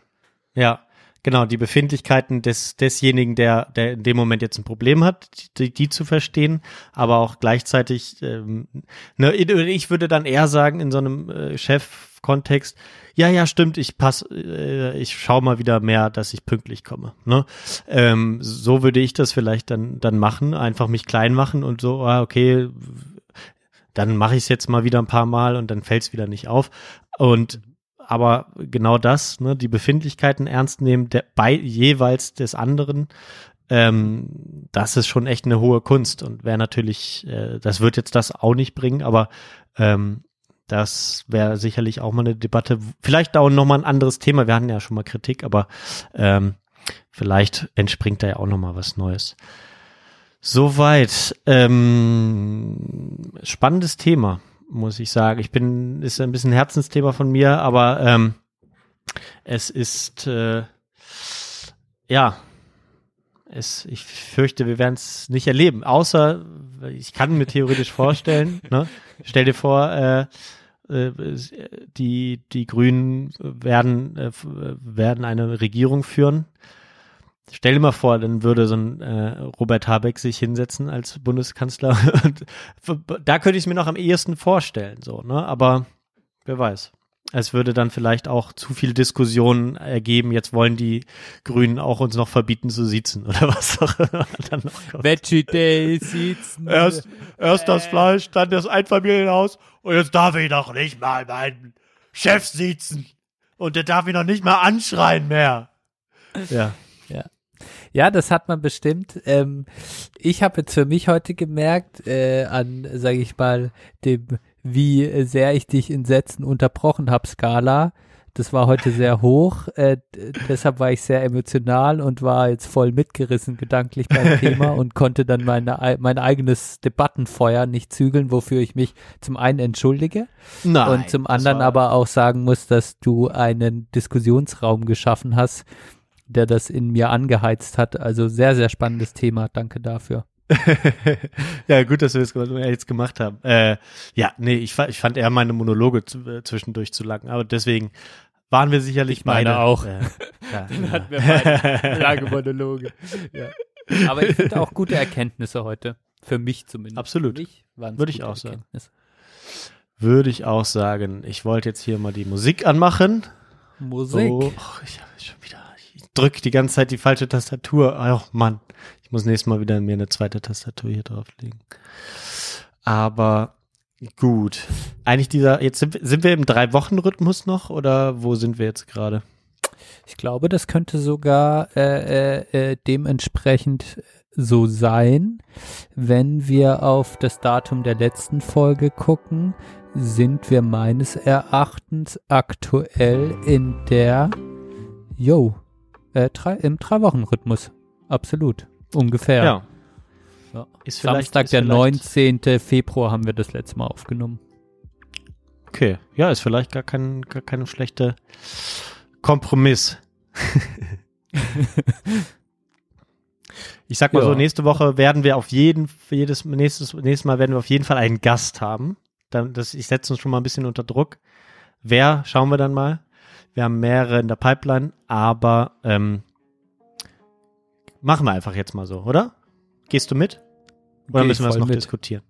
immer. Ja, genau, die Befindlichkeiten des, desjenigen, der, der in dem Moment jetzt ein Problem hat, die, die zu verstehen, aber auch gleichzeitig, ähm, ne, ich würde dann eher sagen, in so einem äh, Chef-Kontext, ja, ja, stimmt, ich pass, äh, ich schau mal wieder mehr, dass ich pünktlich komme. Ne? Ähm, so würde ich das vielleicht dann, dann machen, einfach mich klein machen und so, ah, okay, dann mache ich es jetzt mal wieder ein paar Mal und dann fällt es wieder nicht auf. Und aber genau das, ne, die Befindlichkeiten ernst nehmen, der, bei jeweils des anderen, ähm, das ist schon echt eine hohe Kunst und wäre natürlich, äh, das wird jetzt das auch nicht bringen, aber ähm, das wäre sicherlich auch mal eine Debatte. Vielleicht auch nochmal ein anderes Thema. Wir hatten ja schon mal Kritik, aber ähm, vielleicht entspringt da ja auch nochmal was Neues. Soweit. Ähm, spannendes Thema, muss ich sagen. Ich bin, ist ein bisschen Herzensthema von mir, aber ähm, es ist äh, ja, es, ich fürchte, wir werden es nicht erleben. Außer, ich kann mir theoretisch vorstellen, ne? stell dir vor, äh, äh, die, die Grünen werden, äh, werden eine Regierung führen. Stell dir mal vor, dann würde so ein äh, Robert Habeck sich hinsetzen als Bundeskanzler. da könnte ich es mir noch am ehesten vorstellen, so, ne? Aber wer weiß. es würde dann vielleicht auch zu viel Diskussion ergeben. Jetzt wollen die Grünen auch uns noch verbieten zu siezen oder was auch immer. Veggie Day siezen. Erst, erst das Fleisch, dann das Einfamilienhaus und jetzt darf ich noch nicht mal meinen Chef siezen. Und der darf mich noch nicht mal anschreien mehr. Ja. Ja. Das hat man bestimmt. Ähm, ich habe jetzt für mich heute gemerkt, äh, an, sage ich mal, dem, wie sehr ich dich in Sätzen unterbrochen habe, Skala. Das war heute sehr hoch, äh, deshalb war ich sehr emotional und war jetzt voll mitgerissen gedanklich beim Thema und konnte dann meine, mein eigenes Debattenfeuer nicht zügeln, wofür ich mich zum einen entschuldige Nein, und zum anderen aber auch sagen muss, dass du einen Diskussionsraum geschaffen hast, der das in mir angeheizt hat. Also sehr, sehr spannendes Thema. Danke dafür. ja, gut, dass wir das jetzt gemacht haben. Äh, ja, nee, ich, ich fand eher meine Monologe äh, zwischendurch zu lang, aber deswegen waren wir sicherlich ich meine beide. auch. Äh, ja, Dann hatten wir beide lange Monologe. Ja. Aber ich finde auch gute Erkenntnisse heute. Für mich zumindest. Absolut. Würde ich auch sagen. Würde ich auch sagen. Ich wollte jetzt hier mal die Musik anmachen. Musik? Oh, ich habe schon wieder drücke die ganze Zeit die falsche Tastatur. Oh Mann, ich muss nächstes Mal wieder mir eine zweite Tastatur hier drauflegen. Aber gut. Eigentlich dieser, jetzt sind, sind wir im Drei-Wochen-Rhythmus noch oder wo sind wir jetzt gerade? Ich glaube, das könnte sogar äh, äh, äh dementsprechend so sein. Wenn wir auf das Datum der letzten Folge gucken, sind wir meines Erachtens aktuell in der, yo, äh, drei, im Drei-Wochen-Rhythmus. Absolut. Ungefähr. Ja. ja. Ist Samstag, ist der 19. Februar haben wir das letzte Mal aufgenommen. Okay. Ja, ist vielleicht gar kein, gar keine schlechte Kompromiss. ich sag mal ja. so, nächste Woche werden wir auf jeden, jedes, nächstes, nächstes Mal werden wir auf jeden Fall einen Gast haben. Dann, das, ich setze uns schon mal ein bisschen unter Druck. Wer, schauen wir dann mal. Wir haben mehrere in der Pipeline, aber ähm, machen wir einfach jetzt mal so, oder? Gehst du mit? Oder geh müssen wir das noch mit. diskutieren?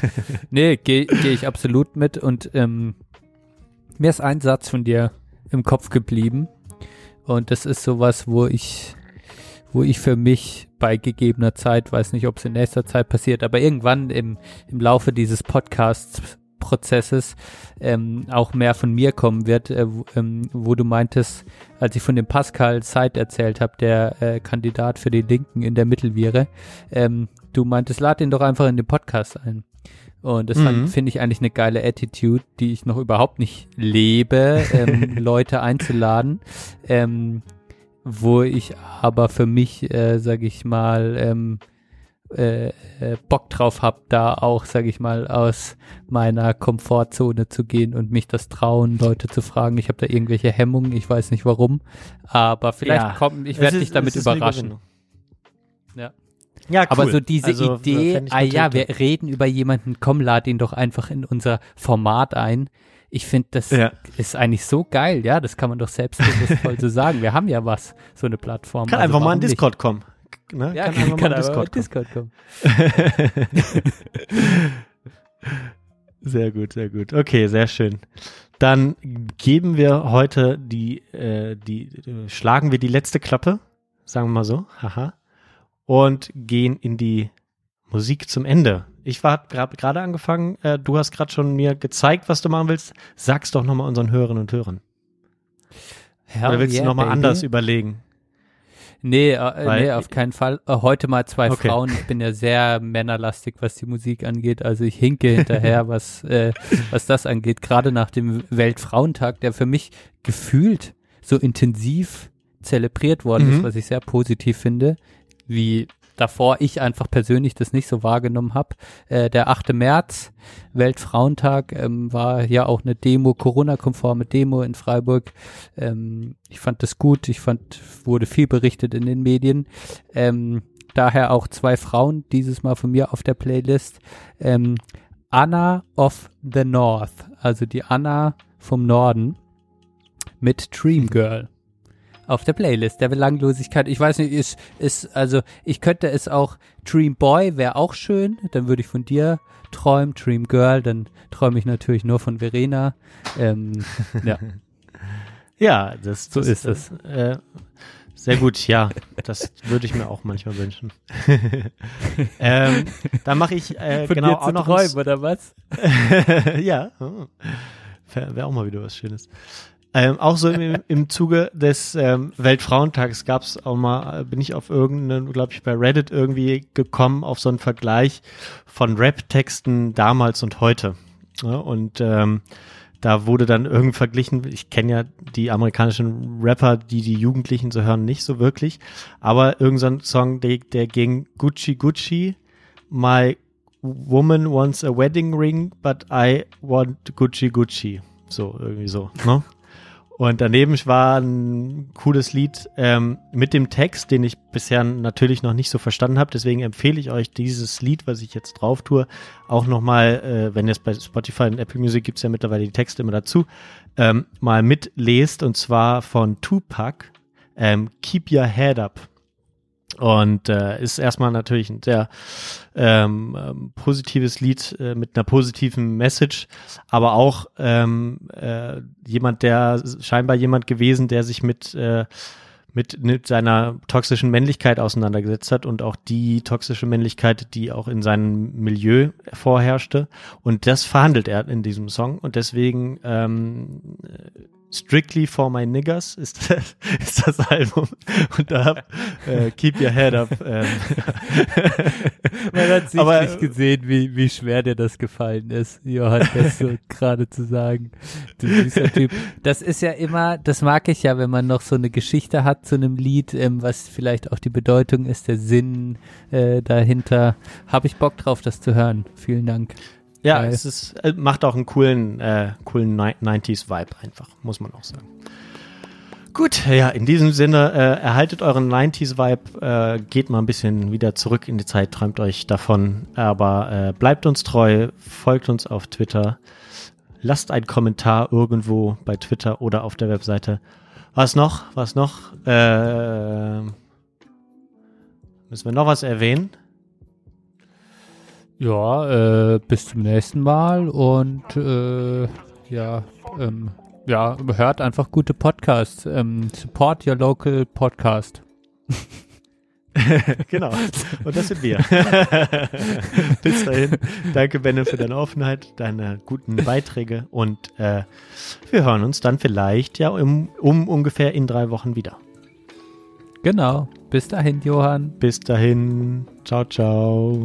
nee, gehe geh ich absolut mit und ähm, mir ist ein Satz von dir im Kopf geblieben und das ist sowas, wo ich wo ich für mich bei gegebener Zeit, weiß nicht, ob es in nächster Zeit passiert, aber irgendwann im, im Laufe dieses Podcasts Prozesses ähm, auch mehr von mir kommen wird, äh, ähm, wo du meintest, als ich von dem Pascal Zeit erzählt habe, der äh, Kandidat für die Linken in der Mittelviere, ähm, du meintest, lad ihn doch einfach in den Podcast ein. Und das mhm. finde ich eigentlich eine geile Attitude, die ich noch überhaupt nicht lebe, ähm, Leute einzuladen. Ähm, wo ich aber für mich, äh, sage ich mal, ähm, äh, äh, Bock drauf habe, da auch, sage ich mal, aus meiner Komfortzone zu gehen und mich das trauen, Leute zu fragen. Ich habe da irgendwelche Hemmungen, ich weiß nicht warum, aber vielleicht ja, kommen, ich werde dich damit überraschen. Ja. Ja, cool. Aber so diese also, Idee, ah ja, wir reden über jemanden, komm, lad ihn doch einfach in unser Format ein. Ich finde, das ja. ist eigentlich so geil, ja, das kann man doch selbstbewusstvoll so sagen. Wir haben ja was, so eine Plattform. Kann also einfach mal in Discord nicht? kommen. Ne? Ja, kann, kann, kann Discord, Discord kommen. sehr gut, sehr gut. Okay, sehr schön. Dann geben wir heute die, äh, die, äh, schlagen wir die letzte Klappe, sagen wir mal so, haha, und gehen in die Musik zum Ende. Ich war gerade angefangen, äh, du hast gerade schon mir gezeigt, was du machen willst. Sag's doch nochmal unseren Hörerinnen und Hörern. Hell Oder willst yeah, du nochmal anders überlegen? Nee, äh, nee, auf keinen Fall. Äh, heute mal zwei okay. Frauen. Ich bin ja sehr männerlastig, was die Musik angeht. Also ich hinke hinterher, was, äh, was das angeht. Gerade nach dem Weltfrauentag, der für mich gefühlt so intensiv zelebriert worden mhm. ist, was ich sehr positiv finde, wie davor ich einfach persönlich das nicht so wahrgenommen habe. Äh, der 8. März, Weltfrauentag, ähm, war ja auch eine Demo, Corona-konforme Demo in Freiburg. Ähm, ich fand das gut, ich fand, wurde viel berichtet in den Medien. Ähm, daher auch zwei Frauen dieses Mal von mir auf der Playlist. Ähm, Anna of the North, also die Anna vom Norden mit Dream Girl. Auf der Playlist der Belanglosigkeit. Ich weiß nicht, ist, ist, also ich könnte es auch, Dream Boy wäre auch schön, dann würde ich von dir träumen, Dream Girl, dann träume ich natürlich nur von Verena. Ähm, ja. ja, das, so das, ist es. Äh, sehr gut, ja, das würde ich mir auch manchmal wünschen. ähm, dann mache ich äh, Von genau auch noch träumen, oder was? ja, oh. wäre auch mal wieder was Schönes. Ähm, auch so im, im Zuge des ähm, Weltfrauentags gab es auch mal, bin ich auf irgendeinen, glaube ich, bei Reddit irgendwie gekommen auf so einen Vergleich von Rap-Texten damals und heute. Ja, und ähm, da wurde dann irgendwie verglichen, ich kenne ja die amerikanischen Rapper, die die Jugendlichen so hören, nicht so wirklich, aber irgendein so Song, der, der ging Gucci Gucci, My Woman wants a wedding ring, but I want Gucci Gucci. So, irgendwie so, ne? Und daneben war ein cooles Lied ähm, mit dem Text, den ich bisher natürlich noch nicht so verstanden habe. Deswegen empfehle ich euch dieses Lied, was ich jetzt drauf tue, auch nochmal, äh, wenn ihr es bei Spotify und Apple Music gibt's ja mittlerweile die Texte immer dazu, ähm, mal mitlest. Und zwar von Tupac, ähm, Keep Your Head Up. Und äh, ist erstmal natürlich ein sehr ähm, ähm, positives Lied äh, mit einer positiven Message, aber auch ähm, äh, jemand, der scheinbar jemand gewesen, der sich mit äh, mit, mit seiner toxischen Männlichkeit auseinandergesetzt hat und auch die toxische Männlichkeit, die auch in seinem Milieu vorherrschte. Und das verhandelt er in diesem Song. Und deswegen ähm, Strictly for My Niggers ist, ist das Album. Und da äh, Keep Your Head Up. Ähm. Man hat nicht gesehen, wie, wie schwer dir das gefallen ist, Johann, das so gerade zu sagen. Du süßer Typ. Das ist ja immer, das mag ich ja, wenn man noch so eine Geschichte hat zu einem Lied, ähm, was vielleicht auch die Bedeutung ist, der Sinn äh, dahinter. Habe ich Bock drauf, das zu hören. Vielen Dank. Ja, Geil. es ist, äh, macht auch einen coolen, äh, coolen 90s-Vibe einfach, muss man auch sagen. Gut, ja, in diesem Sinne, äh, erhaltet euren 90s-Vibe, äh, geht mal ein bisschen wieder zurück in die Zeit, träumt euch davon, aber äh, bleibt uns treu, folgt uns auf Twitter, lasst einen Kommentar irgendwo bei Twitter oder auf der Webseite. Was noch? Was noch? Äh, müssen wir noch was erwähnen? Ja, äh, bis zum nächsten Mal und äh, ja, ähm, ja, hört einfach gute Podcasts. Ähm, support your local podcast. genau. Und das sind wir. Bis dahin. Danke, Benne, für deine Offenheit, deine guten Beiträge und äh, wir hören uns dann vielleicht ja um, um ungefähr in drei Wochen wieder. Genau. Bis dahin, Johann. Bis dahin. Ciao, ciao.